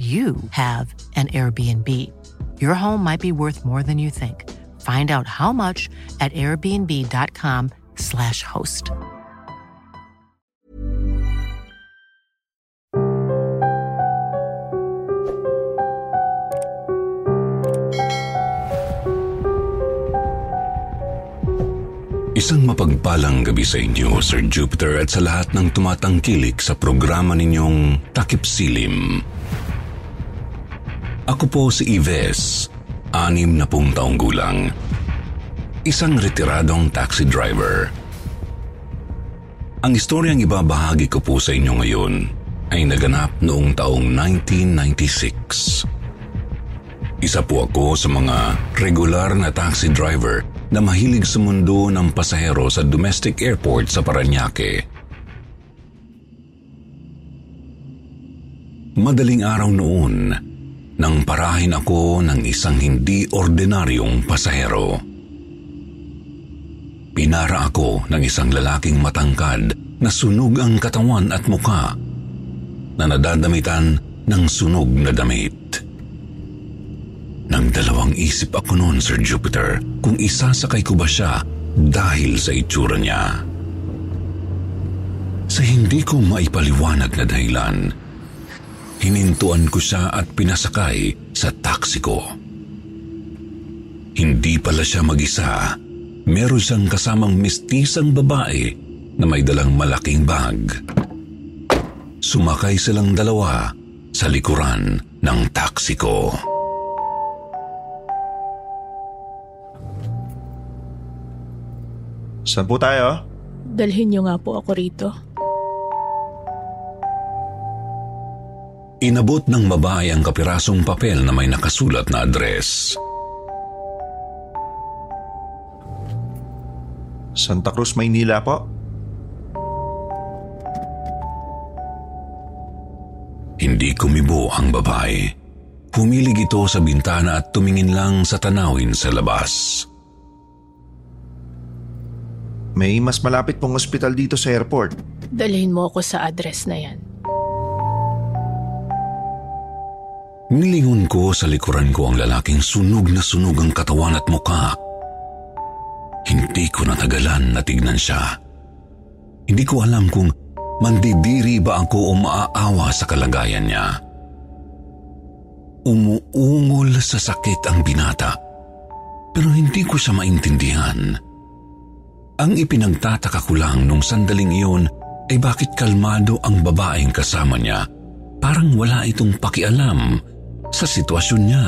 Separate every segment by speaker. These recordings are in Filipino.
Speaker 1: you have an Airbnb. Your home might be worth more than you think. Find out how much at airbnb.com/slash host.
Speaker 2: Isang mapagpalang gabi sa inyo, Sir Jupiter, at sa lahat ng tumatangkilik sa programa ninyong Takip Silim. Ako po si Ives, anim na pung taong gulang. Isang retiradong taxi driver. Ang istoryang ibabahagi ko po sa inyo ngayon ay naganap noong taong 1996. Isa po ako sa mga regular na taxi driver na mahilig sa mundo ng pasahero sa domestic airport sa Paranaque. Madaling araw noon, nang parahin ako ng isang hindi ordinaryong pasahero. Pinara ako ng isang lalaking matangkad na sunog ang katawan at muka na nadadamitan ng sunog na damit. Nang dalawang isip ako noon, Sir Jupiter, kung isasakay ko ba siya dahil sa itsura niya. Sa hindi ko maipaliwanag na dahilan, hinintuan ko siya at pinasakay sa taxi ko. Hindi pala siya mag-isa. Meron siyang kasamang mistisang babae na may dalang malaking bag. Sumakay silang dalawa sa likuran ng taxi ko.
Speaker 3: Saan po tayo?
Speaker 4: Dalhin niyo nga po ako rito.
Speaker 2: Inabot ng babae ang kapirasong papel na may nakasulat na address.
Speaker 3: Santa Cruz, Maynila po.
Speaker 2: Hindi kumibo ang babae. Humilig ito sa bintana at tumingin lang sa tanawin sa labas.
Speaker 3: May mas malapit pong ospital dito sa airport.
Speaker 4: Dalhin mo ako sa address na yan.
Speaker 2: Nilingon ko sa likuran ko ang lalaking sunog na sunog ang katawan at muka. Hindi ko natagalan na tignan siya. Hindi ko alam kung mandidiri ba ako o maaawa sa kalagayan niya. Umuungol sa sakit ang binata, pero hindi ko siya maintindihan. Ang ipinagtataka ko lang nung sandaling iyon ay bakit kalmado ang babaeng kasama niya. Parang wala itong pakialam sa sitwasyon niya.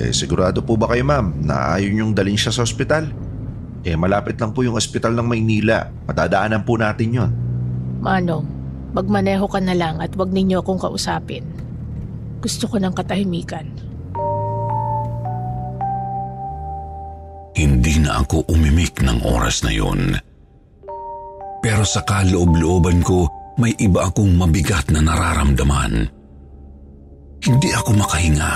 Speaker 3: Eh, sigurado po ba kayo ma'am na ayaw niyong dalhin siya sa ospital? Eh, malapit lang po yung ospital ng Maynila. Matadaanan po natin yon.
Speaker 4: Manong, magmaneho ka na lang at wag ninyo akong kausapin. Gusto ko ng katahimikan.
Speaker 2: Hindi na ako umimik ng oras na yun. Pero sa kaloob-looban ko, may iba akong mabigat na nararamdaman. Hindi ako makahinga.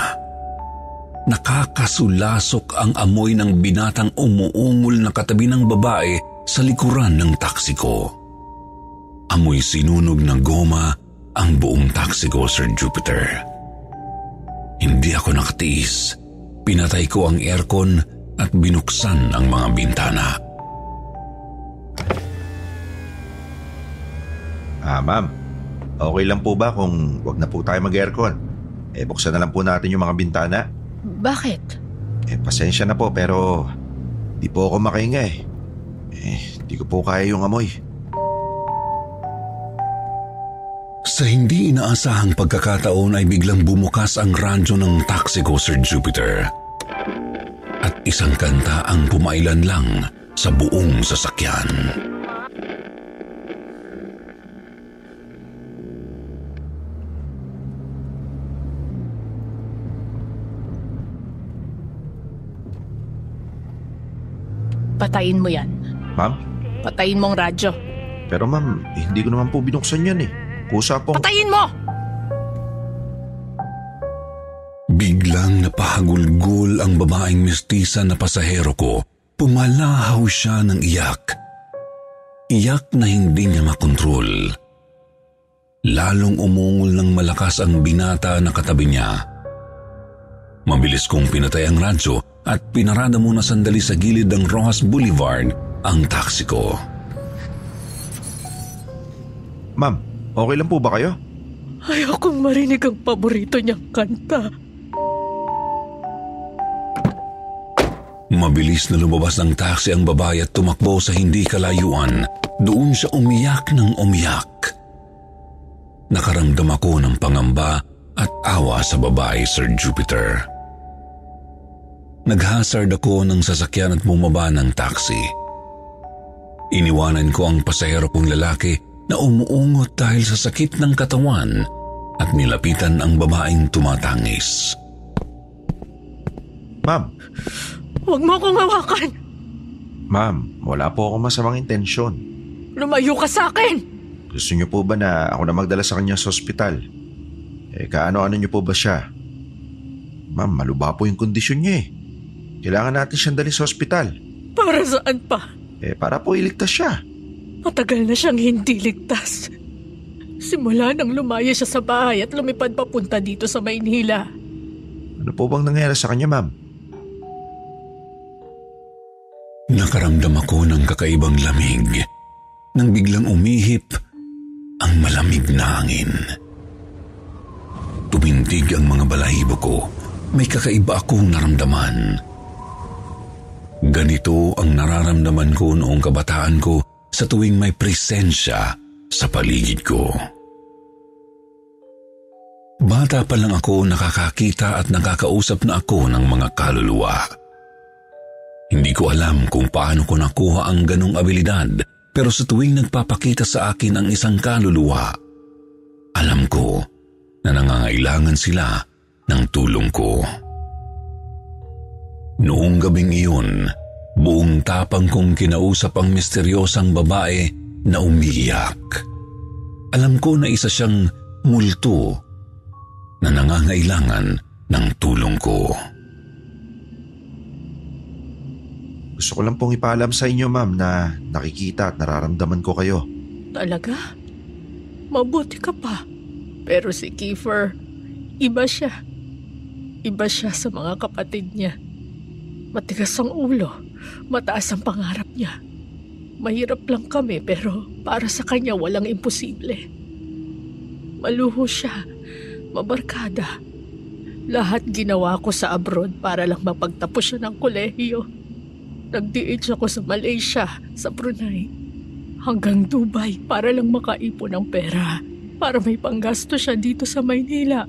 Speaker 2: Nakakasulasok ang amoy ng binatang umuungol na katabi ng babae sa likuran ng taksi ko. Amoy sinunog ng goma ang buong taksi ko, Sir Jupiter. Hindi ako nakatiis. Pinatay ko ang aircon at binuksan ang mga bintana.
Speaker 3: Ah, ma'am. Okay lang po ba kung wag na po tayo mag-aircon? Eh, buksan na lang po natin yung mga bintana.
Speaker 4: Bakit?
Speaker 3: Eh, pasensya na po pero di po ako makahinga eh. Eh, di ko po kaya yung amoy.
Speaker 2: Sa hindi inaasahang pagkakataon ay biglang bumukas ang radyo ng taxi ko, Sir Jupiter. At isang kanta ang pumailan lang sa buong sasakyan.
Speaker 4: Patayin mo yan.
Speaker 3: Ma'am?
Speaker 4: Patayin mo ang radyo.
Speaker 3: Pero ma'am, hindi ko naman po binuksan yan eh. Kusa pong...
Speaker 4: Patayin mo!
Speaker 2: Biglang napahagulgol ang babaeng mestiza na pasahero ko. Pumalahaw siya ng iyak. Iyak na hindi niya makontrol. Lalong umungol ng malakas ang binata na katabi niya. Mabilis kong pinatay ang radyo at pinarada muna sandali sa gilid ng Rojas Boulevard ang taxi ko.
Speaker 3: Ma'am, okay lang po ba kayo?
Speaker 4: Ayokong marinig ang paborito niyang kanta.
Speaker 2: Mabilis na lumabas ng taxi ang babae at tumakbo sa hindi kalayuan. Doon siya umiyak ng umiyak. Nakaramdam ako ng pangamba at awa sa babae, Sir Jupiter. Naghasard ako ng sasakyan at bumaba ng taxi. Iniwanan ko ang pasahero kong lalaki na umuungot dahil sa sakit ng katawan at nilapitan ang babaeng tumatangis.
Speaker 3: Ma'am,
Speaker 4: Huwag mo akong hawakan!
Speaker 3: ma'am, wala po akong masamang intensyon.
Speaker 4: Lumayo ka sa akin!
Speaker 3: Gusto niyo po ba na ako na magdala sa kanya sa ospital? Eh, kaano-ano niyo po ba siya? Ma'am, maluba po yung kondisyon niya eh. Kailangan natin siyang dali sa ospital.
Speaker 4: Para saan pa?
Speaker 3: Eh, para po iligtas siya.
Speaker 4: Matagal na siyang hindi ligtas. Simula nang lumaya siya sa bahay at lumipad papunta dito sa Maynila.
Speaker 3: Ano po bang nangyari sa kanya, ma'am?
Speaker 2: Nakaramdam ako ng kakaibang lamig nang biglang umihip ang malamig na hangin. Tumindig ang mga balahibo ko. May kakaiba akong naramdaman. Ganito ang nararamdaman ko noong kabataan ko sa tuwing may presensya sa paligid ko. Bata pa lang ako nakakakita at nakakausap na ako ng mga kaluluwa. Hindi ko alam kung paano ko nakuha ang ganong abilidad pero sa tuwing nagpapakita sa akin ang isang kaluluwa, alam ko na nangangailangan sila ng tulong ko. Noong gabing iyon, buong tapang kong kinausap ang misteryosang babae na umiiyak. Alam ko na isa siyang multo na nangangailangan ng tulong ko.
Speaker 3: Gusto ko lang pong ipaalam sa inyo, ma'am, na nakikita at nararamdaman ko kayo.
Speaker 4: Talaga? Mabuti ka pa. Pero si Kiefer, iba siya. Iba siya sa mga kapatid niya. Matigas ang ulo, mataas ang pangarap niya. Mahirap lang kami pero para sa kanya walang imposible. Maluho siya, mabarkada. Lahat ginawa ko sa abroad para lang mapagtapos siya ng kolehiyo. Nag-DH ako sa Malaysia, sa Brunei, hanggang Dubai para lang makaipon ng pera para may panggasto siya dito sa Maynila.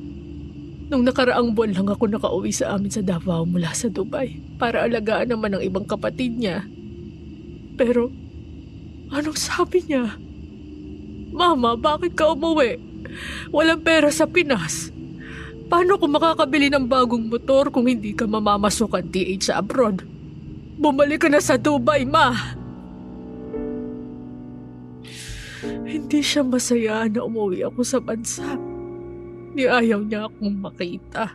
Speaker 4: Nung nakaraang buwan lang ako nakauwi sa amin sa Davao mula sa Dubai para alagaan naman ang ibang kapatid niya. Pero, anong sabi niya? Mama, bakit ka umuwi? Walang pera sa Pinas. Paano kung makakabili ng bagong motor kung hindi ka mamamasukan DH sa abroad? Bumalik ka na sa Dubai, ma! Hindi siya masaya na umuwi ako sa bansa. Ni ayaw niya akong makita.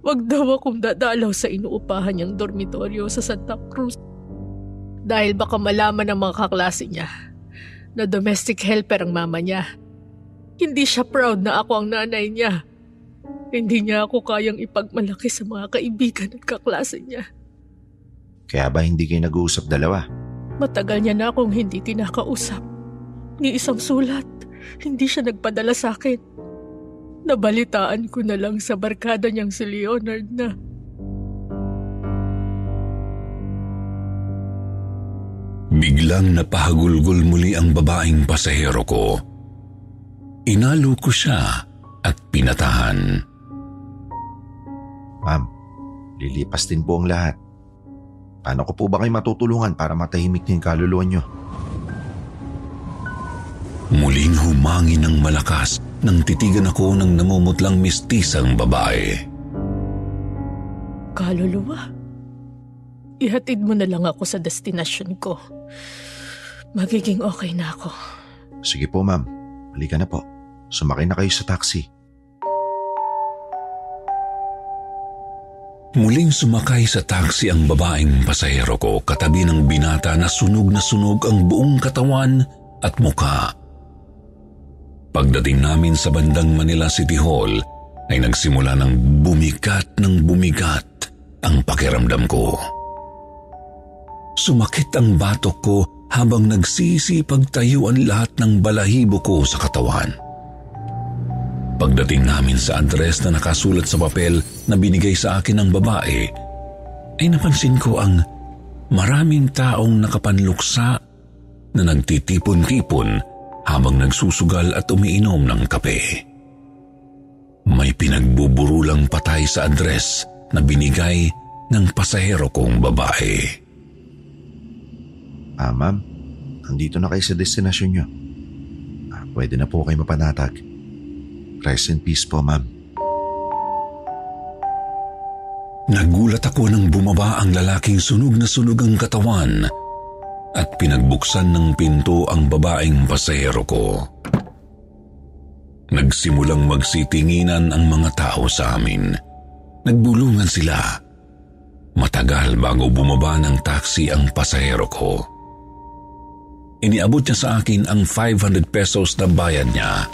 Speaker 4: Wag daw akong dadalaw sa inuupahan niyang dormitoryo sa Santa Cruz. Dahil baka malaman ng mga kaklase niya na domestic helper ang mama niya. Hindi siya proud na ako ang nanay niya. Hindi niya ako kayang ipagmalaki sa mga kaibigan at kaklase niya.
Speaker 3: Kaya ba hindi kayo nag-uusap dalawa?
Speaker 4: Matagal niya na akong hindi kinakausap. Ni isang sulat, hindi siya nagpadala sa akin. Nabalitaan ko na lang sa barkada niyang si Leonard na
Speaker 2: Biglang napahagulgol muli ang babaeng pasahero ko. Inalo ko siya at pinatahan.
Speaker 3: Ma'am, lilipas din po ang lahat. Paano ko po ba kayo matutulungan para matahimik din yung kaluluwa niyo?
Speaker 2: Muling humangin ng malakas nang titigan ako ng namumutlang mistisang babae.
Speaker 4: kaluluwa. ihatid mo na lang ako sa destinasyon ko. Magiging okay na ako.
Speaker 3: Sige po ma'am, halika na po. Sumakay na kayo sa taxi.
Speaker 2: Muling sumakay sa taxi ang babaeng pasahero ko katabi ng binata na sunog na sunog ang buong katawan at muka. Pagdating namin sa bandang Manila City Hall, ay nagsimula ng bumigat ng bumigat ang pakiramdam ko. Sumakit ang batok ko habang nagsisipag tayo ang lahat ng balahibo ko sa katawan. Pagdating namin sa address na nakasulat sa papel na binigay sa akin ng babae, ay napansin ko ang maraming taong nakapanluksa na nagtitipon-tipon habang nagsusugal at umiinom ng kape. May pinagbuburulang patay sa address na binigay ng pasahero kong babae.
Speaker 3: Ah ma'am, nandito na kayo sa destinasyon nyo. Ah, pwede na po kayo mapanatag. Rest in peace po, ma'am.
Speaker 2: Nagulat ako nang bumaba ang lalaking sunog na sunog ang katawan at pinagbuksan ng pinto ang babaeng pasahero ko. Nagsimulang magsitinginan ang mga tao sa amin. Nagbulungan sila. Matagal bago bumaba ng taxi ang pasahero ko. Iniabot niya sa akin ang 500 pesos na bayad niya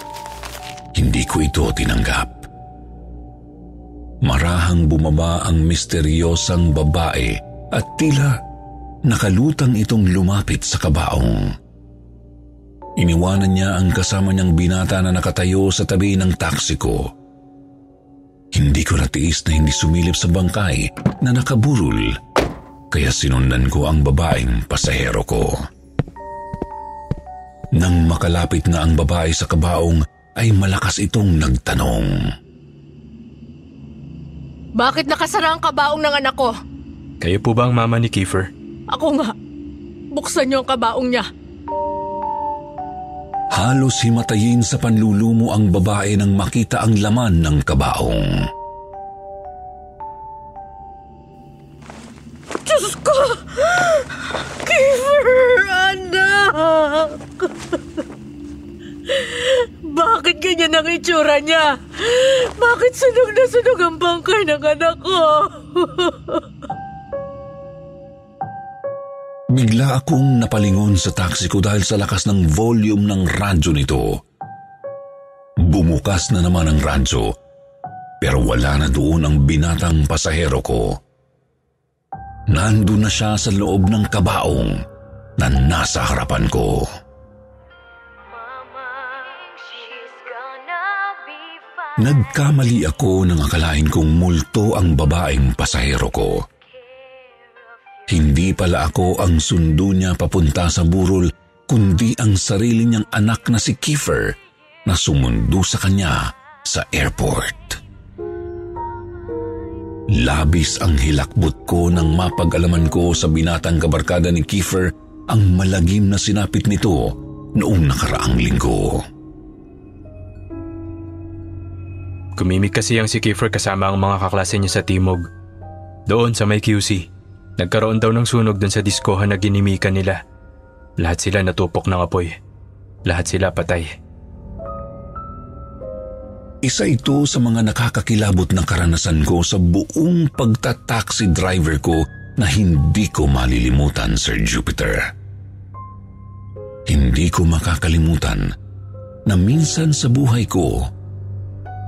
Speaker 2: hindi ko ito tinanggap. Marahang bumaba ang misteryosang babae at tila nakalutang itong lumapit sa kabaong. Iniwanan niya ang kasama niyang binata na nakatayo sa tabi ng taksi ko. Hindi ko natiis na hindi sumilip sa bangkay na nakaburol, kaya sinundan ko ang babaeng pasahero ko. Nang makalapit na ang babae sa kabaong, ay malakas itong nagtanong.
Speaker 4: Bakit nakasara ang kabaong ng anak ko?
Speaker 5: Kayo po ba ang mama ni Kiefer?
Speaker 4: Ako nga. Buksan niyo ang kabaong niya.
Speaker 2: Halos himatayin sa panlulumo ang babae nang makita ang laman ng kabaong.
Speaker 4: Diyos ko! Kiefer, anak! Bakit ganyan ang itsura niya? Bakit sunog na sunog ang bangkay ng anak ko?
Speaker 2: Bigla akong napalingon sa taxi ko dahil sa lakas ng volume ng radyo nito. Bumukas na naman ang radyo, pero wala na doon ang binatang pasahero ko. Nandun na siya sa loob ng kabaong na nasa harapan ko. Nagkamali ako nang akalain kong multo ang babaeng pasahero ko. Hindi pala ako ang sundo niya papunta sa burol, kundi ang sarili niyang anak na si Kiefer na sumundo sa kanya sa airport. Labis ang hilakbot ko nang mapag-alaman ko sa binatang kabarkada ni Kiefer ang malagim na sinapit nito noong nakaraang linggo.
Speaker 5: Kumimik kasi ang si Kiefer kasama ang mga kaklase niya sa Timog. Doon sa may QC, nagkaroon daw ng sunog doon sa diskohan na ginimikan nila. Lahat sila natupok ng apoy. Lahat sila patay.
Speaker 2: Isa ito sa mga nakakakilabot na karanasan ko sa buong pagta-taxi driver ko na hindi ko malilimutan, Sir Jupiter. Hindi ko makakalimutan na minsan sa buhay ko,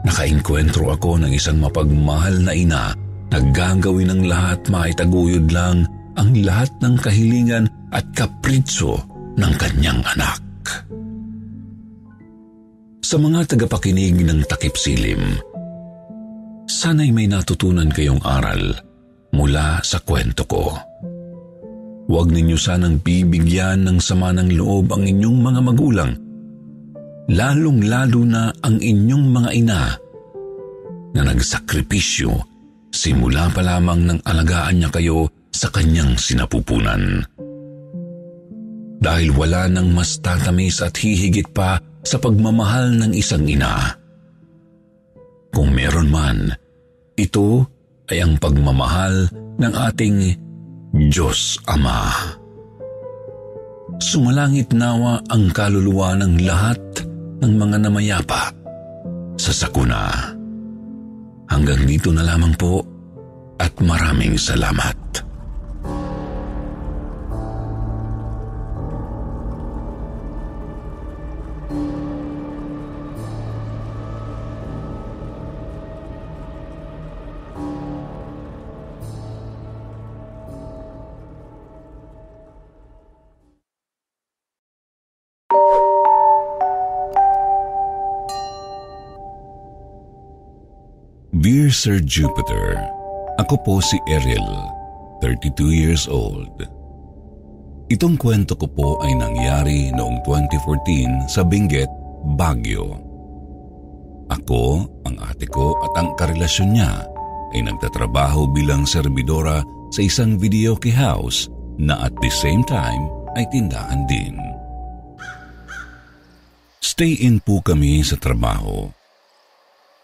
Speaker 2: nakainkwentro ako ng isang mapagmahal na ina na gagawin ng lahat maitaguyod lang ang lahat ng kahilingan at kapritso ng kanyang anak. Sa mga tagapakinig ng takip silim, sana'y may natutunan kayong aral mula sa kwento ko. Huwag ninyo sanang bibigyan ng sama ng loob ang inyong mga magulang lalong-lalo na ang inyong mga ina na nagsakripisyo simula pa lamang ng alagaan niya kayo sa kanyang sinapupunan. Dahil wala nang mas tatamis at hihigit pa sa pagmamahal ng isang ina. Kung meron man, ito ay ang pagmamahal ng ating Diyos Ama. Sumalangit nawa ang kaluluwa ng lahat ng mga namayapa sa sakuna. Hanggang dito na lamang po at maraming salamat. Sir Jupiter, ako po si Errol, 32 years old. Itong kwento ko po ay nangyari noong 2014 sa Benguet, Baguio. Ako, ang ate ko at ang karelasyon niya ay nagtatrabaho bilang serbidora sa isang videoke house na at the same time ay tindahan din. Stay in po kami sa trabaho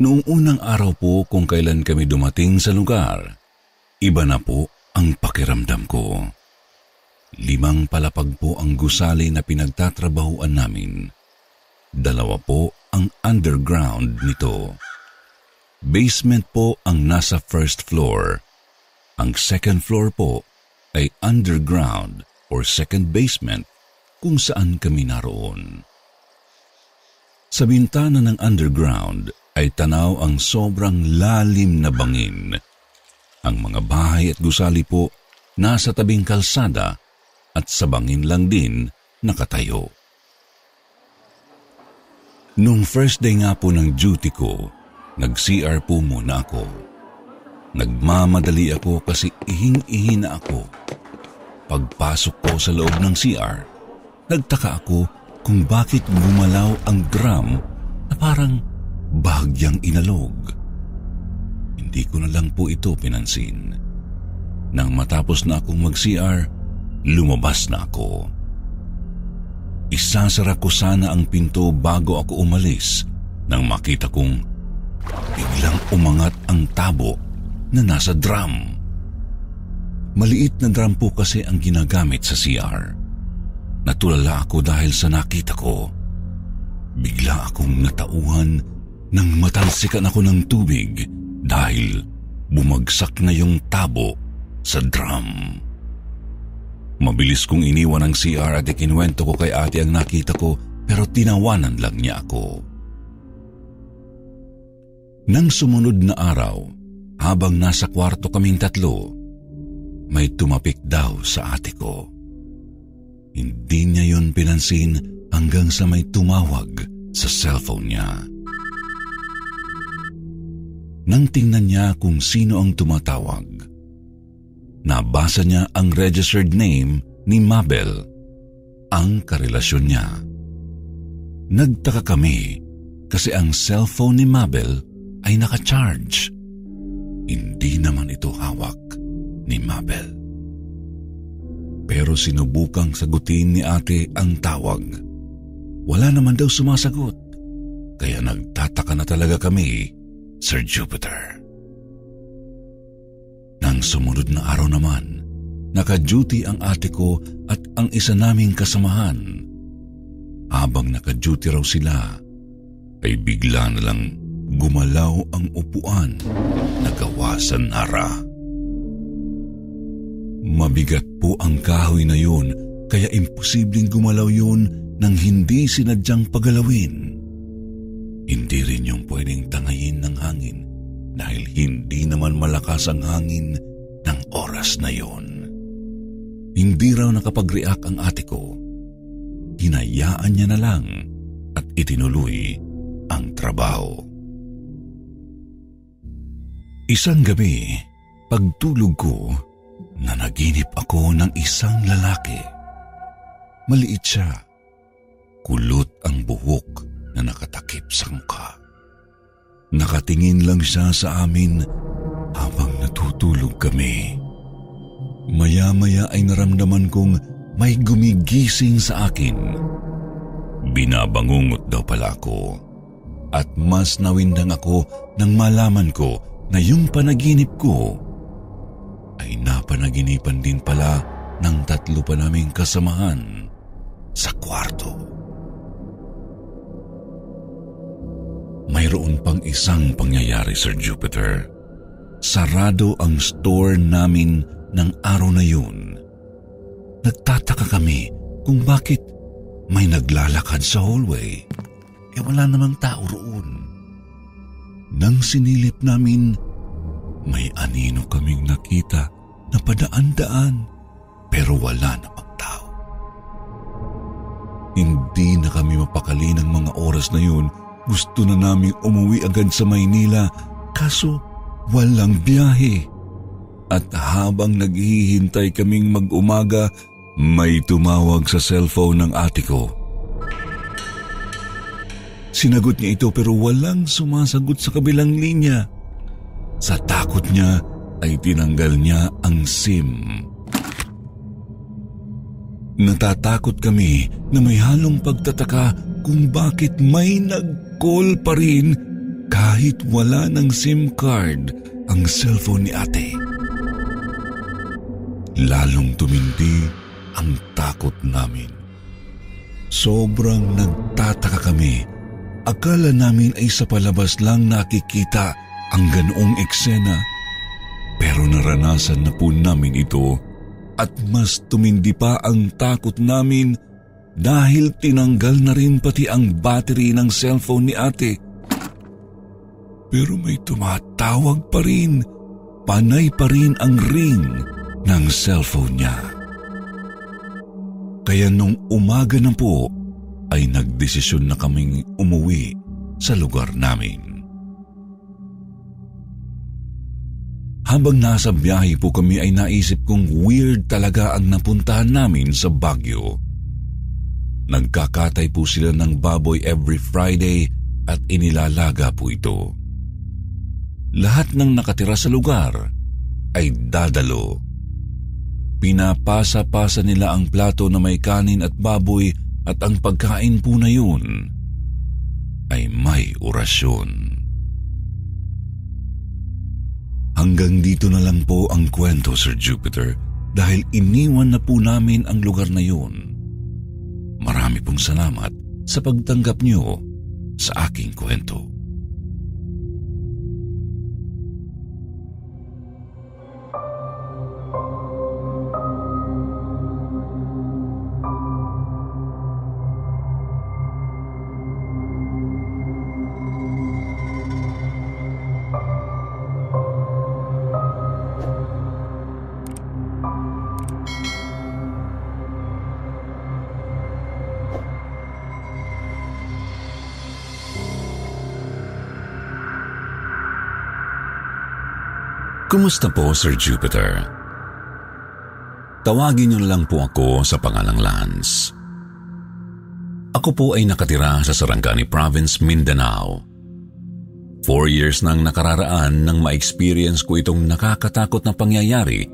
Speaker 2: Noong unang araw po kung kailan kami dumating sa lugar, iba na po ang pakiramdam ko. Limang palapag po ang gusali na pinagtatrabahuan namin. Dalawa po ang underground nito. Basement po ang nasa first floor. Ang second floor po ay underground or second basement kung saan kami naroon. Sa bintana ng underground ay tanaw ang sobrang lalim na bangin. Ang mga bahay at gusali po nasa tabing kalsada at sa bangin lang din nakatayo. Nung first day nga po ng duty ko, nag-CR po muna ako. Nagmamadali ako kasi ihing-ihi na ako. Pagpasok ko sa loob ng CR, nagtaka ako kung bakit gumalaw ang drum na parang bahagyang inalog. Hindi ko na lang po ito pinansin. Nang matapos na akong mag-CR, lumabas na ako. Isasara ko sana ang pinto bago ako umalis nang makita kong biglang umangat ang tabo na nasa drum. Maliit na drum po kasi ang ginagamit sa CR. Natulala ako dahil sa nakita ko. Bigla akong natauhan nang matalsikan ako ng tubig dahil bumagsak na yung tabo sa drum. Mabilis kong iniwan ang CR at ikinwento ko kay ate ang nakita ko pero tinawanan lang niya ako. Nang sumunod na araw, habang nasa kwarto kaming tatlo, may tumapik daw sa ate ko. Hindi niya yon pinansin hanggang sa may tumawag sa cellphone niya. Nang tingnan niya kung sino ang tumatawag, nabasa niya ang registered name ni Mabel, ang karelasyon niya. Nagtaka kami kasi ang cellphone ni Mabel ay naka-charge. Hindi naman ito hawak ni Mabel. Pero sinubukang sagutin ni ate ang tawag. Wala naman daw sumasagot. Kaya nagtataka na talaga kami Sir Jupiter. Nang sumunod na araw naman, naka-duty ang ate ko at ang isa naming kasamahan. Habang naka-duty raw sila, ay bigla na lang gumalaw ang upuan na gawa sa nara. Mabigat po ang kahoy na yun kaya imposibleng gumalaw yun nang hindi sinadyang pagalawin. Hindi rin yung pwedeng tangayin ng hangin dahil hindi naman malakas ang hangin ng oras na yon. Hindi raw nakapag-react ang ate ko. Hinayaan niya na lang at itinuloy ang trabaho. Isang gabi, pagtulog ko, nanaginip ako ng isang lalaki. Maliit siya. Kulot ang buhok na nakatakip sa mukha. Nakatingin lang siya sa amin habang natutulog kami. Maya-maya ay naramdaman kong may gumigising sa akin. Binabangungot daw pala ako at mas nawindang ako nang malaman ko na yung panaginip ko ay napag napapanaginipan din pala ng tatlo pa naming kasamahan sa kwarto. Mayroon pang isang pangyayari, Sir Jupiter. Sarado ang store namin ng araw na yun. Nagtataka kami kung bakit may naglalakad sa hallway. E wala namang tao roon. Nang sinilip namin, may anino kaming nakita na padaan-daan pero wala namang tao. Hindi na kami mapakali ng mga oras na yun. Gusto na naming umuwi agad sa Maynila kaso walang biyahe. At habang naghihintay kaming mag-umaga, may tumawag sa cellphone ng ate ko. Sinagot niya ito pero walang sumasagot sa kabilang linya. Sa takot niya ay tinanggal niya ang SIM. Natatakot kami na may halong pagtataka kung bakit may nag-call pa rin kahit wala ng SIM card ang cellphone ni ate. Lalong tumindi ang takot namin. Sobrang nagtataka kami Akala namin ay sa palabas lang nakikita ang ganoong eksena. Pero naranasan na po namin ito at mas tumindi pa ang takot namin dahil tinanggal na rin pati ang battery ng cellphone ni ate. Pero may tumatawag pa rin. Panay pa rin ang ring ng cellphone niya. Kaya nung umaga na po, ay nagdesisyon na kaming umuwi sa lugar namin. Habang nasa biyahe po kami ay naisip kong weird talaga ang napuntahan namin sa Baguio. Nagkakatay po sila ng baboy every Friday at inilalaga po ito. Lahat ng nakatira sa lugar ay dadalo. Pinapasa-pasa nila ang plato na may kanin at baboy at ang pagkain po na yun ay may orasyon. Hanggang dito na lang po ang kwento, Sir Jupiter, dahil iniwan na po namin ang lugar na yun. Marami pong salamat sa pagtanggap niyo sa aking kwento. Kumusta po, Sir Jupiter? Tawagin niyo lang po ako sa pangalang Lance. Ako po ay nakatira sa Sarangani Province, Mindanao. Four years nang nakararaan nang ma-experience ko itong nakakatakot na pangyayari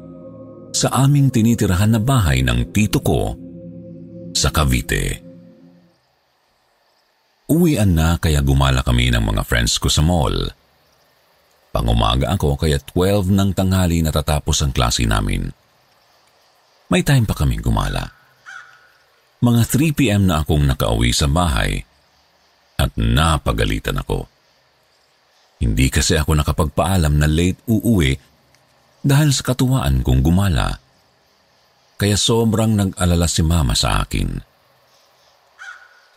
Speaker 2: sa aming tinitirahan na bahay ng tito ko sa Cavite. Uwian na kaya gumala kami ng mga friends ko sa mall. Pangumaga ako kaya 12 ng tanghali natatapos ang klase namin. May time pa kaming gumala. Mga 3pm na akong nakauwi sa bahay at napagalitan ako. Hindi kasi ako nakapagpaalam na late uuwi dahil sa katuwaan kong gumala. Kaya sobrang nag-alala si mama sa akin.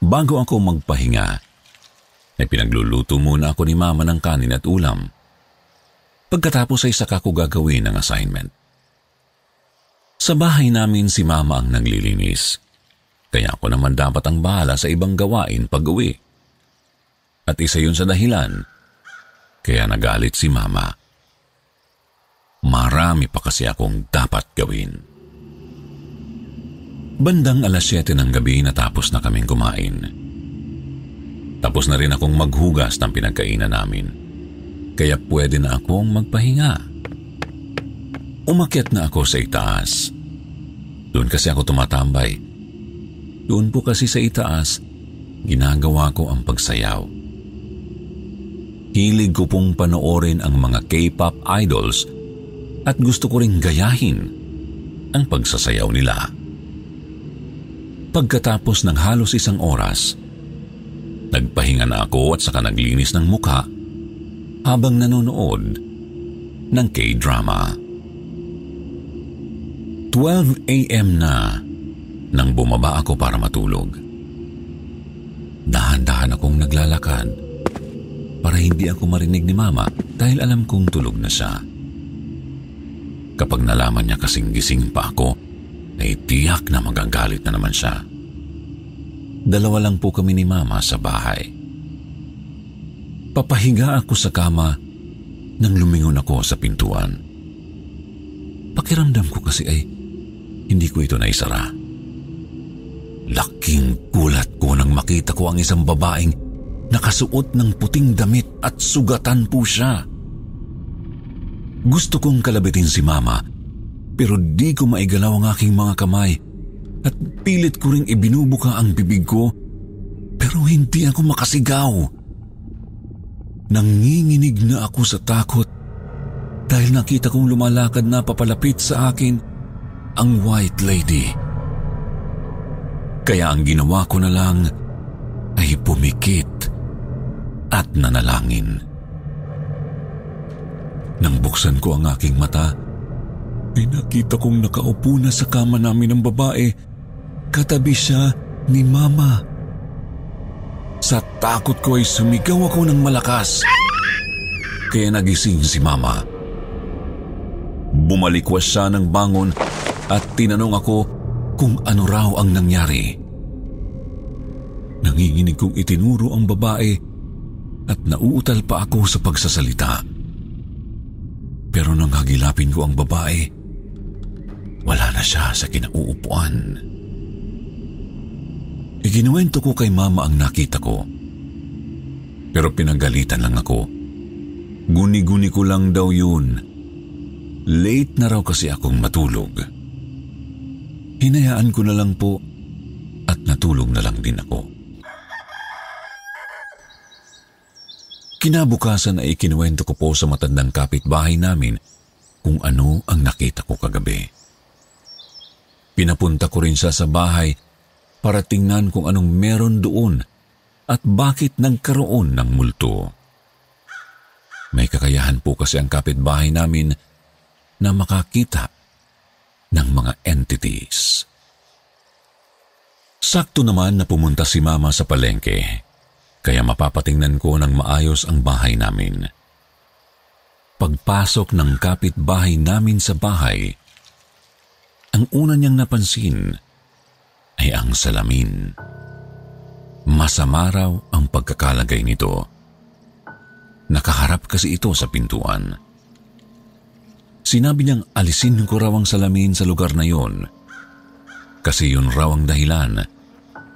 Speaker 2: Bago ako magpahinga, ay pinagluluto muna ako ni mama ng kanin at ulam. Pagkatapos ay saka ko gagawin ang assignment. Sa bahay namin si mama ang naglilinis. Kaya ako naman dapat ang bahala sa ibang gawain pag uwi. At isa yun sa dahilan, kaya nagalit si mama. Marami pa kasi akong dapat gawin. Bandang alas 7 ng gabi natapos na kaming kumain. Tapos na rin akong maghugas ng pinagkainan namin kaya pwede na akong magpahinga. Umakyat na ako sa itaas. Doon kasi ako tumatambay. Doon po kasi sa itaas, ginagawa ko ang pagsayaw. Hilig ko pong panoorin ang mga K-pop idols at gusto ko ring gayahin ang pagsasayaw nila. Pagkatapos ng halos isang oras, nagpahinga na ako at saka naglinis ng muka habang nanonood ng K-drama. 12 a.m. na nang bumaba ako para matulog. Dahan-dahan akong naglalakad para hindi ako marinig ni Mama dahil alam kong tulog na siya. Kapag nalaman niya kasing gising pa ako, ay tiyak na magagalit na naman siya. Dalawa lang po kami ni Mama sa bahay. Papahiga ako sa kama nang lumingon ako sa pintuan. Pakiramdam ko kasi ay hindi ko ito naisara. Laking gulat ko nang makita ko ang isang babaeng nakasuot ng puting damit at sugatan po siya. Gusto kong kalabitin si mama pero di ko maigalaw ang aking mga kamay at pilit ko ring ibinubuka ang bibig ko pero hindi ako makasigaw. Nanginginig na ako sa takot dahil nakita kong lumalakad na papalapit sa akin ang white lady. Kaya ang ginawa ko na lang ay pumikit at nanalangin. Nang buksan ko ang aking mata, ay nakita kong nakaupo na sa kama namin ng babae. Katabi siya ni Mama. Sa takot ko ay sumigaw ako ng malakas. Kaya nagising si Mama. Bumalikwas siya ng bangon at tinanong ako kung ano raw ang nangyari. Nanginginig kong itinuro ang babae at nauutal pa ako sa pagsasalita. Pero nang hagilapin ko ang babae, wala na siya sa kinauupuan. Iginuwento ko kay mama ang nakita ko. Pero pinagalitan lang ako. Guni-guni ko lang daw yun. Late na raw kasi akong matulog. Hinayaan ko na lang po at natulog na lang din ako. Kinabukasan ay ikinuwento ko po sa matandang kapitbahay namin kung ano ang nakita ko kagabi. Pinapunta ko rin siya sa bahay para tingnan kung anong meron doon at bakit nagkaroon ng multo. May kakayahan po kasi ang kapitbahay namin na makakita ng mga entities. Sakto naman na pumunta si Mama sa palengke kaya mapapatingnan ko ng maayos ang bahay namin. Pagpasok ng kapitbahay namin sa bahay, ang una niyang napansin ay ang salamin. Masama raw ang pagkakalagay nito. Nakaharap kasi ito sa pintuan. Sinabi niyang alisin ko raw ang salamin sa lugar na yon kasi yun raw ang dahilan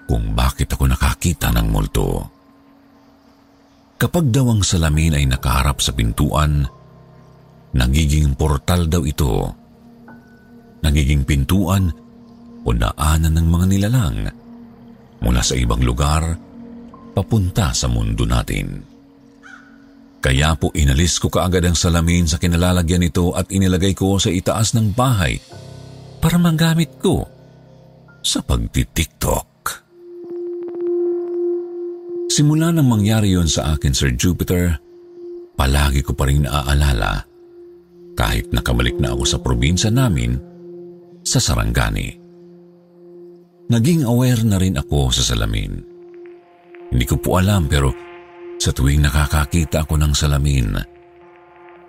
Speaker 2: kung bakit ako nakakita ng multo. Kapag daw ang salamin ay nakaharap sa pintuan, nagiging portal daw ito. Nagiging pintuan o daanan ng mga nilalang mula sa ibang lugar papunta sa mundo natin. Kaya po inalis ko kaagad ang salamin sa kinalalagyan nito at inilagay ko sa itaas ng bahay para magamit ko sa pagtitiktok. Simula nang mangyari yon sa akin, Sir Jupiter, palagi ko pa rin naaalala kahit nakabalik na ako sa probinsya namin sa Sarangani. Naging aware na rin ako sa salamin. Hindi ko po alam pero sa tuwing nakakakita ako ng salamin,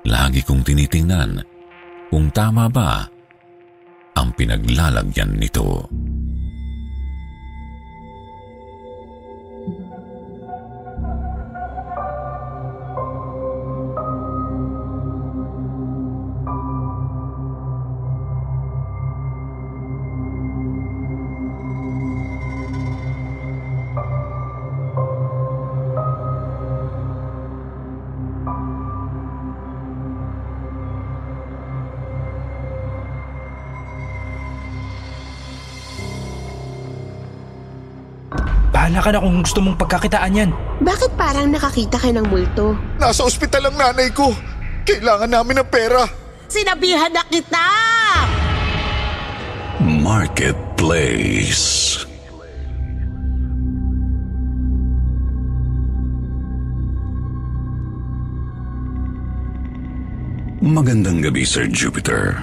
Speaker 2: lagi kong tinitingnan kung tama ba ang pinaglalagyan nito.
Speaker 5: Ka na kung gusto mong pagkakitaan yan.
Speaker 6: Bakit parang nakakita kayo ng multo?
Speaker 3: Nasa ospital ang nanay ko. Kailangan namin ng pera.
Speaker 6: Sinabihan na kita!
Speaker 2: Marketplace. Magandang gabi, Sir Jupiter.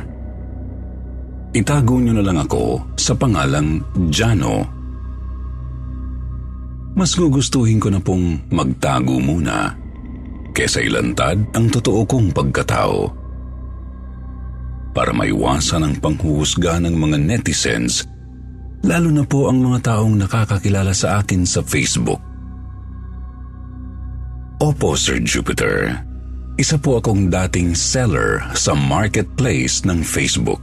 Speaker 2: Itago niyo na lang ako sa pangalang Jano. Mas gugustuhin ko na pong magtago muna kesa ilantad ang totoo kong pagkatao. Para maiwasan ang panghuhusga ng mga netizens, lalo na po ang mga taong nakakakilala sa akin sa Facebook. Opo, Sir Jupiter. Isa po akong dating seller sa marketplace ng Facebook.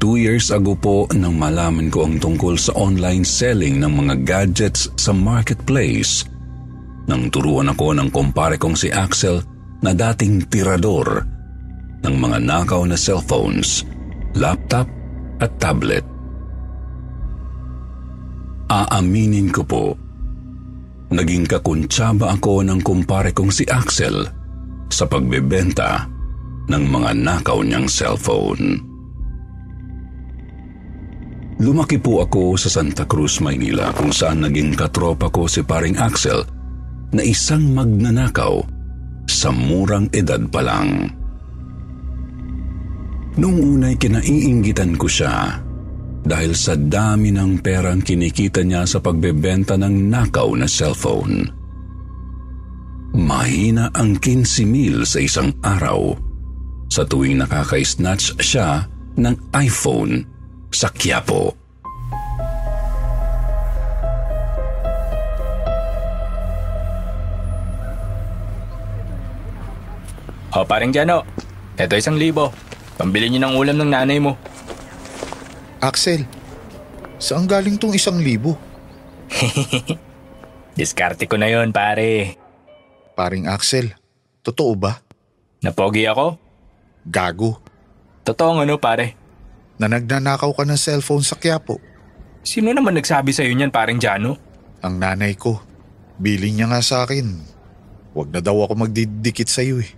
Speaker 2: Two years ago po nang malaman ko ang tungkol sa online selling ng mga gadgets sa marketplace nang turuan ako ng kumpare kong si Axel na dating tirador ng mga nakaw na cellphones, laptop at tablet. Aaminin ko po naging kakuntsaba ako ng kumpare kong si Axel sa pagbebenta ng mga nakaw niyang cellphone. Lumaki po ako sa Santa Cruz, Maynila kung saan naging katropa ko si paring Axel na isang magnanakaw sa murang edad pa lang. Noong unay kinaiinggitan ko siya dahil sa dami ng perang kinikita niya sa pagbebenta ng nakaw na cellphone. Mahina ang 15 mil sa isang araw sa tuwing nakaka-snatch siya ng iPhone sa Quiapo.
Speaker 5: O, parang Jano. Ito isang libo. Pambili niyo ng ulam ng nanay mo.
Speaker 7: Axel, saan galing tong isang libo?
Speaker 5: Diskarte ko na yon pare.
Speaker 7: Paring Axel, totoo ba?
Speaker 5: Napogi ako?
Speaker 7: Gago,
Speaker 5: Totoo ano pare?
Speaker 7: Na nagnanakaw ka ng cellphone sa Quiapo.
Speaker 5: Sino naman nagsabi sa'yo niyan parang Jano?
Speaker 7: Ang nanay ko, biling niya nga sa akin. Huwag na daw ako magdidikit sa iyo eh.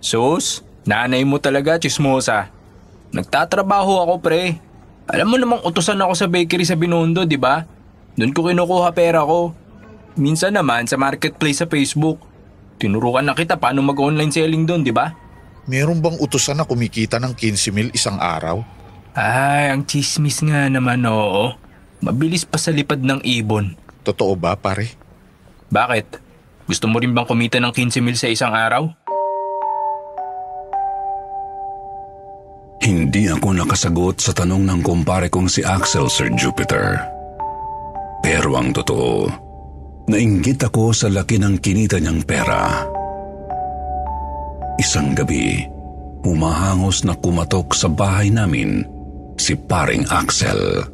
Speaker 5: Sus, nanay mo talaga, chismosa. Nagtatrabaho ako pre. Alam mo namang utusan ako sa bakery sa Binondo, di ba? Doon ko kinukuha pera ko. Minsan naman sa marketplace sa Facebook. Tinurukan na kita paano mag-online selling doon, di ba?
Speaker 7: Meron bang utusan na kumikita ng 15 mil isang araw?
Speaker 5: Ay, ang chismis nga naman, oo. Mabilis pa sa lipad ng ibon.
Speaker 7: Totoo ba pare?
Speaker 5: Bakit? Gusto mo rin bang kumita ng 15 mil sa isang araw?
Speaker 2: Hindi ako nakasagot sa tanong ng kumpare kong si Axel, Sir Jupiter. Pero ang totoo, nainggit ako sa laki ng kinita niyang pera. Isang gabi, humahangos na kumatok sa bahay namin si paring Axel.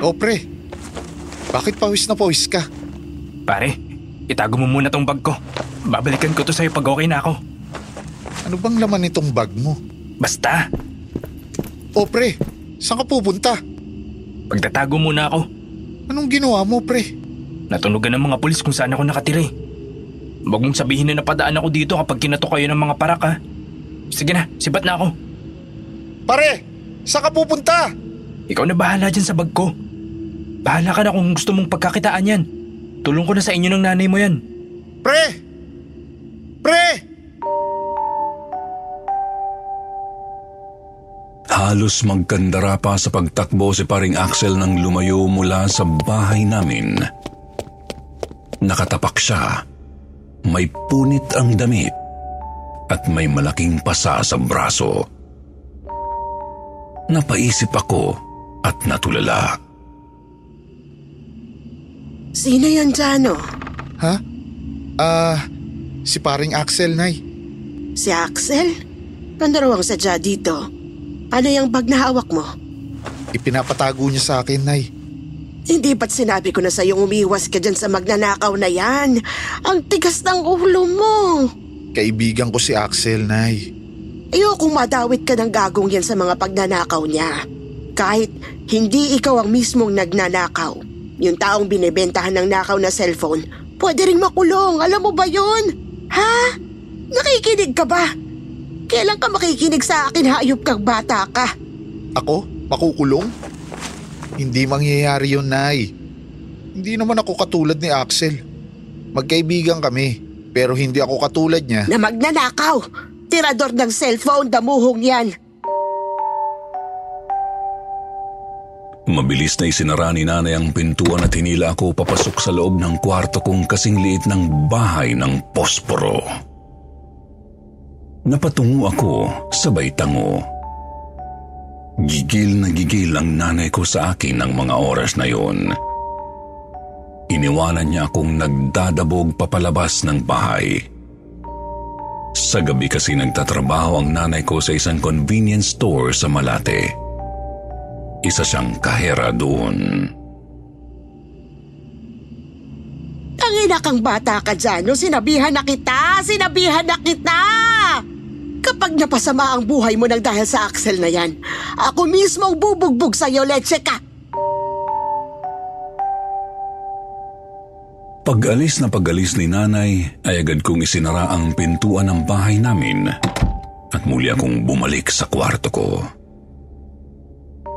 Speaker 7: O pre, bakit pawis na pawis ka?
Speaker 5: Pare, itago mo muna tong bag ko. Babalikan ko to sa'yo pag okay na ako.
Speaker 7: Ano bang laman nitong bag mo?
Speaker 5: Basta,
Speaker 7: O pre, saan ka pupunta?
Speaker 5: pagtatago muna ako.
Speaker 7: Anong ginawa mo pre?
Speaker 5: Natunugan ng mga pulis kung saan ako nakatira eh. Huwag mong sabihin na napadaan ako dito kapag kinato kayo ng mga parak ha. Sige na, sibat na ako.
Speaker 7: Pare, saan ka pupunta?
Speaker 5: Ikaw na bahala dyan sa bag ko. Bahala ka na kung gusto mong pagkakitaan yan. Tulong ko na sa inyo ng nanay mo yan.
Speaker 7: Pre! Pre!
Speaker 2: Halos magkandara pa sa pagtakbo si paring Axel nang lumayo mula sa bahay namin. Nakatapak siya. May punit ang damit at may malaking pasa sa braso. Napaisip ako at natulala.
Speaker 6: Sino yan, Jano?
Speaker 7: Ha? Ah, si paring Axel, Nay.
Speaker 6: Si Axel? Paano raw ang sadya dito? Ano yung bag na hawak mo?
Speaker 7: Ipinapatago niya sa akin, Nay.
Speaker 6: Hindi ba't sinabi ko na sa'yo umiwas ka dyan sa magnanakaw na yan? Ang tigas ng ulo mo.
Speaker 7: Kaibigan ko si Axel, Nay.
Speaker 6: Ayokong madawit ka ng gagong yan sa mga pagnanakaw niya. Kahit
Speaker 8: hindi ikaw ang mismong nagnanakaw. Yung taong binibentahan ng nakaw na cellphone, pwede ring makulong. Alam mo ba yon? Ha? Nakikinig ka ba? Kailan ka makikinig sa akin hayop kang bata ka?
Speaker 7: Ako? Makukulong? Hindi mangyayari yun, Nay. Hindi naman ako katulad ni Axel. Magkaibigan kami, pero hindi ako katulad niya.
Speaker 8: Na magnanakaw! Tirador ng cellphone, damuhong yan.
Speaker 2: Mabilis na isinara ni nanay ang pintuan at hinila ako papasok sa loob ng kwarto kong kasing liit ng bahay ng posporo. Napatungo ako sabay tango. Gigil na gigil ang nanay ko sa akin ng mga oras na yon. Iniwanan niya akong nagdadabog papalabas ng bahay. Sa gabi kasi nagtatrabaho ang nanay ko sa isang convenience store sa Malate. Isa siyang kahera doon.
Speaker 8: Tangina kang bata ka dyan, no? Sinabihan na kita! Sinabihan na kita! Kapag napasama ang buhay mo nang dahil sa Axel na yan, ako mismo ang bubugbog sa'yo, leche ka!
Speaker 2: Pag-alis na pag-alis ni nanay ay agad kong isinara ang pintuan ng bahay namin at muli akong bumalik sa kwarto ko.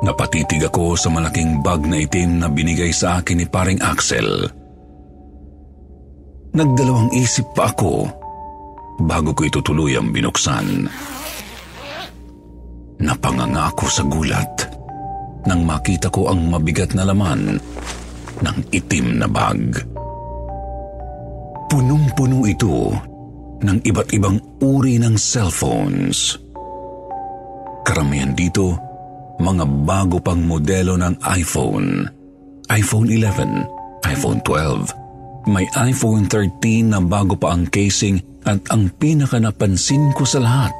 Speaker 2: Napatitig ako sa malaking bag na itim na binigay sa akin ni paring Axel. Nagdalawang isip pa ako bago ko ito tuluyang binuksan. Napanganga ako sa gulat nang makita ko ang mabigat na laman ng itim na bag. Punong-puno ito ng iba't ibang uri ng cellphones. Karamihan dito, mga bago pang modelo ng iPhone. iPhone 11, iPhone 12, may iPhone 13 na bago pa ang casing at ang pinaka napansin ko sa lahat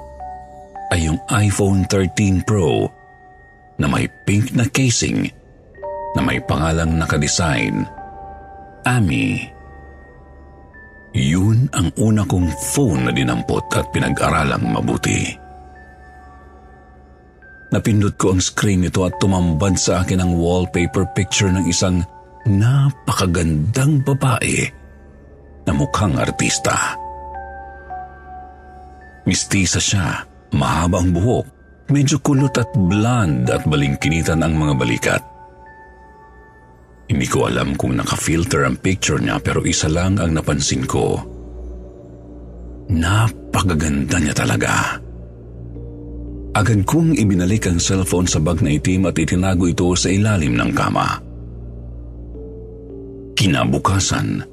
Speaker 2: ay yung iPhone 13 Pro na may pink na casing na may pangalang nakadesign, Ami. Yun ang una kong phone na dinampot at pinag-aralang mabuti. Napindot ko ang screen nito at tumambad sa akin ang wallpaper picture ng isang napakagandang babae na mukhang artista. Mistisa siya, mahaba ang buhok, medyo kulot at blonde at balingkinitan ang mga balikat. Hindi ko alam kung naka-filter ang picture niya pero isa lang ang napansin ko. Napakaganda niya talaga. Agad kong ibinalik ang cellphone sa bag na itim at itinago ito sa ilalim ng kama. Kinabukasan,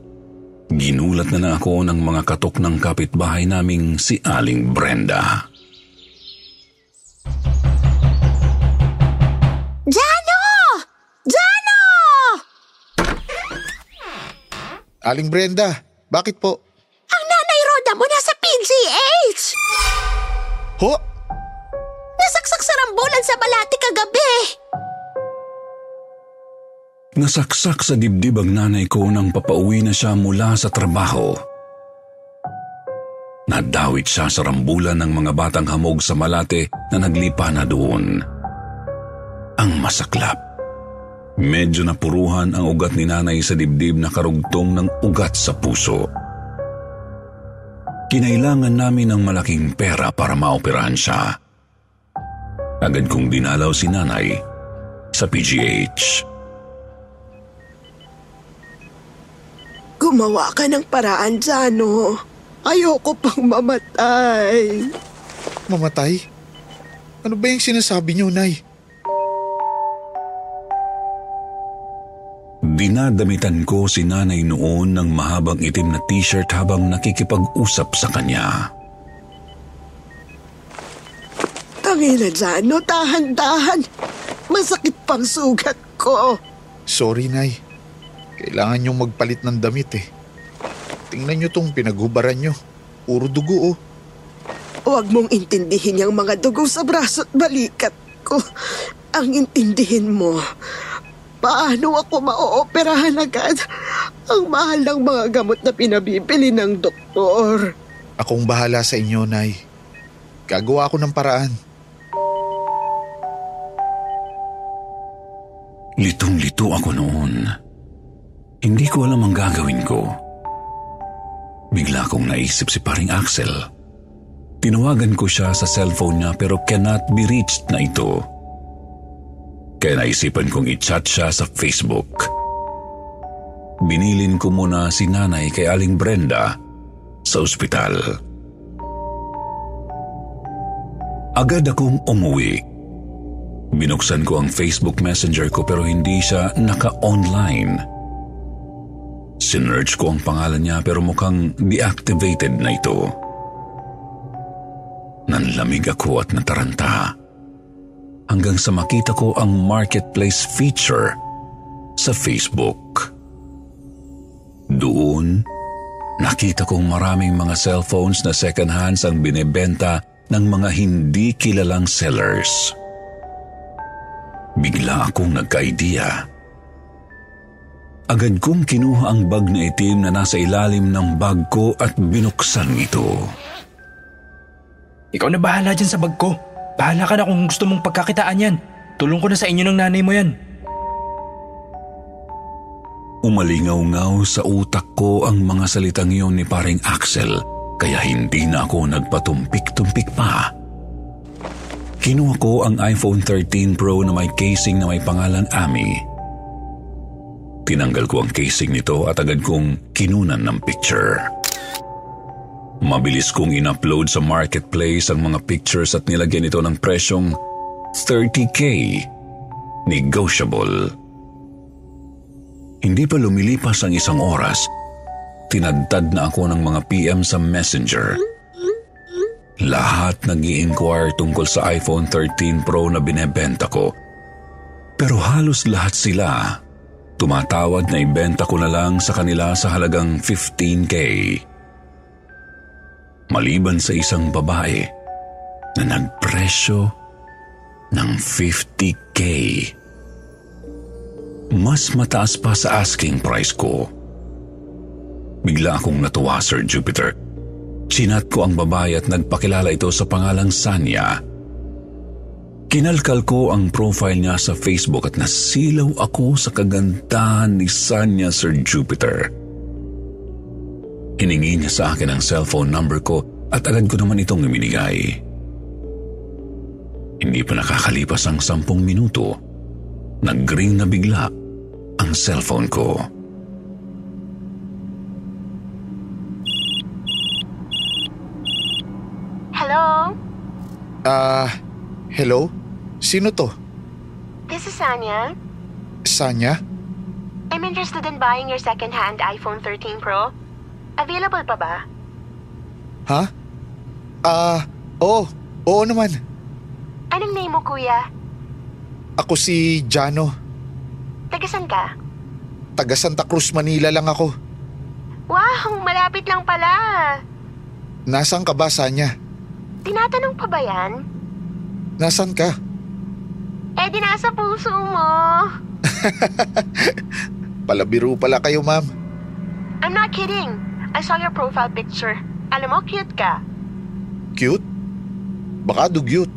Speaker 2: ginulat na lang ako ng mga katok ng kapitbahay naming si Aling Brenda.
Speaker 8: Jano! Jano!
Speaker 7: Aling Brenda, bakit po?
Speaker 8: Ang nanay Roda mo nasa PGH!
Speaker 7: Ho?
Speaker 8: Nasaksak sa rambulan sa balati kagabi!
Speaker 2: Nasaksak sa dibdib ang nanay ko nang papauwi na siya mula sa trabaho. Nadawit siya sa rambulan ng mga batang hamog sa Malate na naglipa na doon. Ang masaklap. Medyo napuruhan ang ugat ni nanay sa dibdib na karugtong ng ugat sa puso. Kinailangan namin ng malaking pera para maoperahan siya. Agad kong dinalaw si nanay sa PGH.
Speaker 8: Gumawa ka ng paraan, Jano. Ayoko pang mamatay.
Speaker 7: Mamatay? Ano ba yung sinasabi niyo, Nay?
Speaker 2: Dinadamitan ko si nanay noon ng mahabang itim na t-shirt habang nakikipag-usap sa kanya.
Speaker 8: Tangina, Jano. Tahan-tahan. Masakit pang sugat ko.
Speaker 7: Sorry, Nay. Kailangan niyong magpalit ng damit eh. Tingnan niyo tong pinaghubaran niyo. Puro dugo oh.
Speaker 8: Huwag mong intindihin yung mga dugo sa braso at balikat ko. Ang intindihin mo, paano ako maooperahan agad? Ang mahal ng mga gamot na pinabibili ng doktor.
Speaker 7: Akong bahala sa inyo, Nay. Gagawa ako ng paraan.
Speaker 2: Litong-lito ako noon. Hindi ko alam ang gagawin ko. Bigla kong naisip si paring Axel. Tinawagan ko siya sa cellphone niya pero cannot be reached na ito. Kaya naisipan kong i-chat siya sa Facebook. Binilin ko muna si nanay kay Aling Brenda sa ospital. Agad akong umuwi. Binuksan ko ang Facebook Messenger ko pero hindi siya naka-online. Sinearch ko ang pangalan niya pero mukhang deactivated na ito. Nanlamig ako at nataranta. Hanggang sa makita ko ang marketplace feature sa Facebook. Doon, nakita kong maraming mga cellphones na second hands ang binebenta ng mga hindi kilalang sellers. Bigla akong nagka-idea. Agad kong kinuha ang bag na itim na nasa ilalim ng bag ko at binuksan ito.
Speaker 5: Ikaw na bahala dyan sa bag ko. Bahala ka na kung gusto mong pagkakitaan yan. Tulong ko na sa inyo ng nanay mo yan.
Speaker 2: Umalingaw-ngaw sa utak ko ang mga salitang iyon ni paring Axel kaya hindi na ako nagpatumpik-tumpik pa. Kinuha ko ang iPhone 13 Pro na may casing na may pangalan Ami. Tinanggal ko ang casing nito at agad kong kinunan ng picture. Mabilis kong in-upload sa marketplace ang mga pictures at nilagyan ito ng presyong 30k. Negotiable. Hindi pa lumilipas ang isang oras, tinadtad na ako ng mga PM sa messenger. Lahat nag inquire tungkol sa iPhone 13 Pro na binebenta ko. Pero halos lahat sila tumatawad na ibenta ko na lang sa kanila sa halagang 15K. Maliban sa isang babae na nagpresyo ng 50K mas mataas pa sa asking price ko. Bigla akong natuwa, Sir Jupiter. Chinat ko ang babae at nagpakilala ito sa pangalang Sanya. Kinalkal ko ang profile niya sa Facebook at nasilaw ako sa kagandahan ni Sanya, Sir Jupiter. Hiningi niya sa akin ang cellphone number ko at agad ko naman itong iminigay. Hindi pa nakakalipas ang sampung minuto. Nag-ring na bigla ang cellphone ko.
Speaker 8: Hello?
Speaker 7: Ah, hello? Sino to?
Speaker 8: This is Sanya.
Speaker 7: Sanya?
Speaker 8: I'm interested in buying your second-hand iPhone 13 Pro. Available pa ba?
Speaker 7: Ha? Ah, oo. Oo naman.
Speaker 8: Anong name mo, kuya?
Speaker 7: Ako si Jano.
Speaker 8: Tagasan ka?
Speaker 7: Taga Santa Cruz, Manila lang ako.
Speaker 8: Wow, malapit lang pala.
Speaker 7: Nasaan ka ba, Sanya?
Speaker 8: Tinatanong pa ba yan?
Speaker 7: Nasaan ka?
Speaker 8: Eh, di nasa puso mo.
Speaker 7: Palabiro pala kayo, ma'am.
Speaker 8: I'm not kidding. I saw your profile picture. Alam mo, cute ka.
Speaker 7: Cute? Baka dugyot.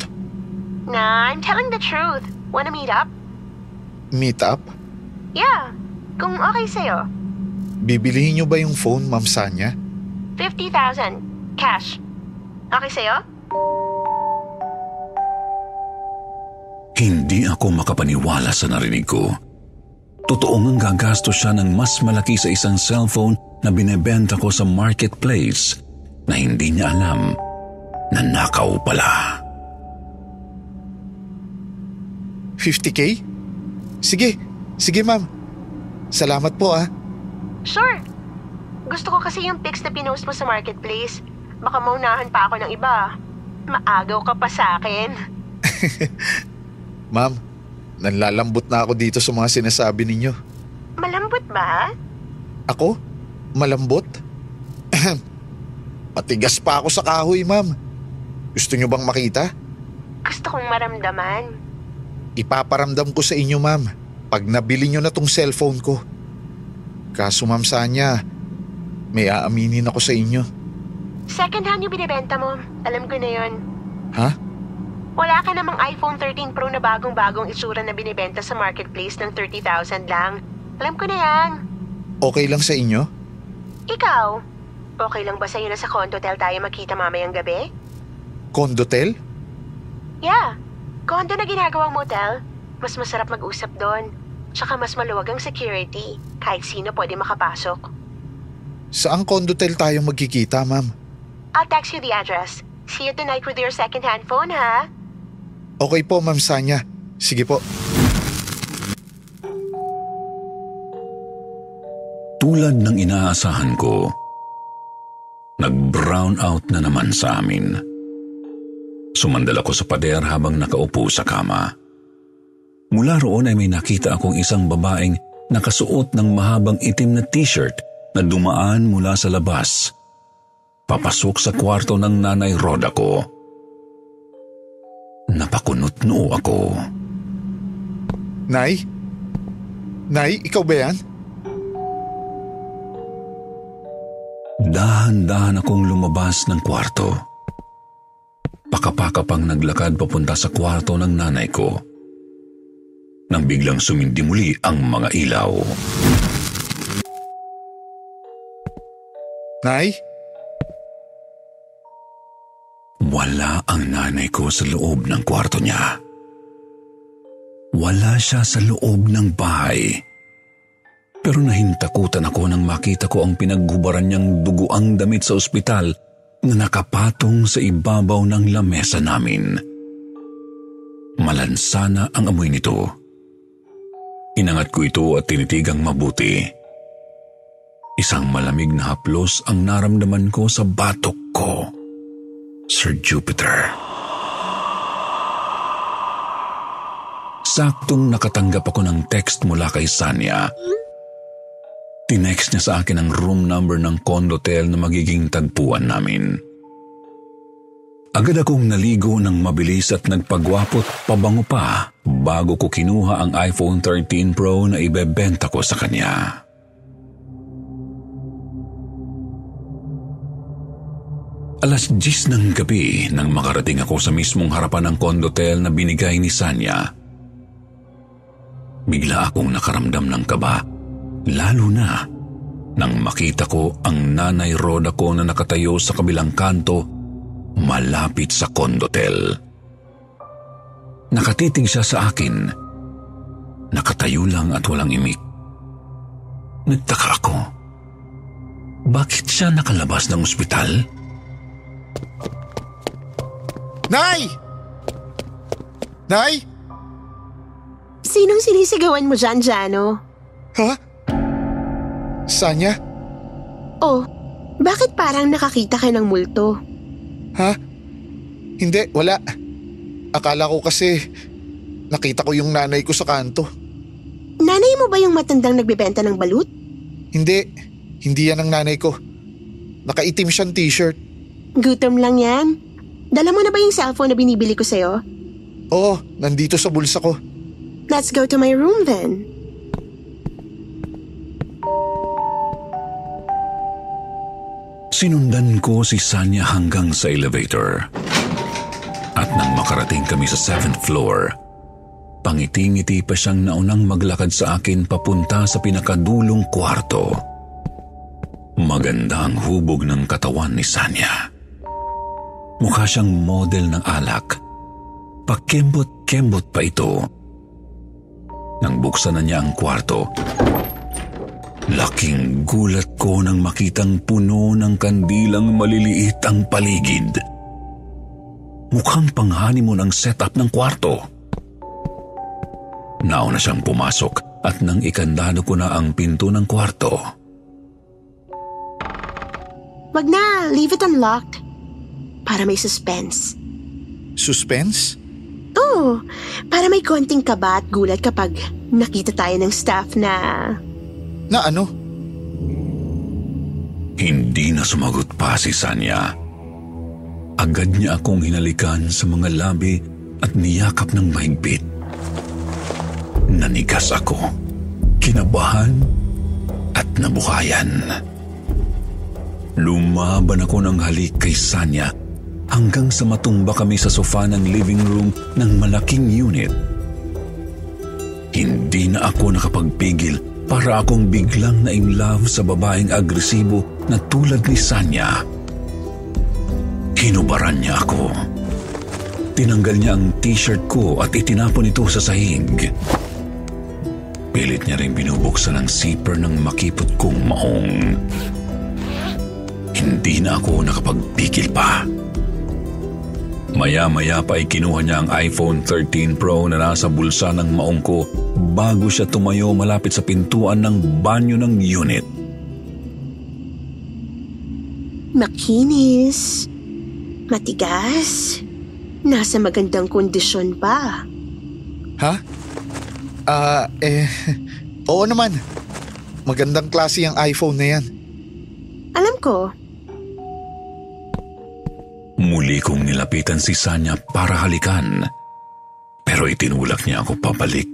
Speaker 8: Nah, I'm telling the truth. Wanna meet up?
Speaker 7: Meet up?
Speaker 8: Yeah, kung okay sa'yo.
Speaker 7: Bibilihin niyo ba yung phone, Ma'am Sanya?
Speaker 8: 50,000. Cash. Okay sa'yo?
Speaker 2: Hindi ako makapaniwala sa narinig ko. Totoo ngang gagastos siya ng mas malaki sa isang cellphone na binebenta ko sa marketplace na hindi niya alam na nakaw pala.
Speaker 7: 50k? Sige, sige ma'am. Salamat po ah.
Speaker 8: Sure. Gusto ko kasi yung pics na pinost mo sa marketplace. Baka maunahan pa ako ng iba. Maagaw ka pa sa akin.
Speaker 7: Ma'am, nanlalambot na ako dito sa mga sinasabi ninyo.
Speaker 8: Malambot ba?
Speaker 7: Ako? Malambot? Patigas pa ako sa kahoy, ma'am. Gusto nyo bang makita?
Speaker 8: Gusto kong maramdaman.
Speaker 7: Ipaparamdam ko sa inyo, ma'am, pag nabili nyo na tong cellphone ko. Kaso, ma'am Sanya, may aaminin ako sa inyo.
Speaker 8: Second hand yung binibenta mo. Alam ko na yon.
Speaker 7: Ha?
Speaker 8: Wala ka namang iPhone 13 Pro na bagong-bagong itsura na binibenta sa marketplace ng 30,000 lang. Alam ko na yan.
Speaker 7: Okay lang sa inyo?
Speaker 8: Ikaw, okay lang ba sa'yo na sa condotel tayo magkita mamayang gabi?
Speaker 7: Condotel?
Speaker 8: Yeah, condo na ginagawang motel. Mas masarap mag-usap doon. Tsaka mas maluwag ang security. Kahit sino pwede makapasok.
Speaker 7: Saang condotel tayo magkikita, ma'am?
Speaker 8: I'll text you the address. See you tonight with your second-hand phone, ha?
Speaker 7: Okay po, ma'am Sanya. Sige po.
Speaker 2: Tulad ng inaasahan ko, nag-brown out na naman sa amin. Sumandal ako sa pader habang nakaupo sa kama. Mula roon ay may nakita akong isang babaeng nakasuot ng mahabang itim na t-shirt na dumaan mula sa labas. Papasok sa kwarto ng nanay Roda ko. Napakunot noo ako.
Speaker 7: Nay? Nay, ikaw ba yan?
Speaker 2: Dahan-dahan akong lumabas ng kwarto. Pakapakapang naglakad papunta sa kwarto ng nanay ko. Nang biglang sumindi muli ang mga ilaw.
Speaker 7: Nay?
Speaker 2: Wala ang nanay ko sa loob ng kwarto niya. Wala siya sa loob ng bahay. Pero nahintakutan ako nang makita ko ang pinaghubaran niyang duguang damit sa ospital na nakapatong sa ibabaw ng lamesa namin. Malansana ang amoy nito. Inangat ko ito at tinitigang mabuti. Isang malamig na haplos ang naramdaman ko sa batok ko. Sir Jupiter. Saktong nakatanggap ako ng text mula kay Sanya. Tinext niya sa akin ang room number ng condotel na magiging tagpuan namin. Agad akong naligo ng mabilis at nagpagwapot pabango pa bago ko kinuha ang iPhone 13 Pro na ibebenta ko sa kanya. Alas 10 ng gabi nang makarating ako sa mismong harapan ng condotel na binigay ni Sanya. Bigla akong nakaramdam ng kaba, lalo na nang makita ko ang nanay Roda ko na nakatayo sa kabilang kanto malapit sa condotel. Nakatitig siya sa akin. Nakatayo lang at walang imik. Nagtaka ako. Bakit siya nakalabas ng ospital?
Speaker 7: Nay! Nay?
Speaker 8: Sinong sinisigawan mo dyan, Jano?
Speaker 7: Ha? Sanya?
Speaker 8: Oh, bakit parang nakakita ka ng multo?
Speaker 7: Ha? Hindi, wala. Akala ko kasi nakita ko yung nanay ko sa kanto.
Speaker 8: Nanay mo ba yung matandang nagbebenta ng balut?
Speaker 7: Hindi, hindi yan ang nanay ko. Nakaitim siyang t-shirt.
Speaker 8: Gutom lang yan. Dala mo na ba yung cellphone na binibili ko sa'yo?
Speaker 7: Oo, nandito sa bulsa ko.
Speaker 8: Let's go to my room then.
Speaker 2: Sinundan ko si Sanya hanggang sa elevator. At nang makarating kami sa seventh floor, pangiti-ngiti pa siyang naunang maglakad sa akin papunta sa pinakadulong kwarto. Maganda ang hubog ng katawan ni Sanya. Mukha siyang model ng alak. Pakembot-kembot pa ito. Nang buksan na niya ang kwarto, Laking gulat ko nang makitang puno ng kandilang maliliit ang paligid. Mukhang panghani mo ng setup ng kwarto. Nauna siyang pumasok at nang ikandado ko na ang pinto ng kwarto.
Speaker 8: Wag na, leave it unlocked. Para may suspense.
Speaker 7: Suspense?
Speaker 8: Oo, para may konting kaba at gulat kapag nakita tayo ng staff na
Speaker 7: Na ano?
Speaker 2: Hindi na sumagot pa si Sanya. Agad niya akong hinalikan sa mga labi at niyakap ng mahigpit. Nanigas ako, kinabahan at nabuhayan. Lumaban ako ng halik kay Sanya hanggang sa matumba kami sa sofa ng living room ng malaking unit. Hindi na ako nakapagpigil para akong biglang na in love sa babaeng agresibo na tulad ni Sanya. Hinubaran niya ako. Tinanggal niya ang t-shirt ko at itinapon ito sa sahig. Pilit niya rin binubuksan ang zipper ng makipot kong maong. Hindi na ako nakapagpigil pa. Maya-maya pa ay kinuha niya ang iPhone 13 Pro na nasa bulsa ng maong ko bago siya tumayo malapit sa pintuan ng banyo ng unit.
Speaker 6: Makinis. Matigas. Nasa magandang kondisyon pa.
Speaker 7: Ha? Ah, eh, oo naman. Magandang klase ang iPhone na yan.
Speaker 6: Alam ko,
Speaker 2: Muli kong nilapitan si Sanya para halikan. Pero itinulak niya ako pabalik.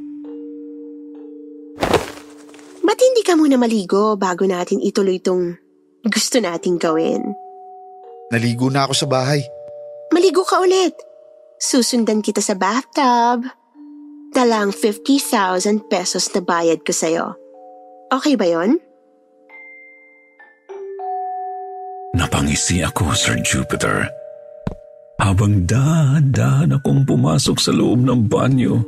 Speaker 6: ba't hindi ka muna maligo bago natin ituloy itong gusto nating gawin?
Speaker 7: Naligo na ako sa bahay.
Speaker 6: Maligo ka ulit. Susundan kita sa bathtub. Dalang 50,000 pesos na bayad ko sa'yo. Okay ba yon?
Speaker 2: Napangisi ako, Sir Jupiter. Habang dahan-dahan akong pumasok sa loob ng banyo.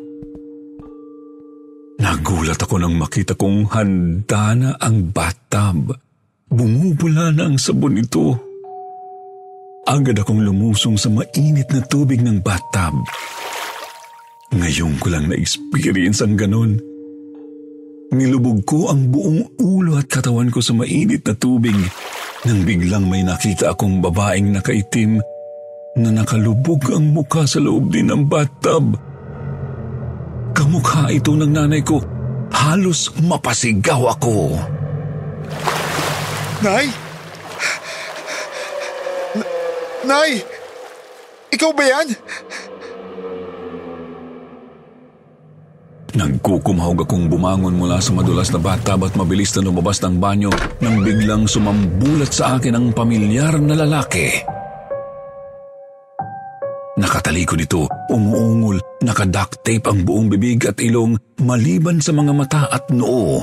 Speaker 2: Nagulat ako nang makita kong handa na ang bathtub. Bumubula na ang sabon nito. Agad akong lumusong sa mainit na tubig ng bathtub. Ngayon ko lang na-experience ang ganon. Nilubog ko ang buong ulo at katawan ko sa mainit na tubig nang biglang may nakita akong babaeng nakaitim na nakalubog ang mukha sa loob din ng bathtub. Kamukha ito ng nanay ko. Halos mapasigaw ako.
Speaker 7: Nay! N- Nay! Ikaw ba yan?
Speaker 2: Nagkukumahog akong bumangon mula sa madulas na bathtub at mabilis na lumabas ng banyo nang biglang sumambulat sa akin ang pamilyar na lalaki. Nakatalikod ito, umuungol, nakaduct tape ang buong bibig at ilong maliban sa mga mata at noo.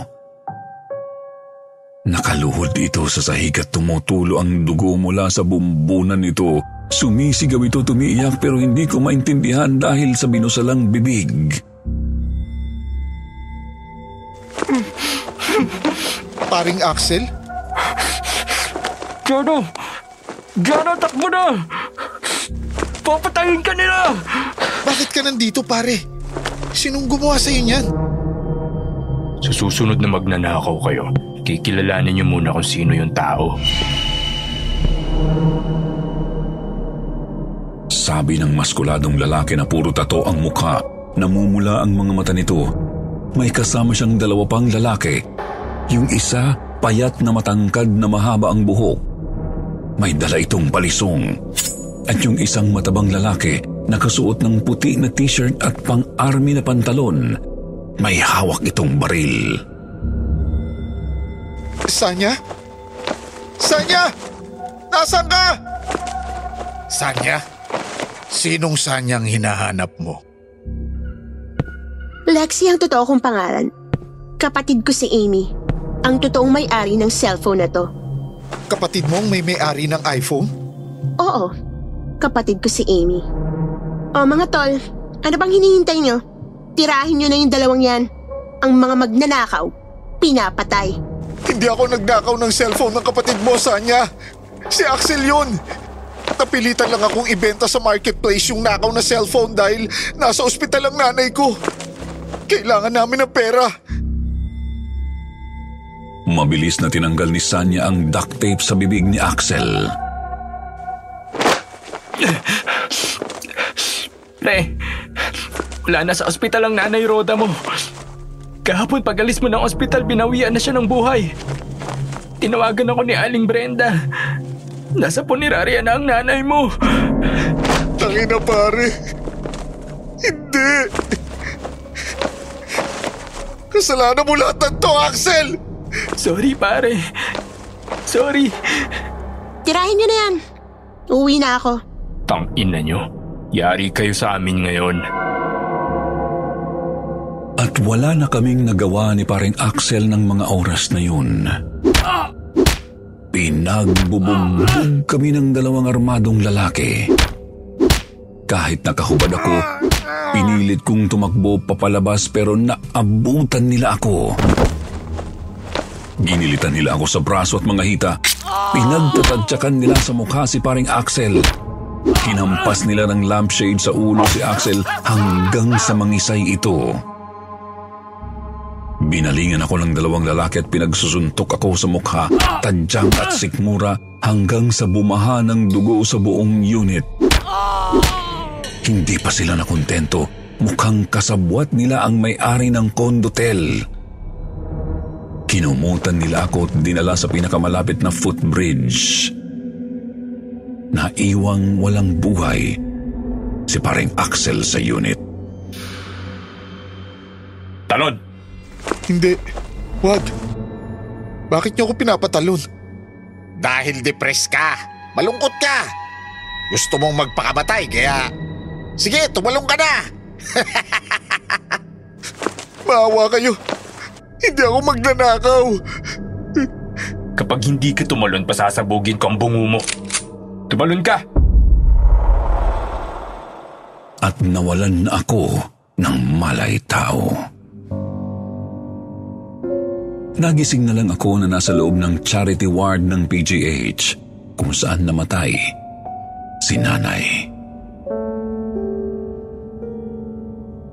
Speaker 2: Nakaluhod ito sa sahig at tumutulo ang dugo mula sa bumbunan nito. Sumisigaw ito tumiiyak pero hindi ko maintindihan dahil sa binusalang bibig.
Speaker 7: Paring Axel?
Speaker 5: Jano! Jano, takbo na! Papatayin ka nila!
Speaker 7: Bakit ka nandito pare? Sinong gumawa sa'yo niyan?
Speaker 5: Sa susunod na magnanakaw kayo, kikilalanin niyo muna kung sino yung tao.
Speaker 2: Sabi ng maskuladong lalaki na puro tato ang mukha, namumula ang mga mata nito. May kasama siyang dalawa pang lalaki. Yung isa, payat na matangkad na mahaba ang buhok. May dala itong balisong. At yung isang matabang lalaki, nakasuot ng puti na t-shirt at pang-army na pantalon. May hawak itong baril.
Speaker 7: Sanya? Sanya! Nasaan ka? Sanya? Sinong Sanyang hinahanap mo?
Speaker 6: Lexi ang totoo kong pangalan. Kapatid ko si Amy. Ang totoong may-ari ng cellphone na to.
Speaker 7: Kapatid mong may may-ari ng iPhone?
Speaker 6: Oo, kapatid ko si Amy. O mga tol, ano bang hinihintay nyo? Tirahin nyo na yung dalawang yan. Ang mga magnanakaw, pinapatay.
Speaker 7: Hindi ako nagnakaw ng cellphone ng kapatid mo, Sanya. Si Axel yun. Napilitan lang akong ibenta sa marketplace yung nakaw na cellphone dahil nasa ospital ang nanay ko. Kailangan namin ng pera.
Speaker 2: Mabilis na tinanggal ni Sanya ang duct tape sa bibig ni Axel.
Speaker 5: Pre, wala na sa ospital ang nanay Roda mo. Kahapon pagalis mo ng ospital, binawian na siya ng buhay. Tinawagan ako ni Aling Brenda. Nasa punerarya na ang nanay mo.
Speaker 7: Tangina pare. Hindi. Kasalanan mo lahat ng to, Axel!
Speaker 5: Sorry pare. Sorry.
Speaker 6: Tirahin nyo na yan. Uwi na ako.
Speaker 5: Tang ina nyo. Yari kayo sa amin ngayon.
Speaker 2: At wala na kaming nagawa ni paring Axel ng mga oras na yun. Pinagbubugbog kami ng dalawang armadong lalaki. Kahit nakahubad ako, pinilit kong tumakbo papalabas pero naabutan nila ako. Ginilitan nila ako sa braso at mga hita. Pinagtatadyakan nila sa mukha si paring Axel. Hinampas nila ng lampshade sa ulo si Axel hanggang sa mangisay ito. Binalingan ako ng dalawang lalaki at pinagsusuntok ako sa mukha, tadyang at sikmura hanggang sa bumaha ng dugo sa buong unit. Hindi pa sila nakontento. Mukhang kasabwat nila ang may-ari ng kondotel. Kinumutan nila ako at dinala sa pinakamalapit na footbridge. Naiwang walang buhay si paring Axel sa unit.
Speaker 5: Talon!
Speaker 7: Hindi. Wag. Bakit niyo ako pinapatalon? Dahil depressed ka. Malungkot ka. Gusto mong magpakamatay kaya... Sige, tumalong ka na. Maawa kayo. Hindi ako magnanakaw.
Speaker 5: Kapag hindi ka tumalon, pasasabugin ko ang bungo mo. Tumalon ka!
Speaker 2: At nawalan na ako ng malay tao. Nagising na lang ako na nasa loob ng charity ward ng PGH kung saan namatay si nanay.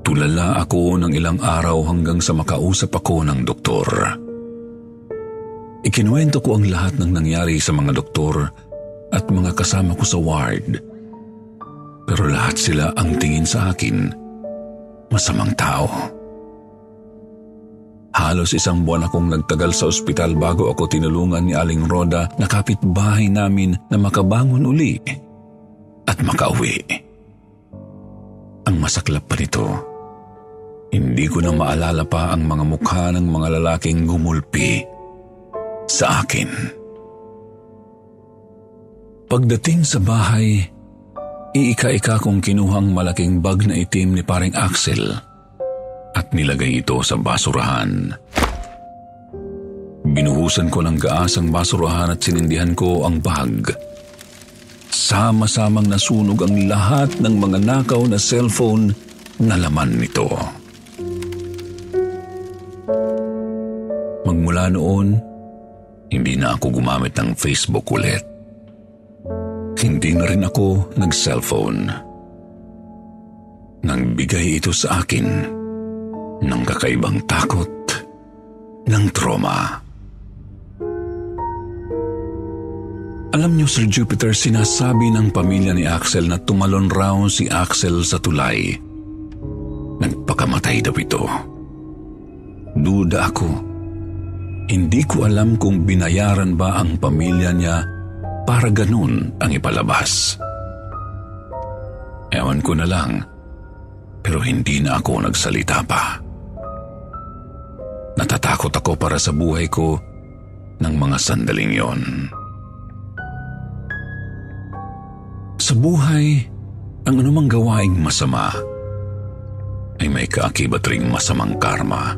Speaker 2: Tulala ako ng ilang araw hanggang sa makausap ako ng doktor. Ikinuwento ko ang lahat ng nangyari sa mga doktor at mga kasama ko sa ward. Pero lahat sila ang tingin sa akin masamang tao. Halos isang buwan akong nagtagal sa ospital bago ako tinulungan ni Aling Roda na kapitbahay namin na makabangon uli at makauwi. Ang masaklap pa nito, hindi ko na maalala pa ang mga mukha ng mga lalaking gumulpi sa akin. Pagdating sa bahay, iika-ika kong kinuhang malaking bag na itim ni paring Axel at nilagay ito sa basurahan. Binuhusan ko ng gaas ang basurahan at sinindihan ko ang bag. Sama-samang nasunog ang lahat ng mga nakaw na cellphone na laman nito. Magmula noon, hindi na ako gumamit ng Facebook ulit. Hindi na rin ako nag-cellphone. Nang bigay ito sa akin ng kakaibang takot ng trauma. Alam niyo, Sir Jupiter, sinasabi ng pamilya ni Axel na tumalon raw si Axel sa tulay. Nagpakamatay daw ito. Duda ako. Hindi ko alam kung binayaran ba ang pamilya niya para ganun ang ipalabas. Ewan ko na lang, pero hindi na ako nagsalita pa. Natatakot ako para sa buhay ko ng mga sandaling yon. Sa buhay, ang anumang gawaing masama ay may kaakibat ring masamang karma.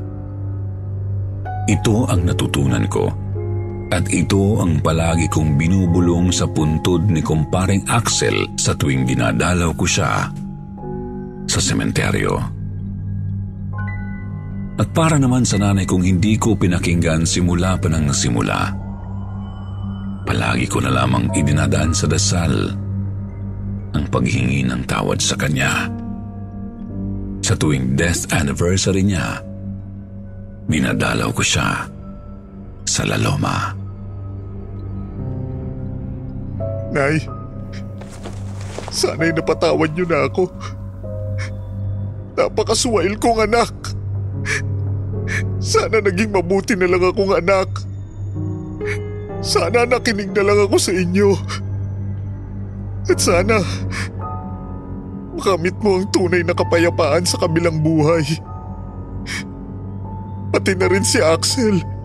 Speaker 2: Ito ang natutunan ko at ito ang palagi kong binubulong sa puntod ni kumparing Axel sa tuwing dinadalaw ko siya sa sementeryo. At para naman sa nanay kong hindi ko pinakinggan simula pa ng simula. Palagi ko na lamang idinadaan sa dasal ang paghingi ng tawad sa kanya. Sa tuwing death anniversary niya, dinadalaw ko siya sa laloma.
Speaker 7: Nay, sana'y napatawad niyo na ako. Napakaswail kong anak. Sana naging mabuti na lang akong anak. Sana nakinig na lang ako sa inyo. At sana, makamit mo ang tunay na kapayapaan sa kabilang buhay. Pati na rin si Axel.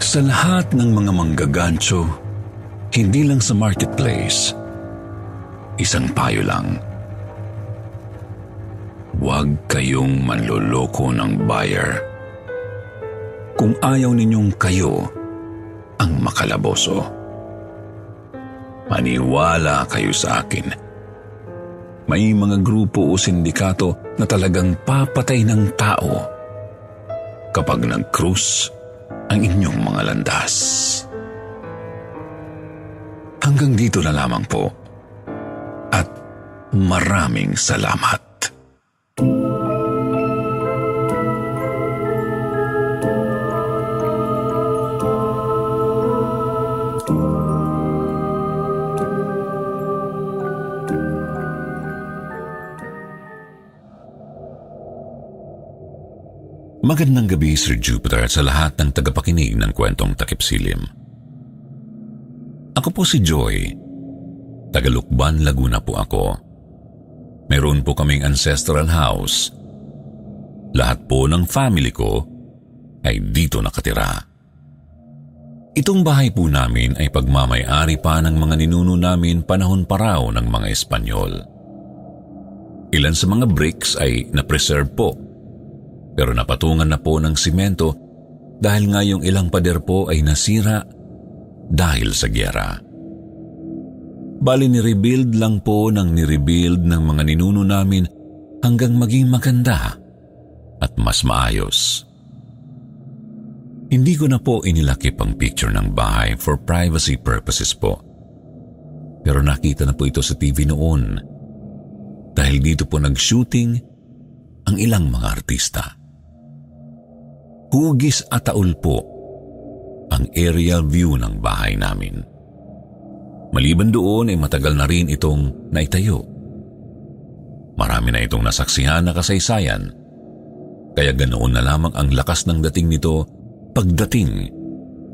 Speaker 2: Sa lahat ng mga manggagancho, Hindi lang sa marketplace, isang payo lang. Huwag kayong manloloko ng buyer. Kung ayaw ninyong kayo ang makalaboso. Maniwala kayo sa akin. May mga grupo o sindikato na talagang papatay ng tao kapag nag-cruise ang inyong mga landas. Hanggang dito na lamang po. At maraming salamat. Magandang gabi, Sir Jupiter, sa lahat ng tagapakinig ng kwentong takip silim. Ako po si Joy. Tagalukban, Laguna po ako. Meron po kaming ancestral house. Lahat po ng family ko ay dito nakatira. Itong bahay po namin ay pagmamayari pa ng mga ninuno namin panahon pa raw ng mga Espanyol. Ilan sa mga bricks ay na-preserve po pero napatungan na po ng simento dahil nga yung ilang pader po ay nasira dahil sa gyera. Bali ni-rebuild lang po ng ni-rebuild ng mga ninuno namin hanggang maging maganda at mas maayos. Hindi ko na po inilakip ang picture ng bahay for privacy purposes po. Pero nakita na po ito sa TV noon dahil dito po nag-shooting ang ilang mga artista hugis at taul po ang aerial view ng bahay namin. Maliban doon ay matagal na rin itong naitayo. Marami na itong nasaksihan na kasaysayan, kaya ganoon na lamang ang lakas ng dating nito pagdating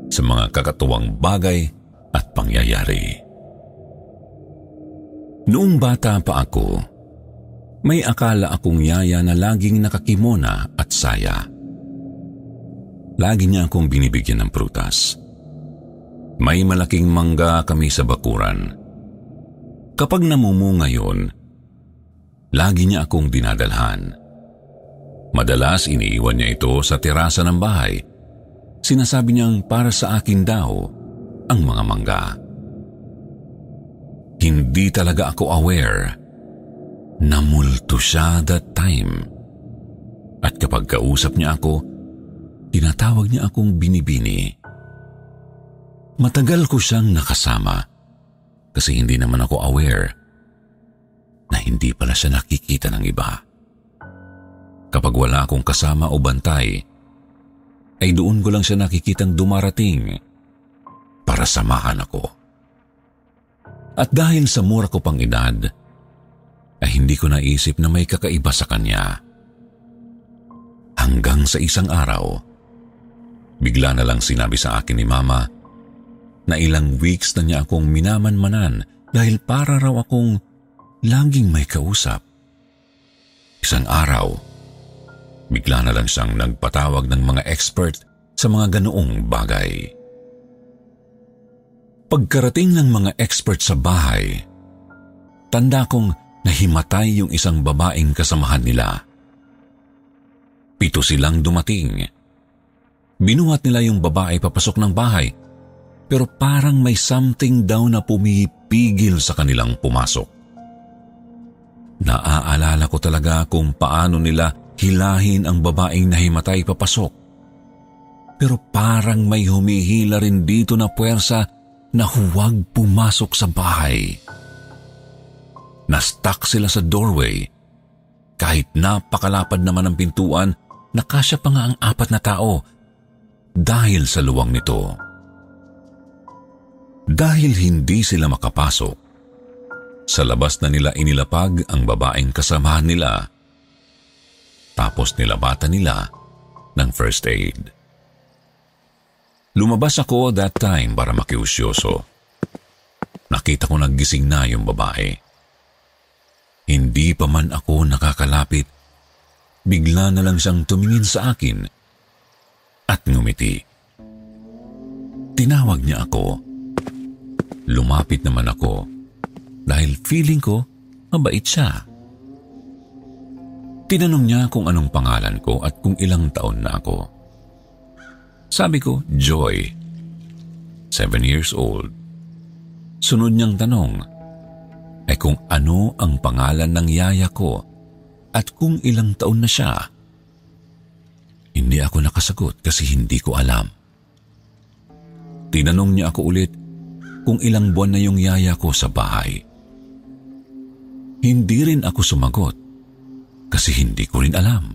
Speaker 2: sa mga kakatuwang bagay at pangyayari. Noong bata pa ako, may akala akong yaya na laging nakakimona at saya. Lagi niya akong binibigyan ng prutas. May malaking mangga kami sa bakuran. Kapag namumunga yon, lagi niya akong dinadalhan. Madalas iniiwan niya ito sa terasa ng bahay. Sinasabi niyang para sa akin daw ang mga mangga. Hindi talaga ako aware na multo siya that time. At kapag kausap niya ako, Tinatawag niya akong binibini. Matagal ko siyang nakasama kasi hindi naman ako aware na hindi pala siya nakikita ng iba. Kapag wala akong kasama o bantay, ay doon ko lang siya nakikitang dumarating para samahan ako. At dahil sa mura ko pang edad, ay hindi ko naisip na may kakaiba sa kanya. Hanggang sa isang araw, Bigla na lang sinabi sa akin ni Mama na ilang weeks na niya akong minamanmanan dahil para raw akong laging may kausap. Isang araw, bigla na lang siyang nagpatawag ng mga expert sa mga ganoong bagay. Pagkarating ng mga expert sa bahay, tanda kong nahimatay yung isang babaeng kasamahan nila. Pito silang dumating Binuhat nila yung babae papasok ng bahay pero parang may something daw na pumipigil sa kanilang pumasok. Naaalala ko talaga kung paano nila hilahin ang babaeng nahimatay papasok. Pero parang may humihila rin dito na puwersa na huwag pumasok sa bahay. Nastak sila sa doorway. Kahit napakalapad naman ang pintuan, nakasya pa nga ang apat na tao dahil sa luwang nito. Dahil hindi sila makapasok, sa labas na nila inilapag ang babaeng kasamahan nila. Tapos nilabatan nila ng first aid. Lumabas ako that time para makiusyoso. Nakita ko naggising na yung babae. Hindi pa man ako nakakalapit, bigla na lang siyang tumingin sa akin at ngumiti. Tinawag niya ako. lumapit naman ako dahil feeling ko mabait siya. Tinanong niya kung anong pangalan ko at kung ilang taon na ako. Sabi ko, Joy. Seven years old. Sunod niyang tanong ay kung ano ang pangalan ng yaya ko at kung ilang taon na siya. Hindi ako nakasagot kasi hindi ko alam. Tinanong niya ako ulit kung ilang buwan na yung yaya ko sa bahay. Hindi rin ako sumagot kasi hindi ko rin alam.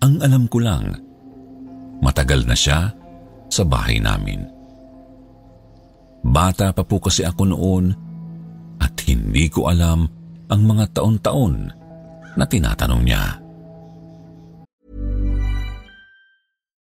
Speaker 2: Ang alam ko lang, matagal na siya sa bahay namin. Bata pa po kasi ako noon at hindi ko alam ang mga taon-taon na tinatanong niya.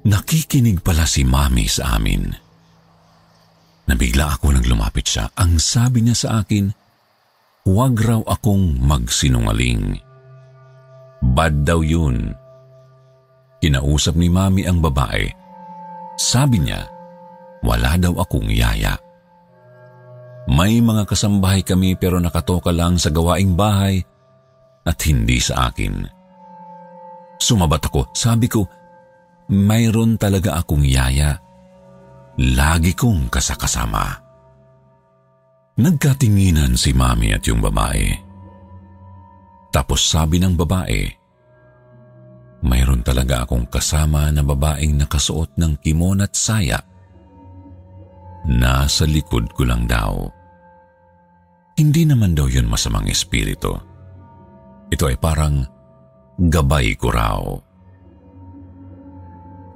Speaker 2: Nakikinig pala si Mami sa amin. Nabigla ako nang lumapit siya. Ang sabi niya sa akin, huwag raw akong magsinungaling. Bad daw yun. Kinausap ni Mami ang babae. Sabi niya, wala daw akong yaya. May mga kasambahay kami pero nakatoka lang sa gawaing bahay at hindi sa akin. Sumabat ako. Sabi ko, mayroon talaga akong yaya. Lagi kong kasakasama. Nagkatinginan si mami at yung babae. Tapos sabi ng babae, mayroon talaga akong kasama na babaeng nakasuot ng kimon at saya. Nasa likod ko lang daw. Hindi naman daw yun masamang espiritu. Ito ay parang gabay ko raw.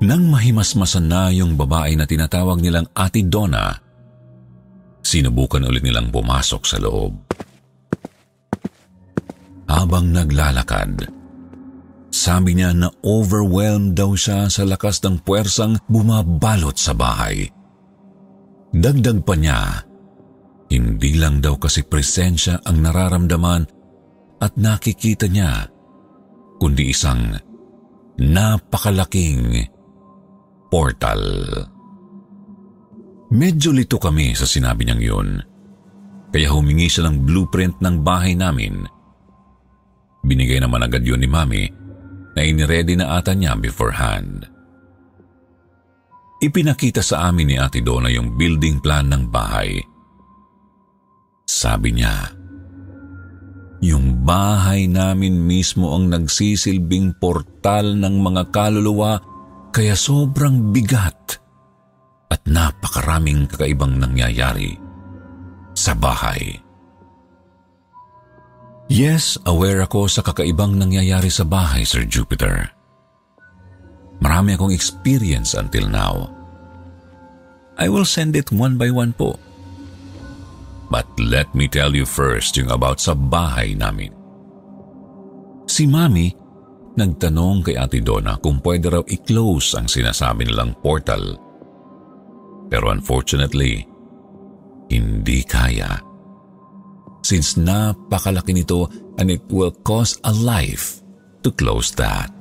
Speaker 2: Nang mahimasmasan na yung babae na tinatawag nilang Ate Donna, sinubukan ulit nilang pumasok sa loob. Habang naglalakad, sabi niya na overwhelmed daw siya sa lakas ng puwersang bumabalot sa bahay. Dagdag pa niya, hindi lang daw kasi presensya ang nararamdaman at nakikita niya, kundi isang napakalaking portal. Medyo lito kami sa sinabi niyang yun. Kaya humingi siya ng blueprint ng bahay namin. Binigay naman agad yun ni Mami na iniredy na ata niya beforehand. Ipinakita sa amin ni Ate Donna yung building plan ng bahay. Sabi niya, yung bahay namin mismo ang nagsisilbing portal ng mga kaluluwa kaya sobrang bigat at napakaraming kakaibang nangyayari sa bahay. Yes, aware ako sa kakaibang nangyayari sa bahay, Sir Jupiter. Marami akong experience until now. I will send it one by one po. But let me tell you first yung about sa bahay namin. Si Mami nagtanong kay Ate Donna kung pwede raw i-close ang sinasabi nilang portal. Pero unfortunately, hindi kaya. Since napakalaki nito and it will cost a life to close that.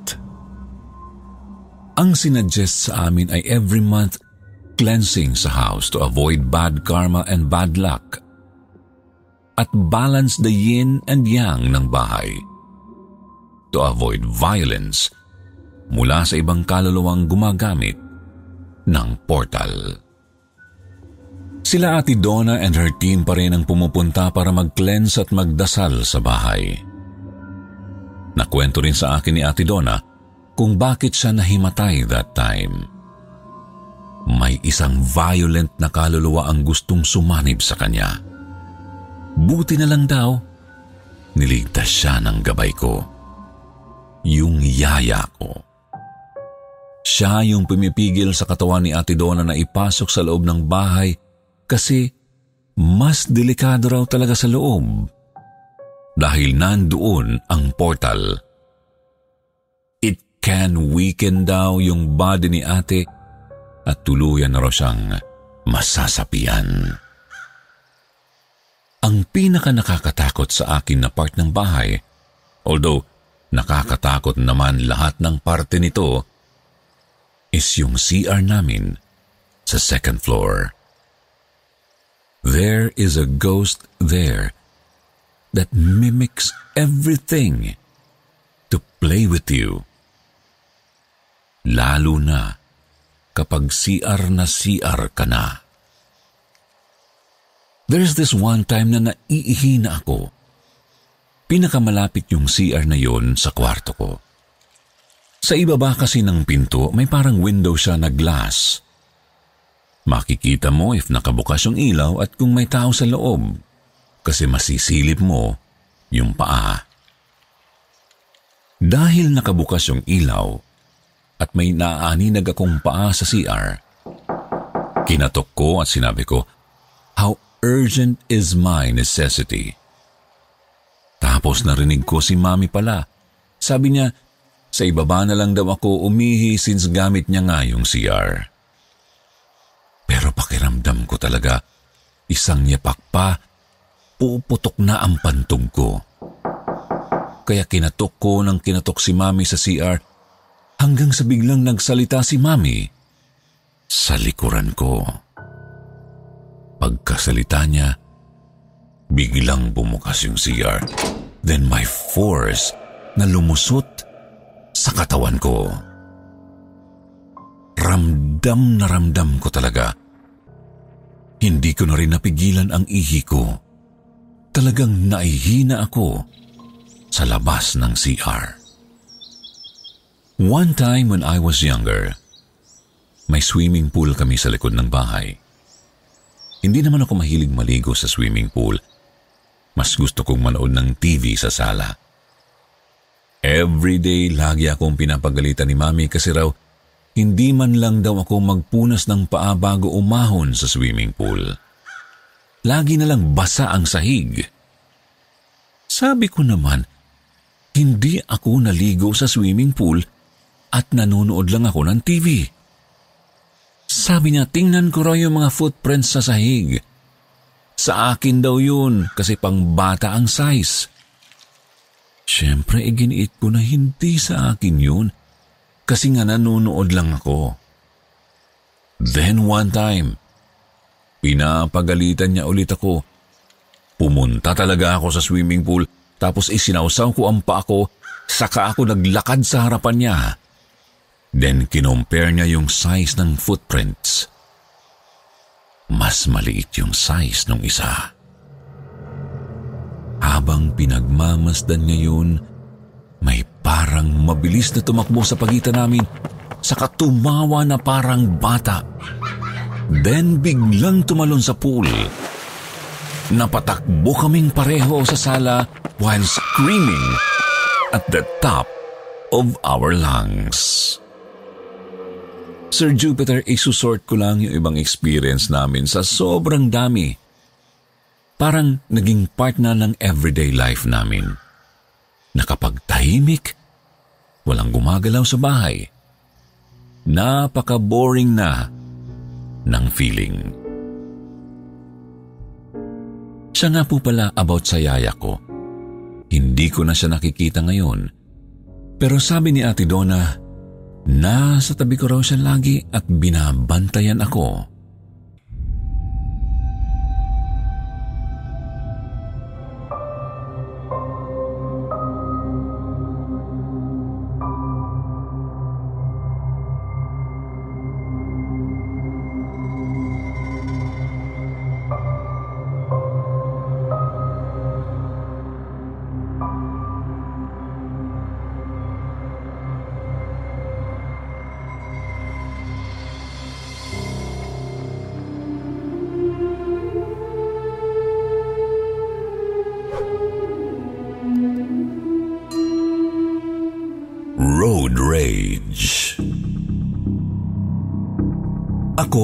Speaker 2: Ang sinuggest sa amin ay every month cleansing sa house to avoid bad karma and bad luck at balance the yin and yang ng bahay to avoid violence mula sa ibang kaluluwang gumagamit ng portal. Sila Ate Donna and her team pa rin ang pumupunta para mag-cleanse at magdasal sa bahay. Nakwento rin sa akin ni Ate Donna kung bakit siya nahimatay that time. May isang violent na kaluluwa ang gustong sumanib sa kanya. Buti na lang daw, niligtas siya ng gabay ko. Yung yaya ko. Siya yung pumipigil sa katawan ni Ate Donna na ipasok sa loob ng bahay kasi mas delikado raw talaga sa loob dahil nandoon ang portal. It can weaken daw yung body ni ate at tuluyan na raw siyang masasapian. Ang pinaka nakakatakot sa akin na part ng bahay, although nakakatakot naman lahat ng parte nito, is yung CR namin sa second floor. There is a ghost there that mimics everything to play with you. Lalo na kapag CR na CR ka na. There's this one time na naiihi na ako. Pinakamalapit yung CR na yon sa kwarto ko. Sa ibaba kasi ng pinto, may parang window siya na glass Makikita mo if nakabukas yung ilaw at kung may tao sa loob kasi masisilip mo yung paa. Dahil nakabukas yung ilaw at may naaaninag akong paa sa CR, kinatok ko at sinabi ko, How urgent is my necessity? Tapos narinig ko si mami pala. Sabi niya, sa ibaba na lang daw ako umihi since gamit niya nga yung CR. Pero pakiramdam ko talaga, isang yapak pa, puputok na ang pantog ko. Kaya kinatok ko ng kinatok si Mami sa CR hanggang sa biglang nagsalita si Mami sa likuran ko. Pagkasalita niya, biglang bumukas yung CR. Then my force na lumusot sa katawan ko. Ramdam na ramdam ko talaga. Hindi ko na rin napigilan ang ihi ko. Talagang naihina ako sa labas ng CR. One time when I was younger, may swimming pool kami sa likod ng bahay. Hindi naman ako mahilig maligo sa swimming pool. Mas gusto kong manood ng TV sa sala. Every day, lagi akong pinapagalitan ni Mami kasi raw hindi man lang daw ako magpunas ng paa bago umahon sa swimming pool. Lagi na lang basa ang sahig. Sabi ko naman, hindi ako naligo sa swimming pool at nanonood lang ako ng TV. Sabi niya, tingnan ko raw yung mga footprints sa sahig. Sa akin daw yun kasi pang bata ang size. Siyempre, iginiit ko na hindi sa akin yun kasi nga nanonood lang ako. Then one time, pinapagalitan niya ulit ako. Pumunta talaga ako sa swimming pool tapos isinawsaw ko ang pa ako saka ako naglakad sa harapan niya. Then kinompare niya yung size ng footprints. Mas maliit yung size ng isa. Habang pinagmamasdan niya yun, may parang mabilis na tumakbo sa pagitan namin sa katumawa na parang bata. Then biglang tumalon sa pool. Napatakbo kaming pareho sa sala while screaming at the top of our lungs. Sir Jupiter, isusort ko lang yung ibang experience namin sa sobrang dami. Parang naging part na ng everyday life namin na kapag tahimik, walang gumagalaw sa bahay, napaka-boring na ng feeling. Siya nga po pala about sa yaya ko. Hindi ko na siya nakikita ngayon. Pero sabi ni Ate Donna, nasa tabi ko raw siya lagi at binabantayan ako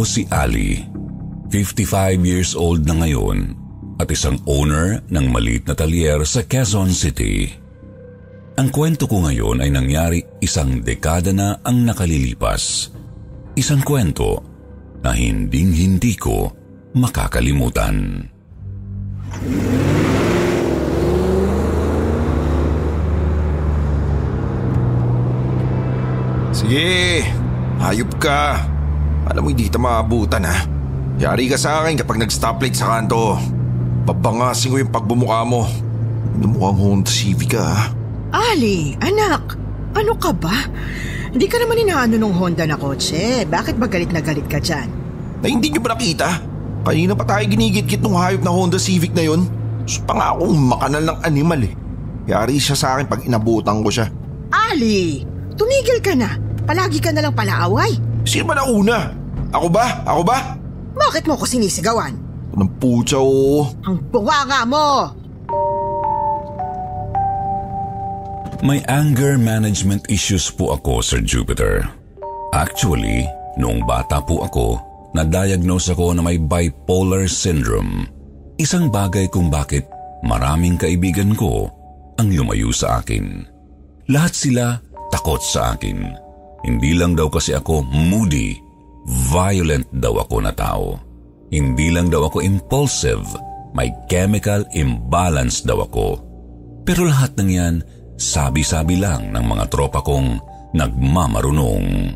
Speaker 2: si Ali, 55 years old na ngayon at isang owner ng maliit na talyer sa Quezon City. Ang kwento ko ngayon ay nangyari isang dekada na ang nakalilipas. Isang kwento na hinding-hindi ko makakalimutan.
Speaker 3: Sige, hayop ka. Alam mo hindi kita maabutan ha. Yari ka sa akin kapag nag-stoplight sa kanto. Babangasin ko yung pagbumuka mo. Numukhang Honda Civic ka ha.
Speaker 6: Ali, anak, ano ka ba? Hindi ka naman inaano ng Honda na kotse. Bakit ba galit na galit ka dyan?
Speaker 3: Na hindi niyo ba nakita? Kanina pa tayo ginigit-git ng hayop na Honda Civic na yun. Gusto pa nga akong makanal ng animal eh. Yari siya sa akin pag inabutan ko siya.
Speaker 6: Ali, tumigil ka na. Palagi ka na lang palaaway.
Speaker 3: Sino ba nauna? Ako ba? Ako ba?
Speaker 6: Bakit mo ko sinisigawan?
Speaker 3: Anong putsa oo.
Speaker 6: Ang bunganga mo!
Speaker 2: May anger management issues po ako, Sir Jupiter. Actually, noong bata po ako, na-diagnose ako na may bipolar syndrome. Isang bagay kung bakit maraming kaibigan ko ang lumayo sa akin. Lahat sila takot sa akin. Hindi lang daw kasi ako moody, violent daw ako na tao. Hindi lang daw ako impulsive, may chemical imbalance daw ako. Pero lahat ng yan, sabi-sabi lang ng mga tropa kong nagmamarunong.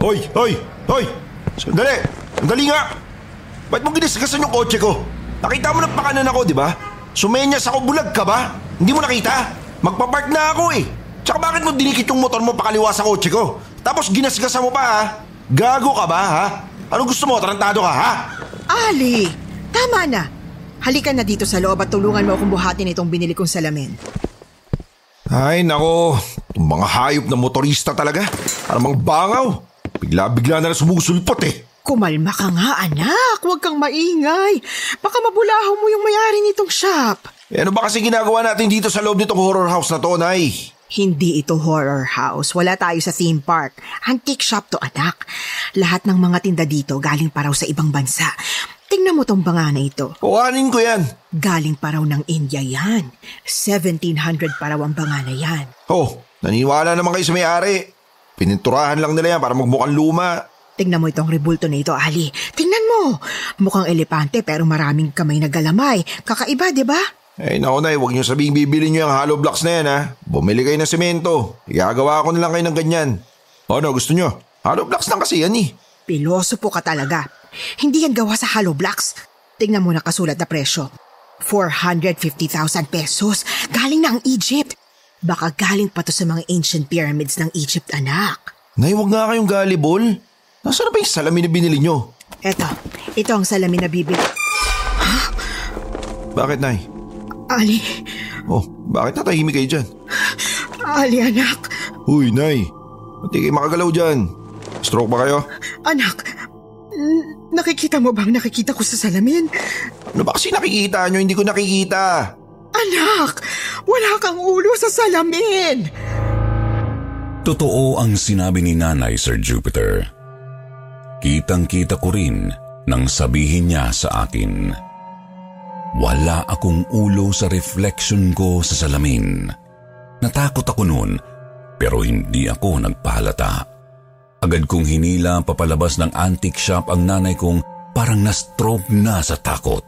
Speaker 3: Hoy! Hoy! Hoy! Sandali! Sandali nga! Ba't mo ginisgasan yung kotse ko? Nakita mo na pakanan ako, di ba? Sumenyas ako, bulag ka ba? Hindi mo nakita? Magpapark na ako eh. Tsaka bakit mo dinikit yung motor mo pakaliwa sa kotse ko? Tapos ginasgasan mo pa ha? Gago ka ba ha? Ano gusto mo? Tarantado ka ha?
Speaker 6: Ali, tama na. Halika na dito sa loob at tulungan mo akong buhatin itong binili kong salamin.
Speaker 3: Ay nako, itong mga hayop na motorista talaga. Parang bangaw. Bigla-bigla na lang sumusulpot eh.
Speaker 6: Kumalma ka nga anak, huwag kang maingay. Baka mabulahaw mo yung mayari nitong shop.
Speaker 3: Eh, ano ba kasi ginagawa natin dito sa loob nitong horror house na to, Nay?
Speaker 6: Hindi ito horror house. Wala tayo sa theme park. Antique shop to, anak. Lahat ng mga tinda dito galing pa raw sa ibang bansa. Tingnan mo tong banga na ito.
Speaker 3: Kuhanin ko yan.
Speaker 6: Galing pa raw ng India yan. 1700 pa raw ang banga na yan.
Speaker 3: Oh, naniwala naman kayo sa may-ari. Pininturahan lang nila yan para magmukhang luma.
Speaker 6: Tingnan mo itong rebulto na ito, Ali. Tingnan mo. Mukhang elepante pero maraming kamay na galamay. Kakaiba, di ba?
Speaker 3: Eh, naku na, huwag niyo sabihing bibili niyo yung hollow blocks na yan ha. Bumili kayo ng semento. Igagawa ko na lang kayo ng ganyan. Ano, gusto niyo? Hollow blocks lang kasi yan eh.
Speaker 6: Piloso po ka talaga. Hindi yan gawa sa hollow blocks. Tingnan mo na kasulat na presyo. 450,000 pesos. Galing na ang Egypt. Baka galing pa to sa mga ancient pyramids ng Egypt, anak.
Speaker 3: Nay, huwag nga kayong galibol. Nasaan na ba yung salamin na binili niyo?
Speaker 6: Eto, ito ang salamin na bibili.
Speaker 3: Bakit, Nay?
Speaker 6: Ali,
Speaker 3: Oh, bakit natahimik kayo dyan?
Speaker 6: Ali anak,
Speaker 3: Uy, Nay. Pati kayo makagalaw dyan. Stroke ba kayo?
Speaker 6: anak. n- Nakikita mo bang nakikita ko sa salamin?
Speaker 3: Ano ba kasi nakikita nyo? Hindi ko nakikita.
Speaker 6: Anak, wala kang ulo sa salamin.
Speaker 2: Totoo ang sinabi ni Nanay Sir Jupiter. Kitang-kita ko rin nang sabihin niya sa akin. Wala akong ulo sa reflection ko sa salamin. Natakot ako noon pero hindi ako nagpahalata. Agad kong hinila papalabas ng antique shop ang nanay kong parang na-stroke na sa takot.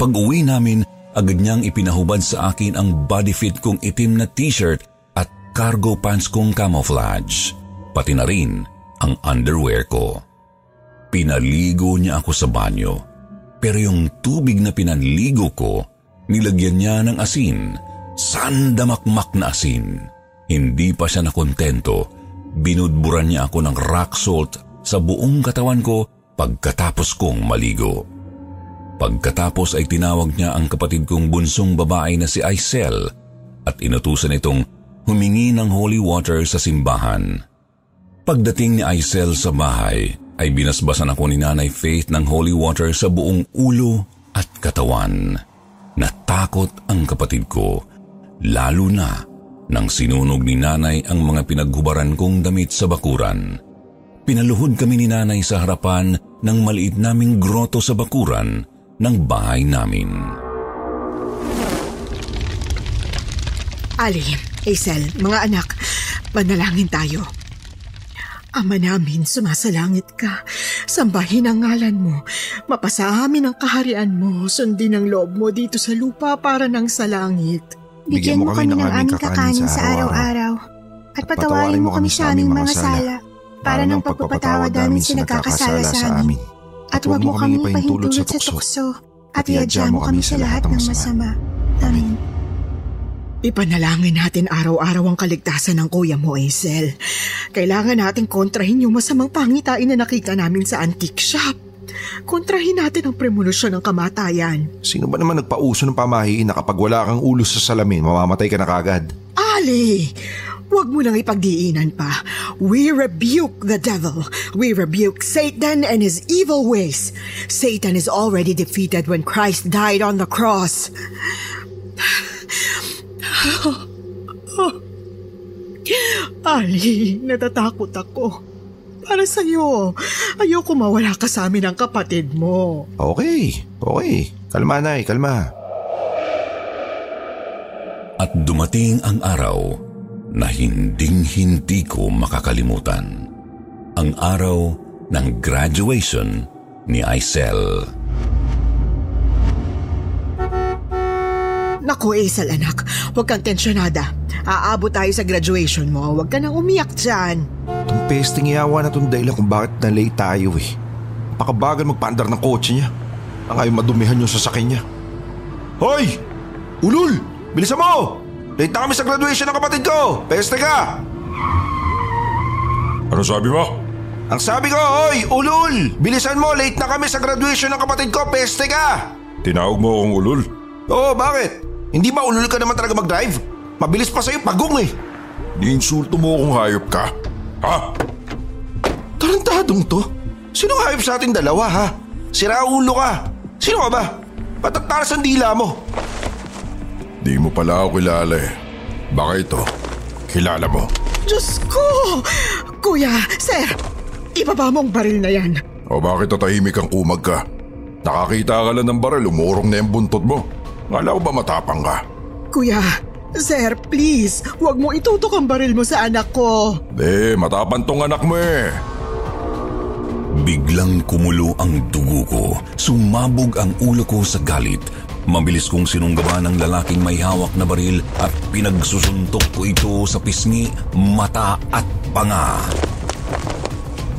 Speaker 2: Pag uwi namin, agad niyang ipinahubad sa akin ang body fit kong itim na t-shirt at cargo pants kong camouflage, pati na rin ang underwear ko. Pinaligo niya ako sa banyo, pero yung tubig na pinanligo ko, nilagyan niya ng asin, sandamakmak na asin. Hindi pa siya nakontento, binudburan niya ako ng rock salt sa buong katawan ko pagkatapos kong maligo. Pagkatapos ay tinawag niya ang kapatid kong bunsong babae na si Aisel at inutusan itong humingi ng holy water sa simbahan. Pagdating ni Aisel sa bahay, ay binasbasan ako ni Nanay Faith ng holy water sa buong ulo at katawan. Natakot ang kapatid ko, lalo na nang sinunog ni nanay ang mga pinaghubaran kong damit sa bakuran. Pinaluhod kami ni nanay sa harapan ng maliit naming groto sa bakuran ng bahay namin.
Speaker 6: Ali, Hazel, mga anak, manalangin tayo. Ama namin, sumasalangit ka. Sambahin ang ngalan mo. Mapasa amin ang kaharian mo. Sundin ang loob mo dito sa lupa para ng sa langit.
Speaker 3: Bigyan mo kami ng aming kakanin sa araw-araw.
Speaker 9: At patawarin mo kami sa aming mga sala para ng pagpapatawad namin sa nagkakasala sa amin. At huwag mo kami pahintulot sa tukso at iadya mo kami sa lahat ng masama. Amen.
Speaker 6: Ipanalangin natin araw-araw ang kaligtasan ng kuya mo, Hazel. Kailangan natin kontrahin yung masamang pangitain na nakita namin sa antique shop. Kontrahin natin ang premolusyon ng kamatayan.
Speaker 3: Sino ba naman nagpauso ng pamahiin na kapag wala kang ulo sa salamin, mamamatay ka na kagad?
Speaker 6: Ali! Huwag mo nang ipagdiinan pa. We rebuke the devil. We rebuke Satan and his evil ways. Satan is already defeated when Christ died on the cross. Ali, natatakot ako. Para sa'yo, ayoko mawala ka sa amin ang kapatid mo.
Speaker 3: Okay, okay. Kalma, Nay, kalma.
Speaker 2: At dumating ang araw na hinding-hindi ko makakalimutan. Ang araw ng graduation ni Aisel.
Speaker 6: Naku, Hazel anak, huwag kang tensyonada. Aabot tayo sa graduation mo. Huwag ka nang umiyak dyan.
Speaker 3: Itong pesting iyawa na itong dahilan kung bakit na-late tayo eh. Napakabagal magpaandar ng kotse niya. Ang ayaw madumihan yung sasakyan niya. Hoy! Ulul! Bilisan mo! Late na kami sa graduation ng kapatid ko! Peste ka!
Speaker 10: Ano sabi mo?
Speaker 3: Ang sabi ko, hoy! Ulul! Bilisan mo! Late na kami sa graduation ng kapatid ko! Peste ka!
Speaker 10: Tinawag mo akong ulul?
Speaker 3: Oo, bakit? Hindi ba ulul ka naman talaga mag-drive? Mabilis pa sa'yo pagong eh.
Speaker 10: Niinsulto mo akong hayop ka. Ha?
Speaker 3: Tarantadong to? Sino hayop sa ating dalawa ha? Sira ulo ka. Sino ka ba? Ba't ang taras ang dila mo?
Speaker 10: Di mo pala ako kilala eh. Baka ito, kilala mo.
Speaker 6: Diyos ko! Kuya, sir, ibaba mo ang baril na yan.
Speaker 10: O bakit tatahimik ang kumag ka? Nakakita ka lang ng baril, umurong na yung buntot mo. Ngala ko ba matapang ka?
Speaker 6: Kuya, sir, please, huwag mo itutok ang baril mo sa anak ko.
Speaker 10: De, matapang tong anak mo eh.
Speaker 2: Biglang kumulo ang dugo ko. Sumabog ang ulo ko sa galit. Mabilis kong sinunggaban ng lalaking may hawak na baril at pinagsusuntok ko ito sa pisngi, mata at panga.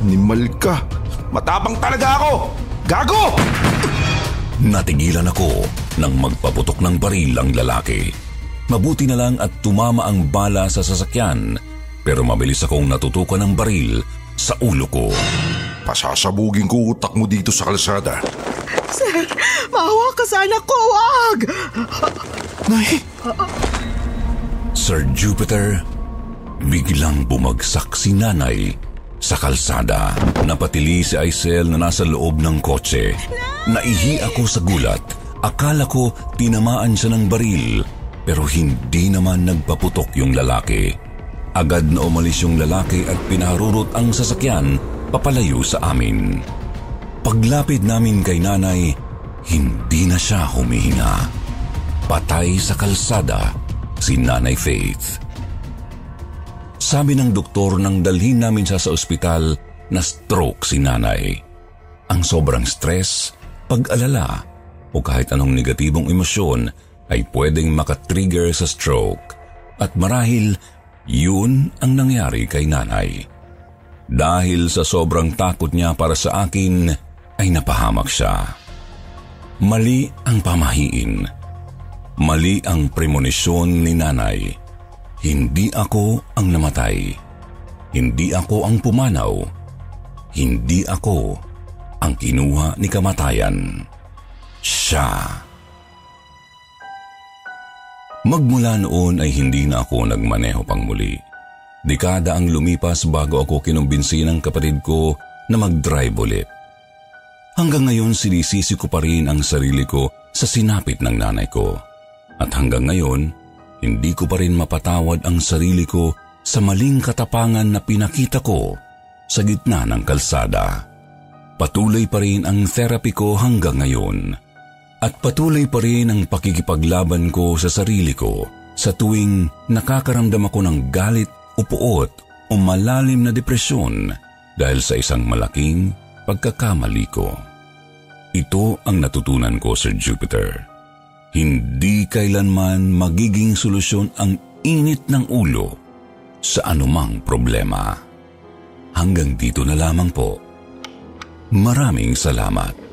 Speaker 3: Nimal ka. Matapang talaga ako! Gago!
Speaker 2: Natigilan ako nang magpaputok ng baril ang lalaki. Mabuti na lang at tumama ang bala sa sasakyan pero mabilis akong natutukan ng baril sa ulo ko.
Speaker 10: Pasasabugin ko utak mo dito sa kalsada.
Speaker 6: Sir, maawa ka sa anak ko, wag!
Speaker 3: Nay!
Speaker 2: Sir Jupiter, biglang bumagsak si nanay sa kalsada. Napatili si Aisel na nasa loob ng kotse. Naihi ako sa gulat. Akala ko tinamaan siya ng baril pero hindi naman nagpaputok yung lalaki. Agad na umalis yung lalaki at pinaharurot ang sasakyan papalayo sa amin. Paglapit namin kay nanay, hindi na siya humihinga. Patay sa kalsada si Nanay Faith. Sabi ng doktor nang dalhin namin siya sa ospital na stroke si nanay. Ang sobrang stress, pag-alala o kahit anong negatibong emosyon ay pwedeng makatrigger sa stroke. At marahil yun ang nangyari kay nanay. Dahil sa sobrang takot niya para sa akin, ay napahamak siya. Mali ang pamahiin. Mali ang premonisyon ni nanay. Hindi ako ang namatay. Hindi ako ang pumanaw. Hindi ako ang kinuha ni kamatayan. Siya. Magmula noon ay hindi na ako nagmaneho pang muli. Dekada ang lumipas bago ako kinumbinsi ng kapatid ko na mag-drive ulit. Hanggang ngayon sinisisi ko pa rin ang sarili ko sa sinapit ng nanay ko. At hanggang ngayon, hindi ko pa rin mapatawad ang sarili ko sa maling katapangan na pinakita ko sa gitna ng kalsada. Patuloy pa rin ang therapy ko hanggang ngayon. At patuloy pa rin ang pakikipaglaban ko sa sarili ko sa tuwing nakakaramdam ako ng galit o puot o malalim na depresyon dahil sa isang malaking pagkakamali ko. Ito ang natutunan ko, Sir Jupiter. Hindi kailanman magiging solusyon ang init ng ulo sa anumang problema. Hanggang dito na lamang po. Maraming salamat.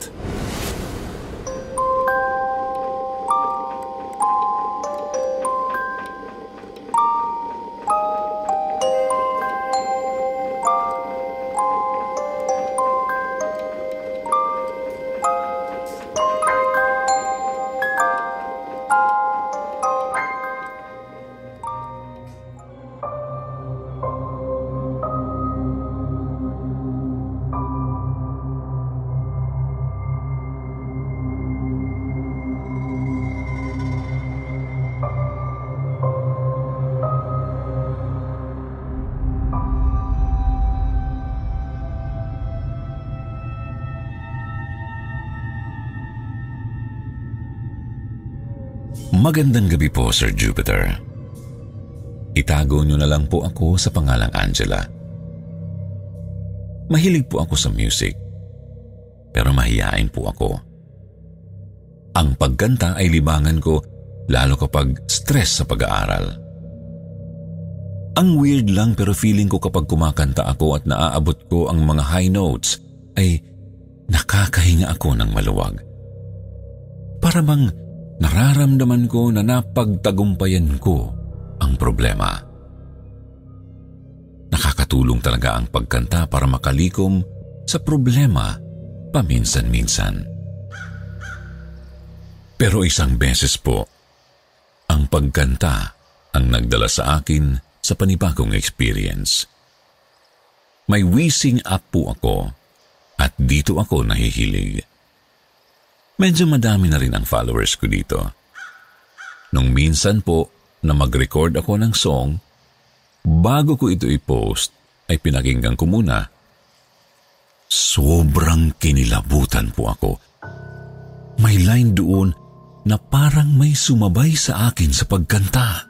Speaker 2: Magandang gabi po, Sir Jupiter. Itago niyo na lang po ako sa pangalang Angela. Mahilig po ako sa music, pero mahiyain po ako. Ang pagkanta ay libangan ko lalo kapag stress sa pag-aaral. Ang weird lang pero feeling ko kapag kumakanta ako at naaabot ko ang mga high notes ay nakakahinga ako ng maluwag. Para bang nararamdaman ko na napagtagumpayan ko ang problema. Nakakatulong talaga ang pagkanta para makalikom sa problema paminsan-minsan. Pero isang beses po, ang pagkanta ang nagdala sa akin sa panibagong experience. May wheezing up po ako at dito ako nahihilig. Medyo madami na rin ang followers ko dito. Nung minsan po na mag-record ako ng song, bago ko ito i-post, ay pinakinggan ko muna. Sobrang kinilabutan po ako. May line doon na parang may sumabay sa akin sa pagkanta.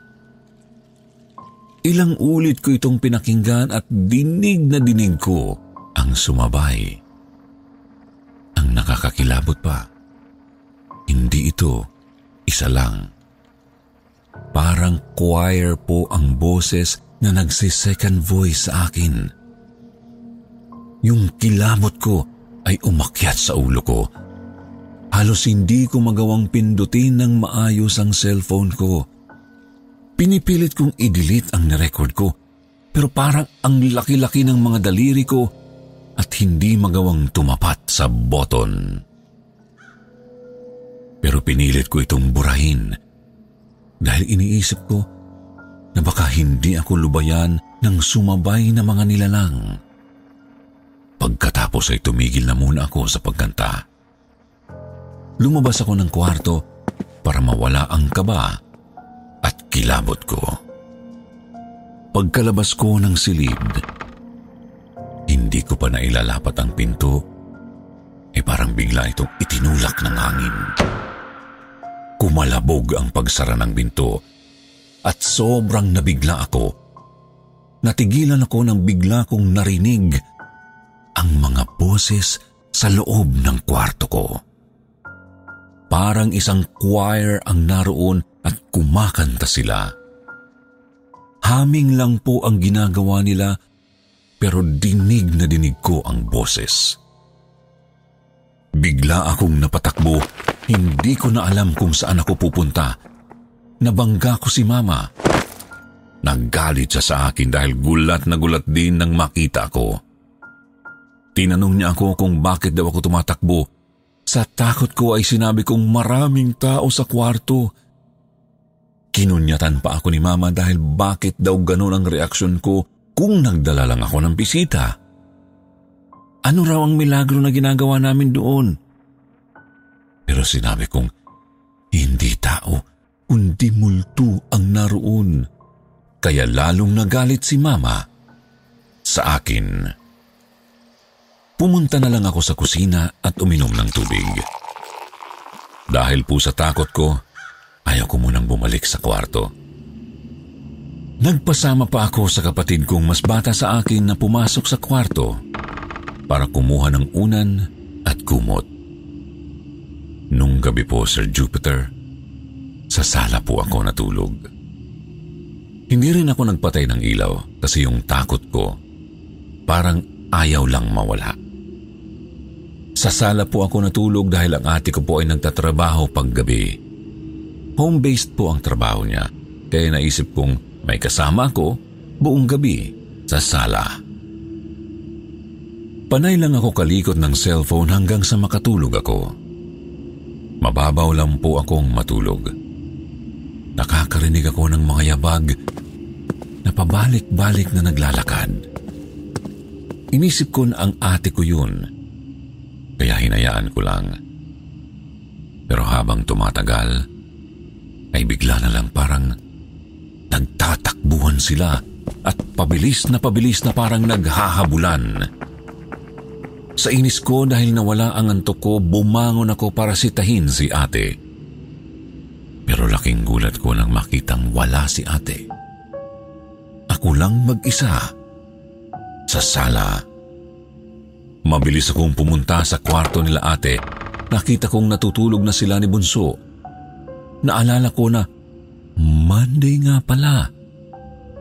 Speaker 2: Ilang ulit ko itong pinakinggan at dinig na dinig ko ang sumabay. Ang nakakakilabot pa hindi ito isa lang. Parang choir po ang boses na nagsi-second voice sa akin. Yung kilabot ko ay umakyat sa ulo ko. Halos hindi ko magawang pindutin ng maayos ang cellphone ko. Pinipilit kong i-delete ang nirecord ko pero parang ang laki-laki ng mga daliri ko at hindi magawang tumapat sa button pero pinilit ko itong burahin dahil iniisip ko na baka hindi ako lubayan ng sumabay na mga nilalang. Pagkatapos ay tumigil na muna ako sa pagkanta. Lumabas ako ng kwarto para mawala ang kaba at kilabot ko. Pagkalabas ko ng silid, hindi ko pa nailalapat ang pinto, eh parang bigla itong itinulak ng hangin. Kumalabog ang pagsara ng binto at sobrang nabigla ako. Natigilan ako nang bigla kong narinig ang mga boses sa loob ng kwarto ko. Parang isang choir ang naroon at kumakanta sila. Haming lang po ang ginagawa nila pero dinig na dinig ko ang boses. Bigla akong napatakbo hindi ko na alam kung saan ako pupunta. Nabangga ko si mama. Naggalit siya sa akin dahil gulat na gulat din nang makita ko. Tinanong niya ako kung bakit daw ako tumatakbo. Sa takot ko ay sinabi kong maraming tao sa kwarto. Kinunyatan pa ako ni mama dahil bakit daw ganun ang reaksyon ko kung nagdala lang ako ng bisita. Ano raw ang milagro na ginagawa namin doon? Pero sinabi kong, hindi tao, kundi multo ang naroon. Kaya lalong nagalit si Mama sa akin. Pumunta na lang ako sa kusina at uminom ng tubig. Dahil po sa takot ko, ayaw ko munang bumalik sa kwarto. Nagpasama pa ako sa kapatid kong mas bata sa akin na pumasok sa kwarto para kumuha ng unan at kumot. Nung gabi po, Sir Jupiter, sa sala po ako natulog. Hindi rin ako nagpatay ng ilaw kasi yung takot ko parang ayaw lang mawala. Sa sala po ako natulog dahil ang ate ko po ay nagtatrabaho paggabi. Home-based po ang trabaho niya kaya naisip kong may kasama ako buong gabi sa sala. Panay lang ako kalikot ng cellphone hanggang sa makatulog ako. Mababaw lang po akong matulog. Nakakarinig ako ng mga yabag na pabalik-balik na naglalakad. Inisip ko na ang ate ko yun, kaya hinayaan ko lang. Pero habang tumatagal, ay bigla na lang parang Nagtatakbuhan sila at pabilis na pabilis na parang naghahabulan. Sa inis ko dahil nawala ang antok ko, bumangon ako para sitahin si ate. Pero laking gulat ko nang makitang wala si ate. Ako lang mag-isa sa sala. Mabilis akong pumunta sa kwarto nila ate. Nakita kong natutulog na sila ni Bunso. Naalala ko na Monday nga pala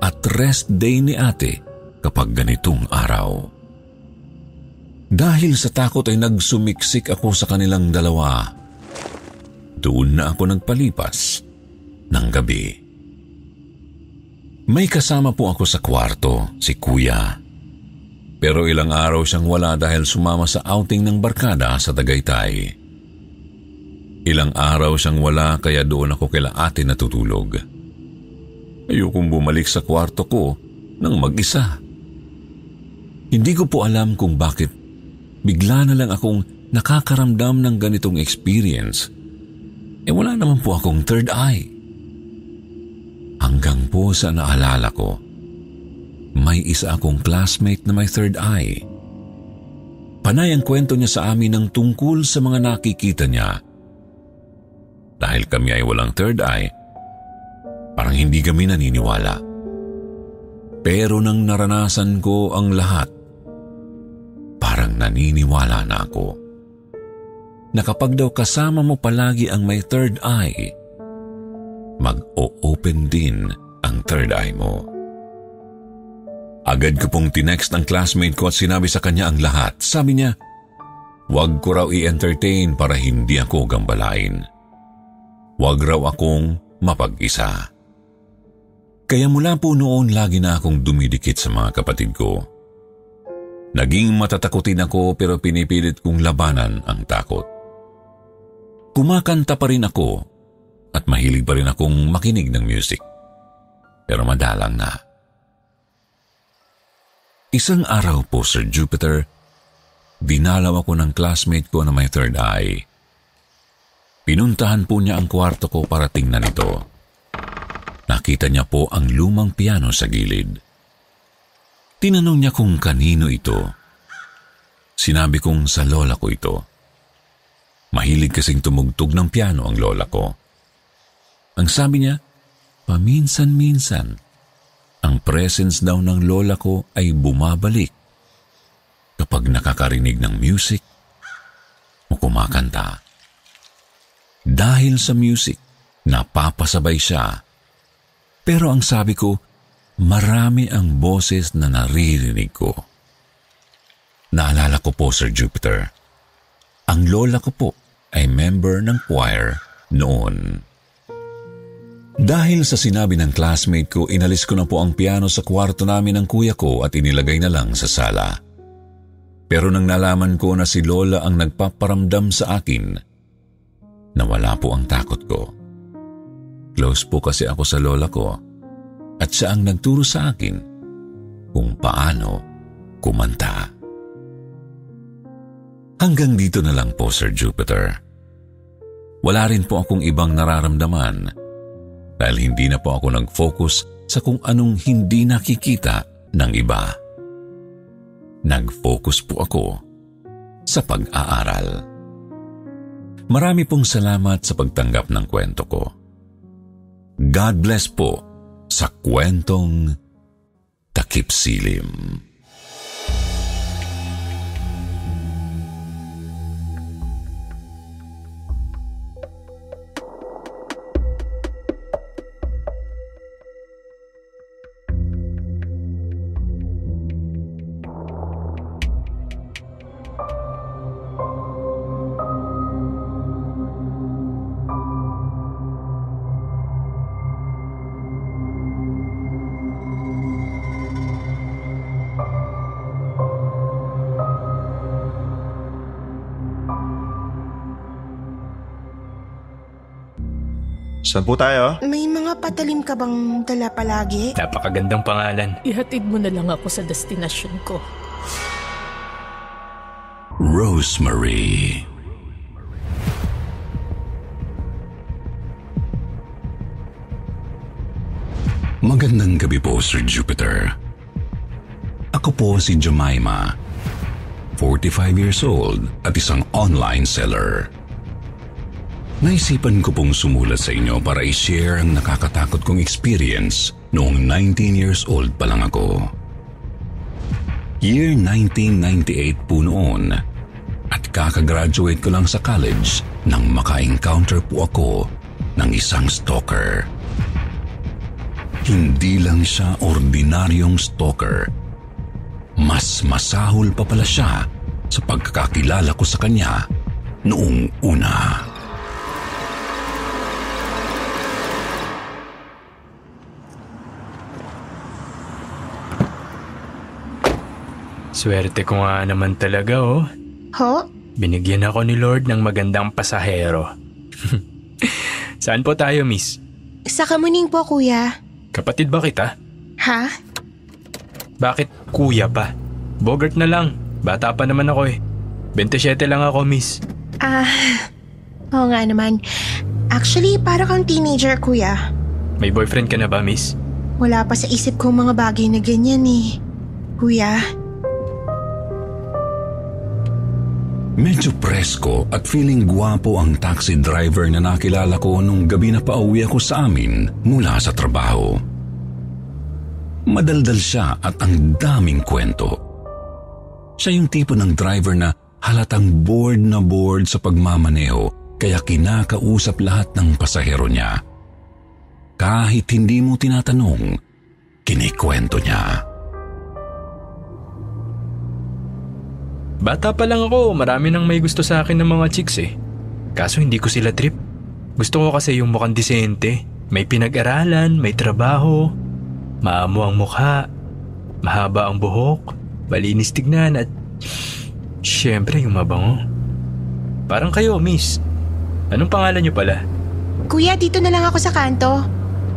Speaker 2: at rest day ni ate kapag ganitong araw. Dahil sa takot ay nagsumiksik ako sa kanilang dalawa. Doon na ako nagpalipas ng gabi. May kasama po ako sa kwarto, si kuya. Pero ilang araw siyang wala dahil sumama sa outing ng barkada sa Tagaytay. Ilang araw siyang wala kaya doon ako kila ate natutulog. Ayokong bumalik sa kwarto ko nang mag-isa. Hindi ko po alam kung bakit bigla na lang akong nakakaramdam ng ganitong experience. Eh wala naman po akong third eye. Hanggang po sa naalala ko, may isa akong classmate na may third eye. Panay ang kwento niya sa amin ng tungkol sa mga nakikita niya dahil kami ay walang third eye, parang hindi kami naniniwala. Pero nang naranasan ko ang lahat, parang naniniwala na ako. Na daw kasama mo palagi ang may third eye, mag-o-open din ang third eye mo. Agad ko pong tinext ang classmate ko at sinabi sa kanya ang lahat. Sabi niya, huwag ko raw i-entertain para hindi ako gambalain. Huwag raw akong mapag-isa. Kaya mula po noon lagi na akong dumidikit sa mga kapatid ko. Naging matatakutin ako pero pinipilit kong labanan ang takot. Kumakanta pa rin ako at mahilig pa rin akong makinig ng music. Pero madalang na. Isang araw po, Sir Jupiter, dinalaw ako ng classmate ko na may third eye. Pinuntahan po niya ang kwarto ko para tingnan ito. Nakita niya po ang lumang piano sa gilid. Tinanong niya kung kanino ito. Sinabi kong sa lola ko ito. Mahilig kasing tumugtog ng piano ang lola ko. Ang sabi niya, paminsan-minsan, ang presence daw ng lola ko ay bumabalik kapag nakakarinig ng music o kumakanta. Dahil sa music, napapasabay siya. Pero ang sabi ko, marami ang boses na naririnig ko. Naalala ko po, Sir Jupiter. Ang lola ko po ay member ng choir noon. Dahil sa sinabi ng classmate ko, inalis ko na po ang piano sa kwarto namin ng kuya ko at inilagay na lang sa sala. Pero nang nalaman ko na si Lola ang nagpaparamdam sa akin, Nawala po ang takot ko. Close po kasi ako sa lola ko at siya ang nagturo sa akin kung paano kumanta. Hanggang dito na lang po, Sir Jupiter. Wala rin po akong ibang nararamdaman dahil hindi na po ako nag-focus sa kung anong hindi nakikita ng iba. Nag-focus po ako sa pag-aaral. Marami pong salamat sa pagtanggap ng kwento ko. God bless po sa kwentong Takip Silim.
Speaker 3: Saan po tayo?
Speaker 9: May mga patalim ka bang dala palagi?
Speaker 5: Napakagandang pangalan.
Speaker 4: Ihatid mo na lang ako sa destinasyon ko.
Speaker 2: Rosemary. Magandang gabi po, Sir Jupiter. Ako po si Jemima, 45 years old at isang online seller. Naisipan ko pong sumulat sa inyo para i-share ang nakakatakot kong experience noong 19 years old pa lang ako. Year 1998 po noon at kakagraduate ko lang sa college nang maka-encounter po ako ng isang stalker. Hindi lang siya ordinaryong stalker. Mas masahol pa pala siya sa pagkakakilala ko sa kanya noong una.
Speaker 5: Swerte ko nga naman talaga oh.
Speaker 9: Ho?
Speaker 5: Binigyan ako ni Lord ng magandang pasahero. Saan po tayo, miss?
Speaker 9: Sa kamuning po, kuya.
Speaker 5: Kapatid ba kita?
Speaker 9: Ha?
Speaker 5: Bakit kuya pa? Bogart na lang. Bata pa naman ako eh. 27 lang ako, miss.
Speaker 9: Ah, oo nga naman. Actually, para kang teenager, kuya.
Speaker 5: May boyfriend ka na ba, miss?
Speaker 9: Wala pa sa isip ko mga bagay na ganyan eh. Kuya,
Speaker 2: Medyo presko at feeling guwapo ang taxi driver na nakilala ko nung gabi na pauwi ako sa amin mula sa trabaho. Madaldal siya at ang daming kwento. Siya yung tipo ng driver na halatang bored na bored sa pagmamaneho kaya kinakausap lahat ng pasahero niya. Kahit hindi mo tinatanong, kinikwento niya.
Speaker 5: Bata pa lang ako, marami nang may gusto sa akin ng mga chicks eh. Kaso hindi ko sila trip. Gusto ko kasi yung mukhang disente, may pinag-aralan, may trabaho, maamo ang mukha, mahaba ang buhok, malinis tignan at syempre yung mabango. Parang kayo, miss. Anong pangalan niyo pala?
Speaker 9: kuya dito na lang ako sa kanto.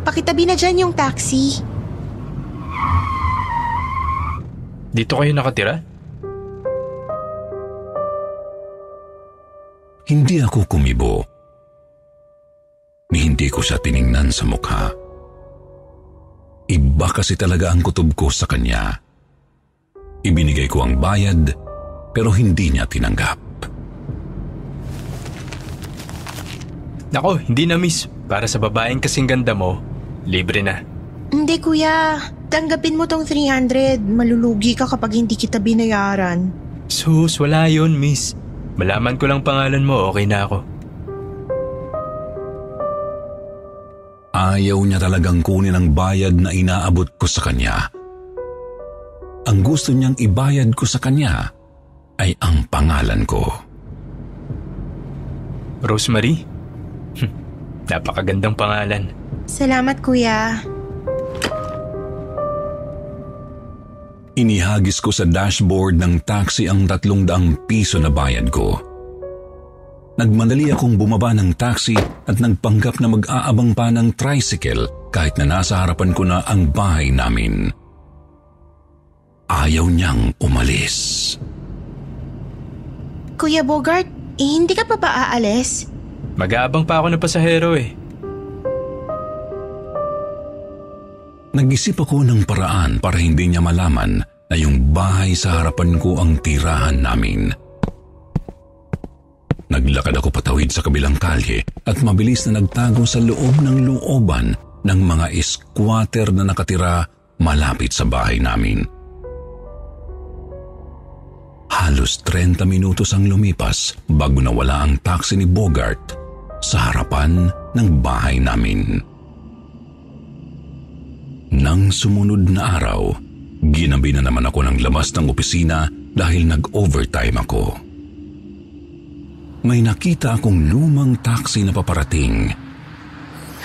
Speaker 9: Pakitabi na dyan yung taxi.
Speaker 5: Dito kayo nakatira?
Speaker 2: Hindi ako kumibo. Ni hindi ko siya tiningnan sa mukha. Iba kasi talaga ang kutob ko sa kanya. Ibinigay ko ang bayad pero hindi niya tinanggap.
Speaker 5: Nako, hindi na miss. Para sa babaeng kasing ganda mo, libre na.
Speaker 9: Hindi kuya, tanggapin mo tong 300. Malulugi ka kapag hindi kita binayaran.
Speaker 5: Sus, wala yun miss. Malaman ko lang pangalan mo, okay na ako.
Speaker 2: Ayaw niya talagang kunin ang bayad na inaabot ko sa kanya. Ang gusto niyang ibayad ko sa kanya ay ang pangalan ko.
Speaker 5: Rosemary? Napakagandang pangalan.
Speaker 9: Salamat kuya.
Speaker 2: Inihagis ko sa dashboard ng taxi ang tatlong daang piso na bayad ko. Nagmadali akong bumaba ng taxi at nagpanggap na mag-aabang pa ng tricycle kahit na nasa harapan ko na ang bahay namin. Ayaw niyang umalis.
Speaker 9: Kuya Bogart, eh, hindi ka pa ba aalis?
Speaker 5: Mag-aabang pa ako ng pasahero eh.
Speaker 2: Nag-isip ako ng paraan para hindi niya malaman na yung bahay sa harapan ko ang tirahan namin. Naglakad ako patawid sa kabilang kalye at mabilis na nagtago sa loob ng looban ng mga squatter na nakatira malapit sa bahay namin. Halos 30 minutos ang lumipas bago nawala ang taxi ni Bogart sa harapan ng bahay namin. Nang sumunod na araw, ginabi na naman ako ng labas ng opisina dahil nag-overtime ako. May nakita akong lumang taxi na paparating.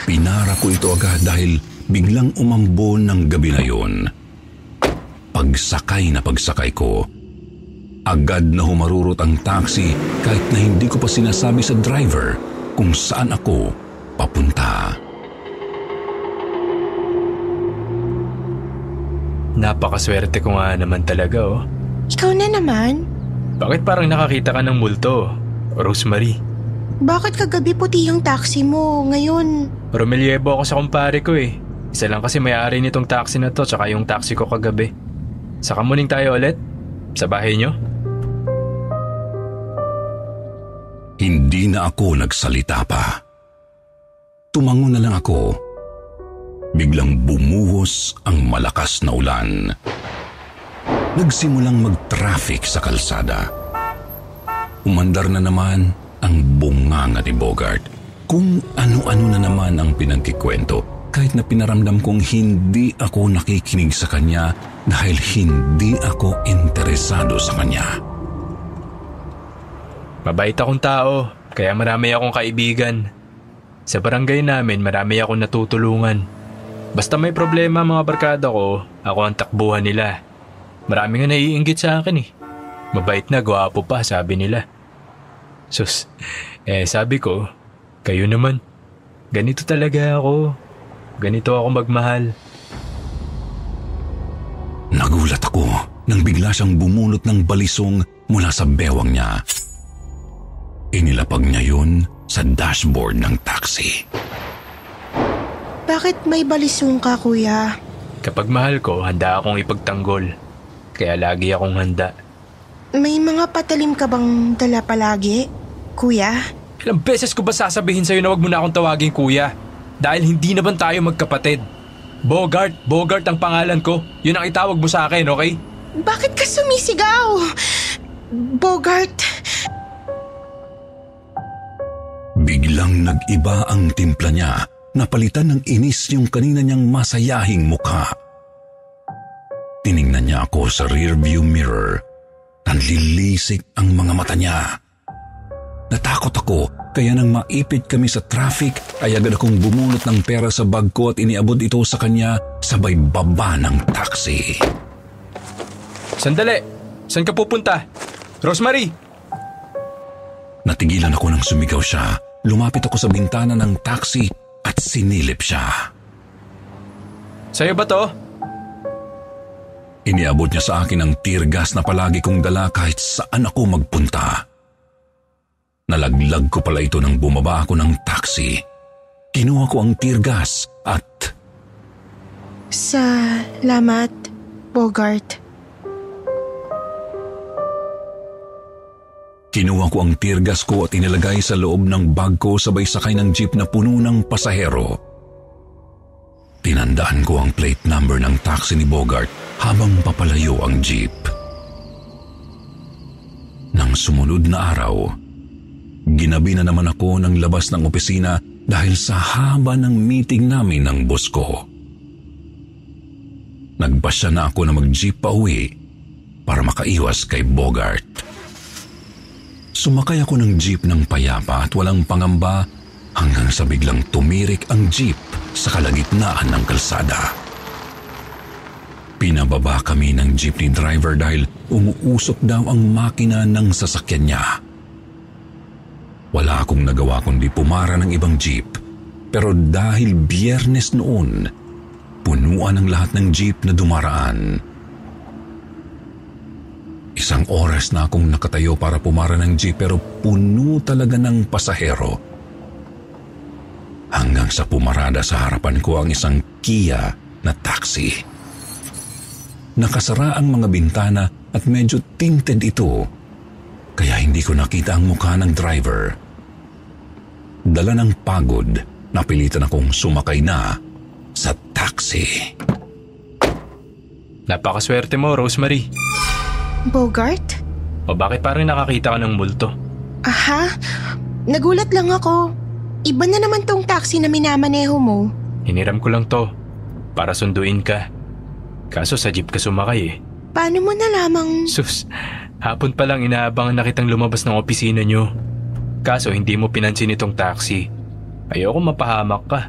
Speaker 2: Pinara ko ito agad dahil biglang umambon ng gabi na yon. Pagsakay na pagsakay ko, agad na humarurot ang taxi kahit na hindi ko pa sinasabi sa driver kung saan ako papunta.
Speaker 5: Napakaswerte ko nga naman talaga oh.
Speaker 9: Ikaw na naman?
Speaker 5: Bakit parang nakakita ka ng multo, Rosemary?
Speaker 9: Bakit kagabi puti yung taxi mo? Ngayon...
Speaker 5: Romelyebo ako sa kumpare ko eh. Isa lang kasi may-ari nitong taxi na to tsaka yung taxi ko kagabi. Saka muning tayo ulit? Sa bahay nyo?
Speaker 2: Hindi na ako nagsalita pa. Tumango na lang ako. Biglang bumuhos ang malakas na ulan. Nagsimulang mag-traffic sa kalsada. Umandar na naman ang bunganga ni Bogart. Kung ano-ano na naman ang pinagkikwento kahit na pinaramdam kong hindi ako nakikinig sa kanya dahil hindi ako interesado sa kanya.
Speaker 5: Mabait akong tao, kaya marami akong kaibigan. Sa barangay namin, marami akong natutulungan. Basta may problema mga barkada ko, ako ang takbuhan nila. Marami nga naiinggit sa akin eh. Mabait na, gwapo pa, sabi nila. Sus, eh sabi ko, kayo naman. Ganito talaga ako. Ganito ako magmahal.
Speaker 2: Nagulat ako nang bigla siyang bumunot ng balisong mula sa bewang niya. Inilapag niya yun sa dashboard ng taxi.
Speaker 9: Bakit may balisong ka, kuya?
Speaker 5: Kapag mahal ko, handa akong ipagtanggol. Kaya lagi akong handa.
Speaker 9: May mga patalim ka bang dala palagi, kuya?
Speaker 5: Ilang beses ko ba sasabihin sa'yo na wag mo na akong tawagin kuya? Dahil hindi naman tayo magkapatid. Bogart, Bogart ang pangalan ko. Yun ang itawag mo sa akin, okay?
Speaker 9: Bakit ka sumisigaw? Bogart,
Speaker 2: Biglang nag-iba ang timpla niya. Napalitan ng inis yung kanina niyang masayahing mukha. Tiningnan niya ako sa rearview mirror. Nanlilisik ang mga mata niya. Natakot ako kaya nang maipit kami sa traffic ay agad akong bumulot ng pera sa bag ko at iniabot ito sa kanya sabay baba ng taxi.
Speaker 5: Sandali! Saan ka pupunta? Rosemary!
Speaker 2: Natigilan ako nang sumigaw siya. Lumapit ako sa bintana ng taxi at sinilip siya.
Speaker 5: Sa'yo ba to?
Speaker 2: Iniabot niya sa akin ang tear gas na palagi kong dala kahit saan ako magpunta. Nalaglag ko pala ito nang bumaba ako ng taxi. Kinuha ko ang tear gas at
Speaker 9: salamat, Bogart.
Speaker 2: Kinuha ko ang tear gas ko at inilagay sa loob ng bag ko sabay sakay ng jeep na puno ng pasahero. Tinandaan ko ang plate number ng taxi ni Bogart habang papalayo ang jeep. Nang sumunod na araw, ginabi na naman ako ng labas ng opisina dahil sa haba ng meeting namin ng boss ko. Nagpasya na ako na mag-jeep pa uwi para makaiwas kay Bogart. Sumakay ako ng jeep ng payapa at walang pangamba hanggang sa biglang tumirik ang jeep sa kalagitnaan ng kalsada. Pinababa kami ng jeepney driver dahil umuusok daw ang makina ng sasakyan niya. Wala akong nagawa kundi pumara ng ibang jeep pero dahil biyernes noon, punuan ang lahat ng jeep na dumaraan. Isang oras na akong nakatayo para pumara ng jeep pero puno talaga ng pasahero. Hanggang sa pumarada sa harapan ko ang isang Kia na taxi. Nakasara ang mga bintana at medyo tinted ito kaya hindi ko nakita ang mukha ng driver. Dala ng pagod, napilitan akong sumakay na sa taxi.
Speaker 5: Napakaswerte mo, Rosemary.
Speaker 9: Bogart?
Speaker 5: O bakit parang nakakita ka ng multo?
Speaker 9: Aha, nagulat lang ako. Iba na naman tong taxi na minamaneho mo.
Speaker 5: Hiniram ko lang to para sunduin ka. Kaso sa jeep ka sumakay eh.
Speaker 9: Paano mo na lamang...
Speaker 5: Sus, hapon pa lang inaabangan na kitang lumabas ng opisina nyo. Kaso hindi mo pinansin itong taxi. Ayoko mapahamak ka.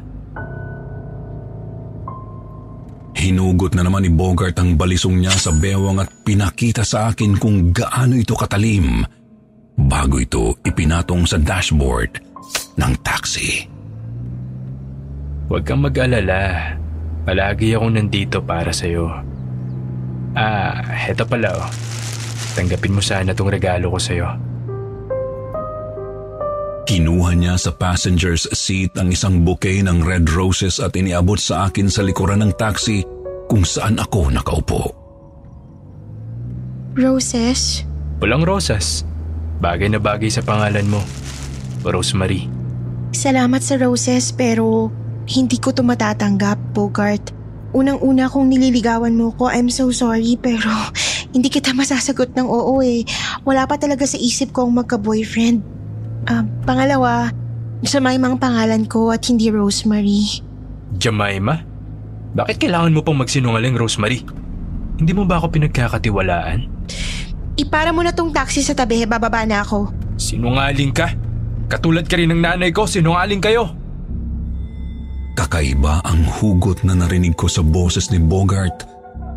Speaker 2: Hinugot na naman ni Bogart ang balisong niya sa bewang at pinakita sa akin kung gaano ito katalim bago ito ipinatong sa dashboard ng taxi.
Speaker 5: Huwag kang mag-alala. Palagi akong nandito para sa'yo. Ah, heto pala oh. Tanggapin mo sana tong regalo ko sa'yo.
Speaker 2: Kinuha niya sa passenger's seat ang isang bouquet ng red roses at iniabot sa akin sa likuran ng taxi kung saan ako nakaupo.
Speaker 9: Roses?
Speaker 5: Walang rosas. Bagay na bagay sa pangalan mo. Rosemary.
Speaker 9: Salamat sa roses pero hindi ko to matatanggap, Bogart. Unang-una kung nililigawan mo ko, I'm so sorry pero hindi kita masasagot ng oo eh. Wala pa talaga sa isip ko ang magka-boyfriend. Uh, pangalawa, Jemima ang pangalan ko at hindi Rosemary.
Speaker 5: Jemima? Bakit kailangan mo pang magsinungaling, Rosemary? Hindi mo ba ako pinagkakatiwalaan?
Speaker 9: Ipara mo na tong taxi sa tabi, bababa na ako.
Speaker 5: Sinungaling ka? Katulad ka rin ng nanay ko, sinungaling kayo.
Speaker 2: Kakaiba ang hugot na narinig ko sa boses ni Bogart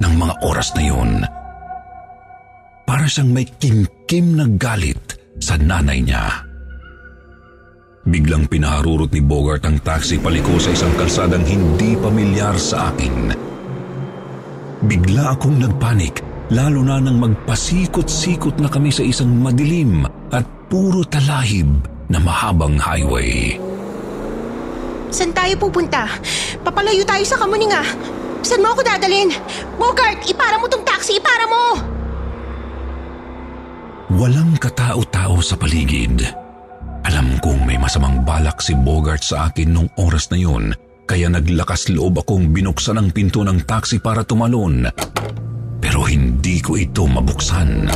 Speaker 2: ng mga oras na yun. Para siyang may kimkim na galit sa nanay niya. Biglang pinaharurot ni Bogart ang taxi paliko sa isang kalsadang hindi pamilyar sa akin. Bigla akong nagpanik, lalo na nang magpasikot-sikot na kami sa isang madilim at puro talahib na mahabang highway.
Speaker 9: Saan tayo pupunta? Papalayo tayo sa Kamuninga. Saan mo ako dadalhin? Bogart, ipara mo tong taxi, ipara mo!
Speaker 2: Walang katao-tao sa paligid. Alam kong may masamang balak si Bogart sa akin nung oras na yun, kaya naglakas loob akong binuksan ang pinto ng taxi para tumalon. Pero hindi ko ito mabuksan.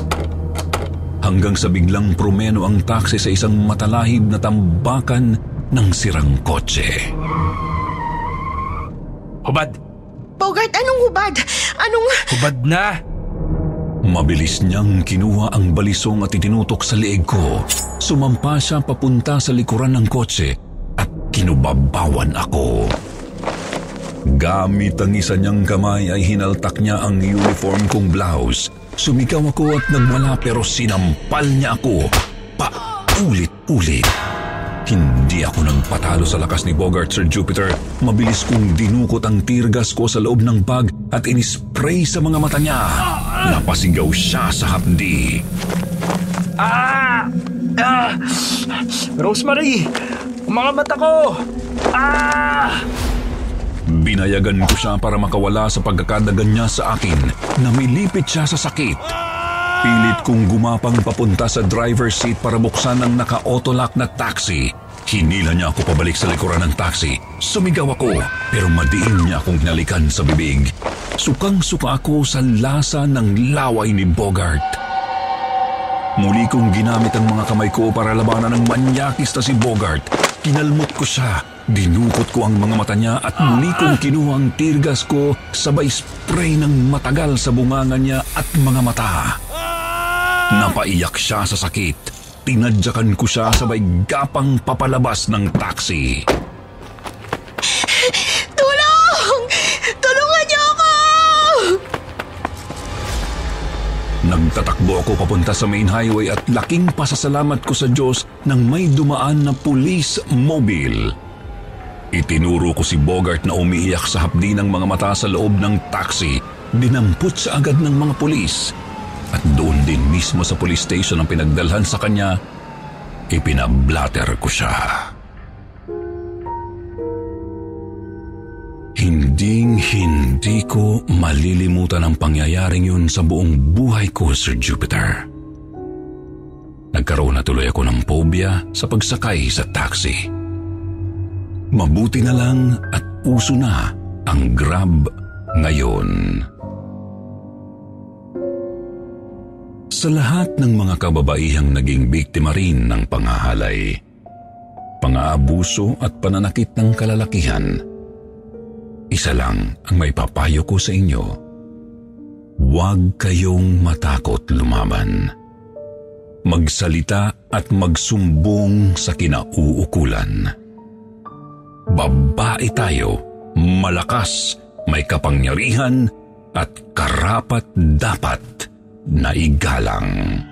Speaker 2: Hanggang sa biglang promeno ang taxi sa isang matalahib na tambakan ng sirang kotse.
Speaker 5: Hubad!
Speaker 9: Bogart, anong hubad? Anong...
Speaker 5: Hubad na!
Speaker 2: Mabilis niyang kinuha ang balisong at itinutok sa leeg ko. Sumampa siya papunta sa likuran ng kotse at kinubabawan ako. Gamit ang isa niyang kamay ay hinaltak niya ang uniform kong blouse. Sumigaw ako at nagwala pero sinampal niya ako pa ulit-ulit. Hindi ako nagpatalo sa lakas ni Bogart, Sir Jupiter. Mabilis kong dinukot ang tirgas ko sa loob ng bag at inispray sa mga mata niya. Napasigaw siya sa hapdi.
Speaker 5: Ah! Ah! Rosemary! Mga mata ko! Ah!
Speaker 2: Binayagan ko siya para makawala sa pagkakadagan niya sa akin. Namilipit siya sa sakit. Pilit kong gumapang papunta sa driver's seat para buksan ang naka-autolock na taxi. Hinila niya ako pabalik sa likuran ng taxi. Sumigaw ako, pero madiin niya akong hinalikan sa bibig. Sukang-suka ako sa lasa ng laway ni Bogart. Muli kong ginamit ang mga kamay ko para labanan ng manyakis na si Bogart. Kinalmot ko siya, dinukot ko ang mga mata niya at muli kong kinuha ang tirgas ko sabay spray ng matagal sa bunganga niya at mga mata. Napaiyak siya sa sakit. Tinadyakan ko siya sabay gapang papalabas ng taxi.
Speaker 9: Tulong! Tulungan niyo ako!
Speaker 2: Nagtatakbo ako papunta sa main highway at laking pasasalamat ko sa Diyos nang may dumaan na police mobile. Itinuro ko si Bogart na umiiyak sa hapdi ng mga mata sa loob ng taxi. Dinampot sa agad ng mga pulis. At doon din mismo sa police station ang pinagdalhan sa kanya, ipinablatter ko siya. Hindi Hinding hindi ko malilimutan ang pangyayaring yun sa buong buhay ko, Sir Jupiter. Nagkaroon na tuloy ako ng phobia sa pagsakay sa taxi. Mabuti na lang at uso na ang Grab ngayon. Sa lahat ng mga kababaihang naging biktima rin ng pangahalay, pang-aabuso at pananakit ng kalalakihan, isa lang ang may papayo ko sa inyo. Huwag kayong matakot lumaban. Magsalita at magsumbong sa kinauukulan. Babae tayo, malakas, may kapangyarihan at karapat dapat na igalang.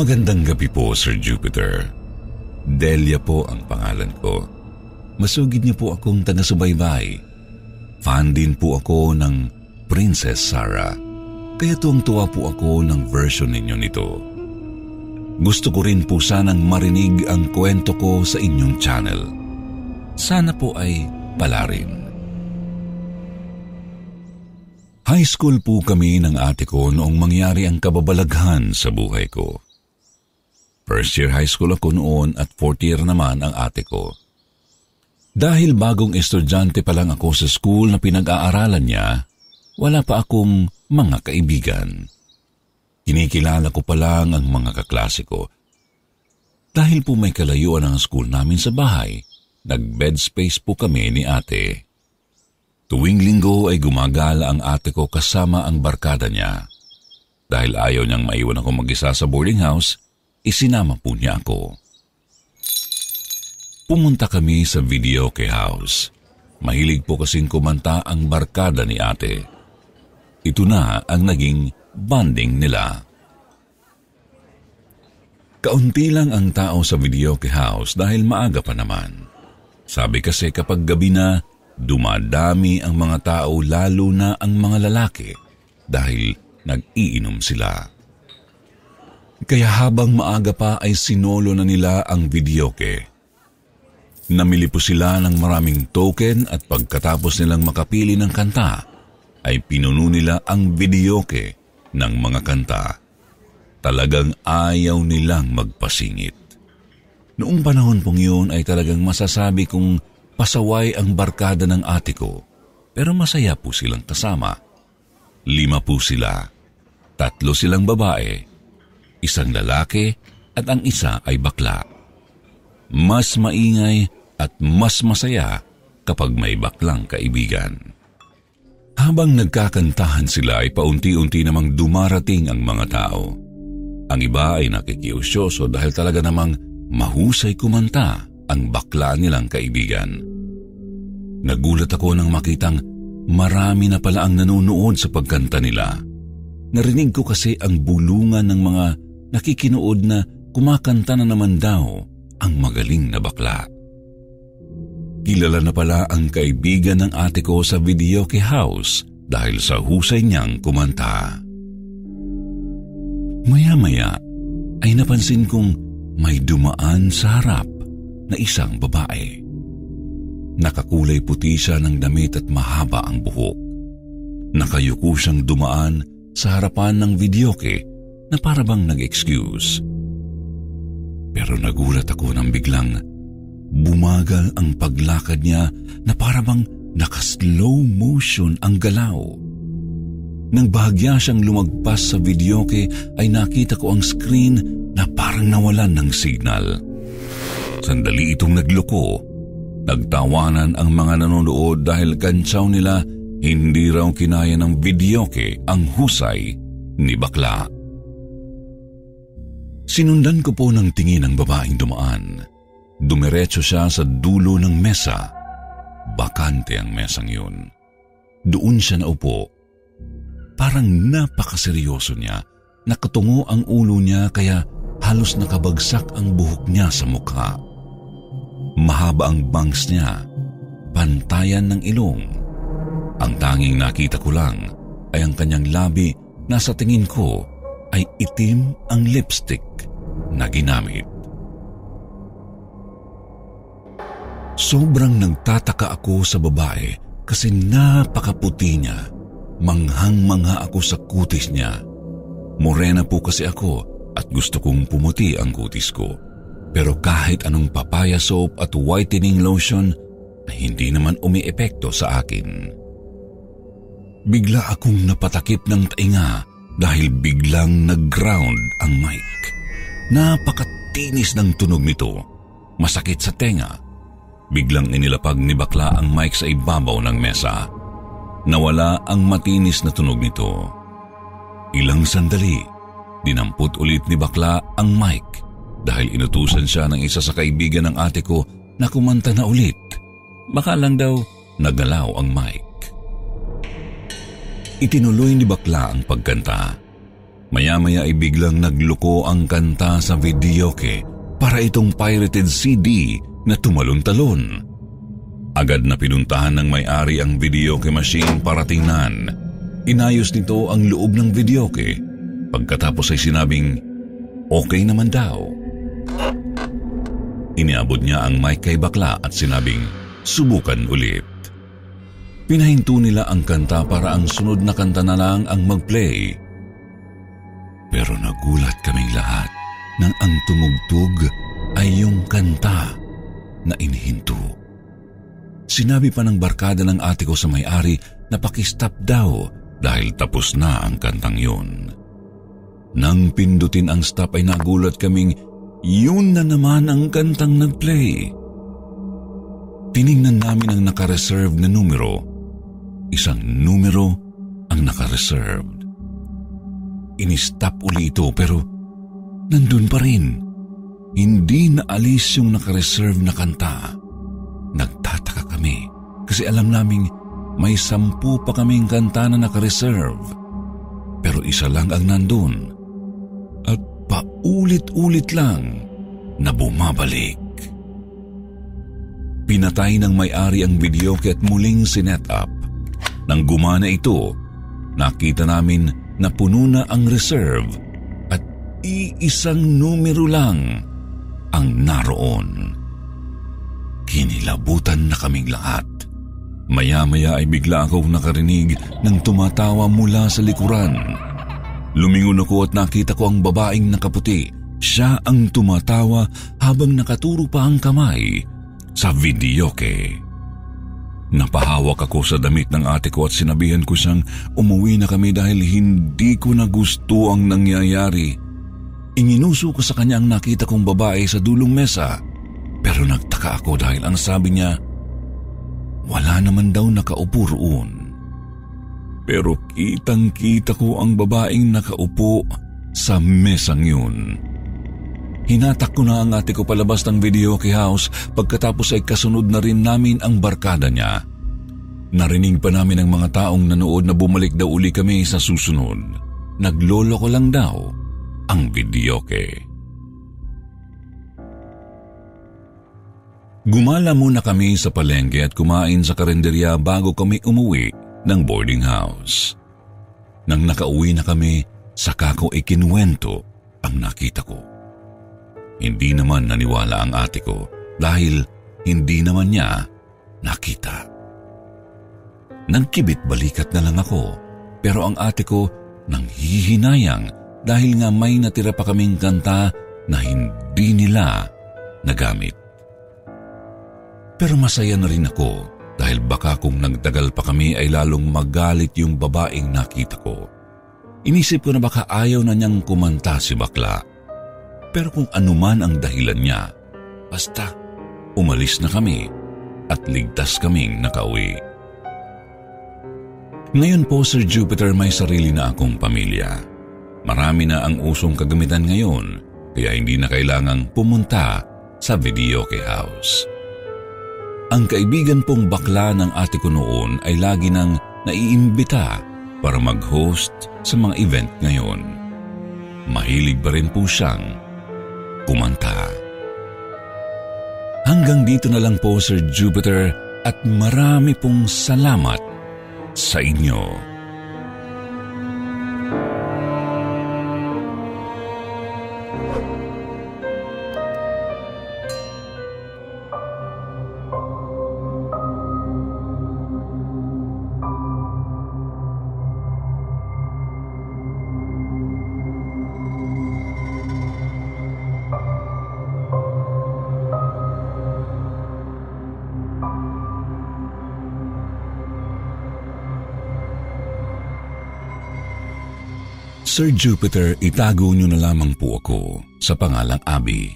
Speaker 2: Magandang gabi po, Sir Jupiter. Delia po ang pangalan ko. Masugid niyo po akong taga-subaybay. Fan din po ako ng Princess Sarah. Kaya tuwang-tuwa po ako ng version ninyo nito. Gusto ko rin po sanang marinig ang kwento ko sa inyong channel. Sana po ay pala rin. High school po kami ng ate ko noong mangyari ang kababalaghan sa buhay ko. First year high school ako noon at fourth year naman ang ate ko. Dahil bagong estudyante pa lang ako sa school na pinag-aaralan niya, wala pa akong mga kaibigan. Kinikilala ko pa lang ang mga kaklase ko. Dahil po may kalayuan ang school namin sa bahay, nag-bed space po kami ni ate. Tuwing linggo ay gumagala ang ate ko kasama ang barkada niya. Dahil ayaw niyang maiwan ako mag-isa sa boarding house, isinama po niya ako. Pumunta kami sa video kay house. Mahilig po kasing kumanta ang barkada ni ate. Ito na ang naging bonding nila. Kaunti lang ang tao sa video kay house dahil maaga pa naman. Sabi kasi kapag gabi na, dumadami ang mga tao lalo na ang mga lalaki dahil nag-iinom sila. Kaya habang maaga pa ay sinolo na nila ang videoke. Namili po sila ng maraming token at pagkatapos nilang makapili ng kanta, ay pinuno nila ang videoke ng mga kanta. Talagang ayaw nilang magpasingit. Noong panahon pong yun ay talagang masasabi kong pasaway ang barkada ng ate ko, pero masaya po silang kasama. Lima po sila. Tatlo silang babae isang lalaki at ang isa ay bakla. Mas maingay at mas masaya kapag may baklang kaibigan. Habang nagkakantahan sila ay paunti-unti namang dumarating ang mga tao. Ang iba ay nakikiusyoso dahil talaga namang mahusay kumanta ang bakla nilang kaibigan. Nagulat ako nang makitang marami na pala ang nanonood sa pagkanta nila. Narinig ko kasi ang bulungan ng mga nakikinood na kumakanta na naman daw ang magaling na bakla. Kilala na pala ang kaibigan ng ate ko sa videoke house dahil sa husay niyang kumanta. Maya-maya ay napansin kong may dumaan sa harap na isang babae. Nakakulay puti siya ng damit at mahaba ang buhok. Nakayuko siyang dumaan sa harapan ng videoke na para bang nag-excuse. Pero nagulat ako nang biglang bumagal ang paglakad niya na para bang naka-slow motion ang galaw. Nang bahagya siyang lumagpas sa videoke ay nakita ko ang screen na parang nawalan ng signal. Sandali itong nagloko. Nagtawanan ang mga nanonood dahil kantsaw nila hindi raw kinaya ng videoke ang husay ni bakla. Sinundan ko po ng tingin ang babaeng dumaan. Dumiretso siya sa dulo ng mesa. Bakante ang mesang yun. Doon siya naupo. Parang napakaseryoso niya. Nakatungo ang ulo niya kaya halos nakabagsak ang buhok niya sa mukha. Mahaba ang bangs niya, pantayan ng ilong. Ang tanging nakita ko lang ay ang kanyang labi na sa tingin ko ay itim ang lipstick na ginamit. Sobrang nagtataka ako sa babae kasi napakaputi niya. Manghang-mangha ako sa kutis niya. Morena po kasi ako at gusto kong pumuti ang kutis ko. Pero kahit anong papaya soap at whitening lotion hindi naman umiepekto sa akin. Bigla akong napatakip ng tainga dahil biglang nag-ground ang mic. Napakatinis ng tunog nito. Masakit sa tenga. Biglang inilapag ni bakla ang mic sa ibabaw ng mesa. Nawala ang matinis na tunog nito. Ilang sandali, dinampot ulit ni bakla ang mic dahil inutusan siya ng isa sa kaibigan ng ate ko na kumanta na ulit. Baka lang daw nagalaw ang mic. Itinuloy ni Bakla ang pagkanta. Maya-maya ay biglang nagluko ang kanta sa videoke para itong pirated CD na tumalon-talon. Agad na pinuntahan ng may-ari ang videoke machine para tingnan. Inayos nito ang loob ng videoke. Pagkatapos ay sinabing, okay naman daw. Iniabot niya ang mic kay bakla at sinabing, subukan ulit. Pinahinto nila ang kanta para ang sunod na kanta na lang ang mag-play. Pero nagulat kaming lahat nang ang tumugtog ay yung kanta na inihinto. Sinabi pa ng barkada ng ate ko sa may-ari na pakistop daw dahil tapos na ang kantang yun. Nang pindutin ang stop ay nagulat kaming yun na naman ang kantang nag-play. Tiningnan namin ang nakareserve na numero isang numero ang nakareserved. Inistop uli ito pero nandun pa rin. Hindi naalis yung nakareserve na kanta. Nagtataka kami kasi alam naming may sampu pa kaming kanta na nakareserve. Pero isa lang ang nandun. At paulit-ulit lang na bumabalik. Pinatay ng may-ari ang video at muling sinet up. Nang gumana ito, nakita namin na puno na ang reserve at iisang numero lang ang naroon. Kinilabutan na kaming lahat. Maya-maya ay bigla akong nakarinig ng tumatawa mula sa likuran. Lumingon ako at nakita ko ang babaeng nakaputi. Siya ang tumatawa habang nakaturo pa ang kamay sa videoke. Napahawak ako sa damit ng ate ko at sinabihan ko siyang umuwi na kami dahil hindi ko na gusto ang nangyayari. Inginuso ko sa kanya ang nakita kong babae sa dulong mesa. Pero nagtaka ako dahil ang sabi niya, wala naman daw nakaupo roon. Pero kitang kita ko ang babaeng nakaupo sa mesang yun. Hinatak ko na ang ate ko palabas ng video kay house pagkatapos ay kasunod na rin namin ang barkada niya. Narinig pa namin ang mga taong nanood na bumalik daw uli kami sa susunod. Naglolo ko lang daw ang videoke. Gumala muna kami sa palengke at kumain sa karinderya bago kami umuwi ng boarding house. Nang nakauwi na kami, saka ko ikinuwento ang nakita ko. Hindi naman naniwala ang ate ko dahil hindi naman niya nakita. Nagkibit balikat na lang ako pero ang ate ko nang hihinayang dahil nga may natira pa kaming kanta na hindi nila nagamit. Pero masaya na rin ako dahil baka kung nagdagal pa kami ay lalong magalit yung babaeng nakita ko. Inisip ko na baka ayaw na niyang kumanta si bakla. Pero kung anuman ang dahilan niya, basta umalis na kami at ligtas kaming nakauwi. Ngayon po, Sir Jupiter, may sarili na akong pamilya. Marami na ang usong kagamitan ngayon, kaya hindi na kailangang pumunta sa videoke house. Ang kaibigan pong bakla ng ate ko noon ay lagi nang naiimbita para mag-host sa mga event ngayon. Mahilig ba rin po siyang kumanta. Hanggang dito na lang po Sir Jupiter at marami pong salamat sa inyo. Sir Jupiter, itago niyo na lamang po ako sa pangalang Abby.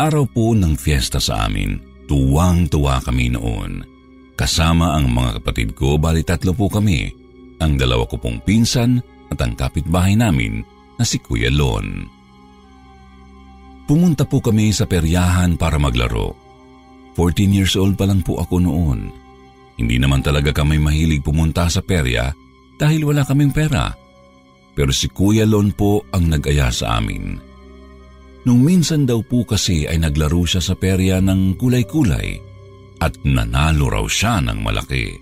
Speaker 2: Araw po ng fiesta sa amin, tuwang-tuwa kami noon. Kasama ang mga kapatid ko, bali tatlo po kami, ang dalawa ko pong pinsan at ang kapitbahay namin na si Kuya Lon. Pumunta po kami sa peryahan para maglaro. 14 years old pa lang po ako noon. Hindi naman talaga kami mahilig pumunta sa perya dahil wala kaming pera pero si Kuya Lon po ang nag-aya sa amin. Nung minsan daw po kasi ay naglaro siya sa perya ng kulay-kulay at nanalo raw siya ng malaki.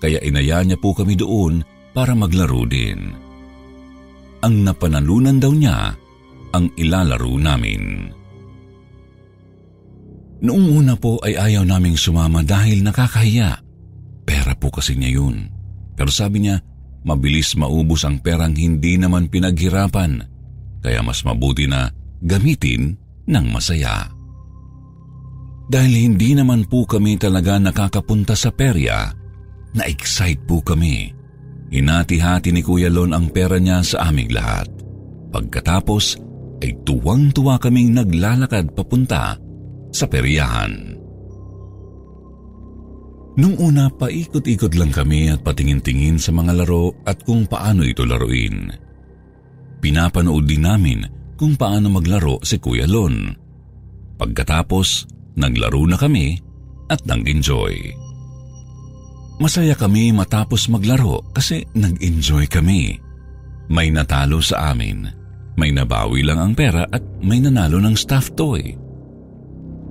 Speaker 2: Kaya inaya niya po kami doon para maglaro din. Ang napanalunan daw niya ang ilalaro namin. Noong una po ay ayaw naming sumama dahil nakakahiya. Pera po kasi niya yun. Pero sabi niya, mabilis maubos ang perang hindi naman pinaghirapan, kaya mas mabuti na gamitin ng masaya. Dahil hindi naman po kami talaga nakakapunta sa perya, na-excite po kami. Hinati-hati ni Kuya Lon ang pera niya sa aming lahat. Pagkatapos ay tuwang-tuwa kaming naglalakad papunta sa peryahan. Nung una, paikot-ikot lang kami at patingin-tingin sa mga laro at kung paano ito laruin. Pinapanood din namin kung paano maglaro si Kuya Lon. Pagkatapos, naglaro na kami at nag-enjoy. Masaya kami matapos maglaro kasi nag-enjoy kami. May natalo sa amin, may nabawi lang ang pera at may nanalo ng stuffed toy.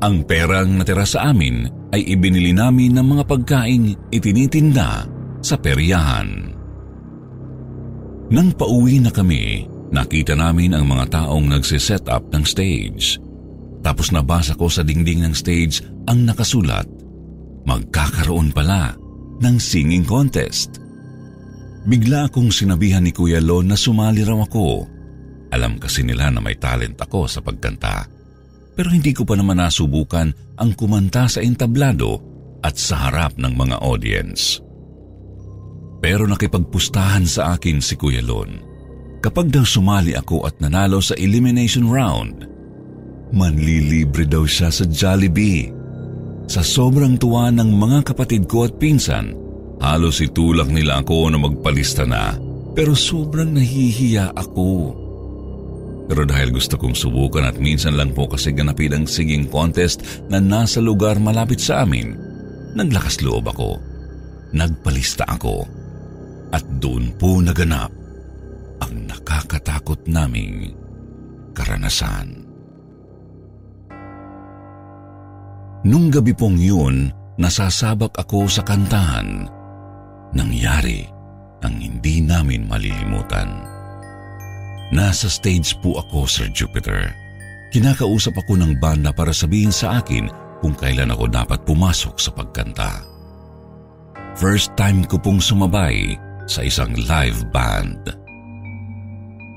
Speaker 2: Ang perang natira sa amin ay ibinili namin ng mga pagkain itinitinda sa peryahan. Nang pauwi na kami, nakita namin ang mga taong nagsiset up ng stage. Tapos nabasa ko sa dingding ng stage ang nakasulat, magkakaroon pala ng singing contest. Bigla akong sinabihan ni Kuya Lon na sumali raw ako. Alam kasi nila na may talent ako sa pagkanta pero hindi ko pa naman nasubukan ang kumanta sa entablado at sa harap ng mga audience. Pero nakipagpustahan sa akin si Kuya Lon. Kapag daw sumali ako at nanalo sa elimination round, manlilibre daw siya sa Jollibee. Sa sobrang tuwa ng mga kapatid ko at pinsan, halos itulak nila ako na magpalista na pero sobrang nahihiya ako. Pero dahil gusto kong subukan at minsan lang po kasi ganapin ang singing contest na nasa lugar malapit sa amin, naglakas loob ako. Nagpalista ako. At doon po naganap ang nakakatakot naming karanasan. Nung gabi pong yun, nasasabak ako sa kantahan. Nangyari ang hindi namin malilimutan. Nasa stage po ako, Sir Jupiter. Kinakausap ako ng banda para sabihin sa akin kung kailan ako dapat pumasok sa pagkanta. First time ko pong sumabay sa isang live band.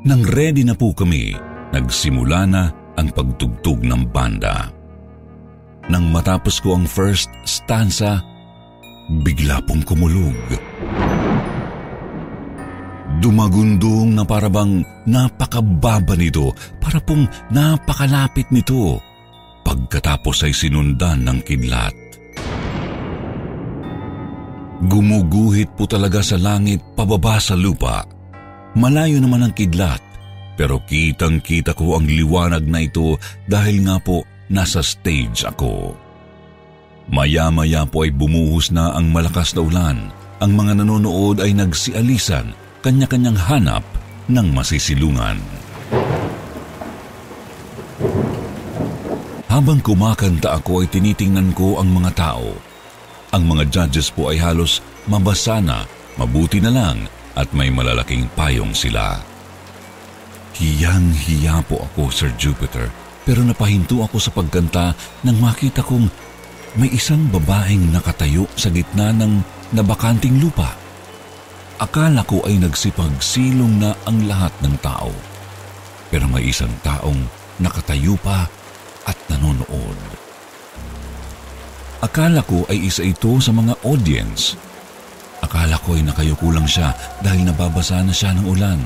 Speaker 2: Nang ready na po kami, nagsimula na ang pagtugtog ng banda. Nang matapos ko ang first stanza, bigla pong kumulog. Dumagundong na parabang napakababa nito, para pong napakalapit nito. Pagkatapos ay sinundan ng kidlat. Gumuguhit po talaga sa langit pababa sa lupa. Malayo naman ang kidlat, Pero kitang kita ko ang liwanag na ito dahil nga po nasa stage ako. Maya-maya po ay bumuhos na ang malakas na ulan. Ang mga nanonood ay nagsialisan, kanya-kanyang hanap ng masisilungan. Habang kumakanta ako ay tinitingnan ko ang mga tao. Ang mga judges po ay halos mabasa na, mabuti na lang at may malalaking payong sila. Hiyang-hiya po ako, Sir Jupiter, pero napahinto ako sa pagkanta nang makita kong may isang babaeng nakatayo sa gitna ng nabakanting lupa. Akala ko ay nagsipagsilong na ang lahat ng tao. Pero may isang taong nakatayo pa at nanonood. Akala ko ay isa ito sa mga audience. Akala ko ay nakayuko lang siya dahil nababasa na siya ng ulan.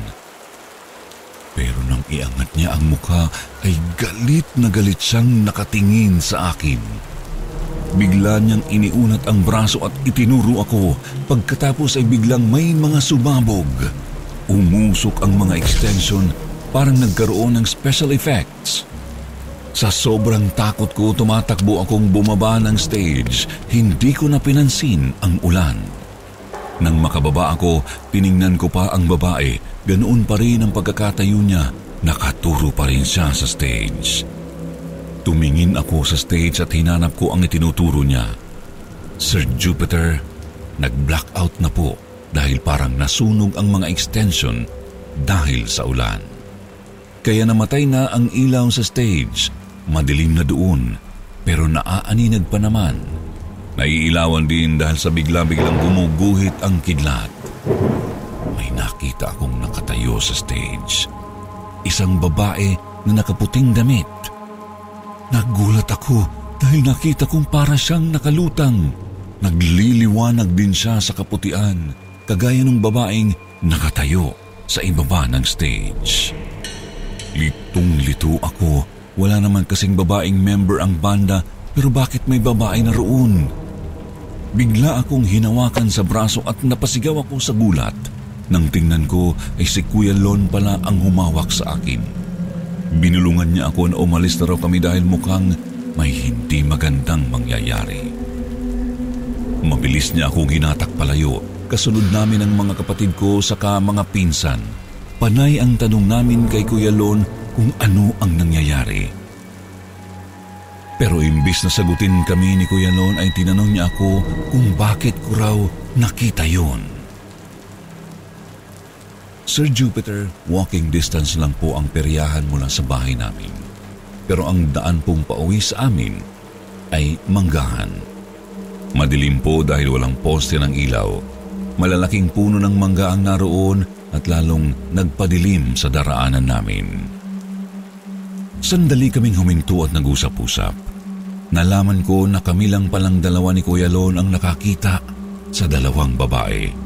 Speaker 2: Pero nang iangat niya ang mukha ay galit na galit siyang nakatingin sa akin. Bigla niyang iniunat ang braso at itinuro ako. Pagkatapos ay biglang may mga sumabog. Umusok ang mga extension parang nagkaroon ng special effects. Sa sobrang takot ko, tumatakbo akong bumaba ng stage. Hindi ko na pinansin ang ulan. Nang makababa ako, tiningnan ko pa ang babae. Ganoon pa rin ang pagkakatayo niya. Nakaturo pa rin siya sa stage. Tumingin ako sa stage at hinanap ko ang itinuturo niya. Sir Jupiter, nag-blackout na po dahil parang nasunog ang mga extension dahil sa ulan. Kaya namatay na ang ilaw sa stage Madilim na doon, pero naaaninag pa naman. Naiilawan din dahil sa bigla-biglang gumuguhit ang kidlat. May nakita akong nakatayo sa stage. Isang babae na nakaputing damit. Nagulat ako dahil nakita kong para siyang nakalutang. Nagliliwanag din siya sa kaputian, kagaya ng babaeng nakatayo sa ibaba ng stage. Litong-lito ako wala naman kasing babaeng member ang banda pero bakit may babae na roon? Bigla akong hinawakan sa braso at napasigaw ako sa gulat. Nang tingnan ko ay si Kuya Lon pala ang humawak sa akin. Binulungan niya ako na umalis na raw kami dahil mukhang may hindi magandang mangyayari. Mabilis niya akong hinatak palayo, kasunod namin ang mga kapatid ko saka mga pinsan. Panay ang tanong namin kay Kuya Lon kung ano ang nangyayari. Pero imbis na sagutin kami ni Kuya Lon ay tinanong niya ako kung bakit ko raw nakita yon. Sir Jupiter, walking distance lang po ang peryahan mula sa bahay namin. Pero ang daan pong pauwi sa amin ay manggahan. Madilim po dahil walang poste ng ilaw. Malalaking puno ng mangga ang naroon at lalong nagpadilim sa daraanan namin. Sandali kaming huminto at nag-usap-usap. Nalaman ko na kami lang palang dalawa ni Kuya Lon ang nakakita sa dalawang babae.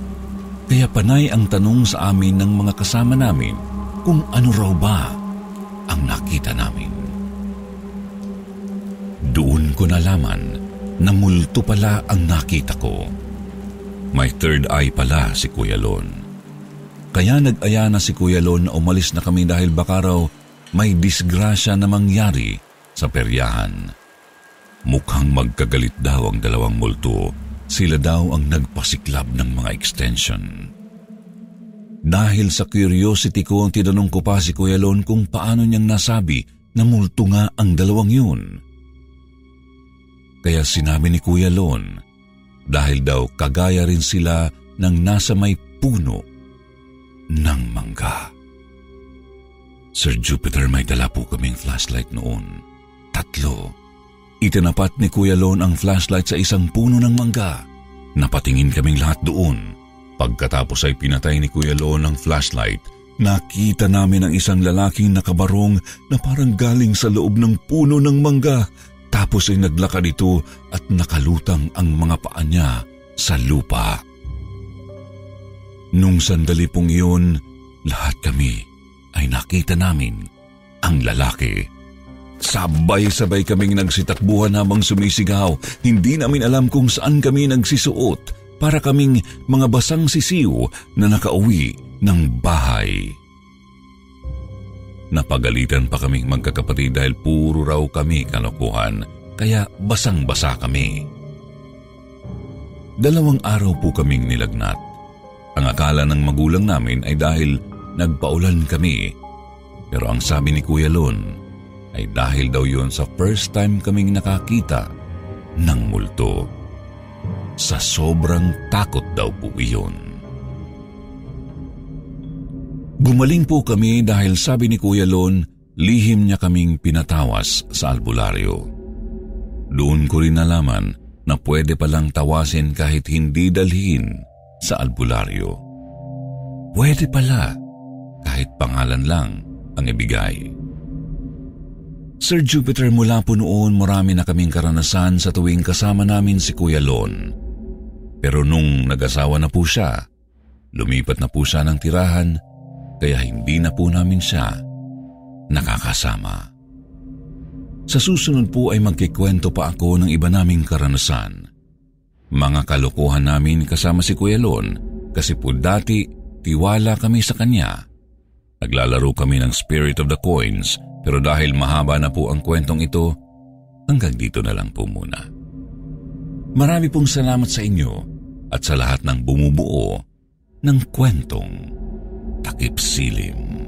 Speaker 2: Kaya panay ang tanong sa amin ng mga kasama namin kung ano raw ba ang nakita namin. Doon ko nalaman na multo pala ang nakita ko. May third eye pala si Kuya Lon. Kaya nag-aya na si Kuya Lon na umalis na kami dahil baka raw may disgrasya na mangyari sa peryahan. Mukhang magkagalit daw ang dalawang multo. Sila daw ang nagpasiklab ng mga extension. Dahil sa curiosity ko, ang tinanong ko pa si Kuya Lon kung paano niyang nasabi na multo nga ang dalawang yun. Kaya sinabi ni Kuya Lon, dahil daw kagaya rin sila ng nasa may puno ng mangga. Sir Jupiter, may dala po kaming flashlight noon. Tatlo. Itinapat ni Kuya Lon ang flashlight sa isang puno ng mangga. Napatingin kaming lahat doon. Pagkatapos ay pinatay ni Kuya Lon ang flashlight. Nakita namin ang isang lalaking nakabarong na parang galing sa loob ng puno ng mangga. Tapos ay naglakad ito at nakalutang ang mga paa niya sa lupa. Nung sandali pong iyon, lahat kami ay nakita namin ang lalaki. Sabay-sabay kaming nagsitakbuhan habang sumisigaw. Hindi namin alam kung saan kami nagsisuot para kaming mga basang sisiw na nakauwi ng bahay. Napagalitan pa kaming magkakapatid dahil puro raw kami kalokohan, kaya basang-basa kami. Dalawang araw po kaming nilagnat. Ang akala ng magulang namin ay dahil nagpaulan kami. Pero ang sabi ni Kuya Lon ay dahil daw yon sa first time kaming nakakita ng multo. Sa sobrang takot daw po iyon. Gumaling po kami dahil sabi ni Kuya Lon, lihim niya kaming pinatawas sa albularyo. Doon ko rin nalaman na pwede palang tawasin kahit hindi dalhin sa albularyo. Pwede pala kahit pangalan lang ang ibigay. Sir Jupiter, mula po noon marami na kaming karanasan sa tuwing kasama namin si Kuya Lon. Pero nung nag-asawa na po siya, lumipat na po siya ng tirahan kaya hindi na po namin siya nakakasama. Sa susunod po ay magkikwento pa ako ng iba naming karanasan. Mga kalokohan namin kasama si Kuya Lon kasi po dati tiwala kami sa kanya. Naglalaro kami ng Spirit of the Coins pero dahil mahaba na po ang kwentong ito, hanggang dito na lang po muna. Marami pong salamat sa inyo at sa lahat ng bumubuo ng kwentong takip silim.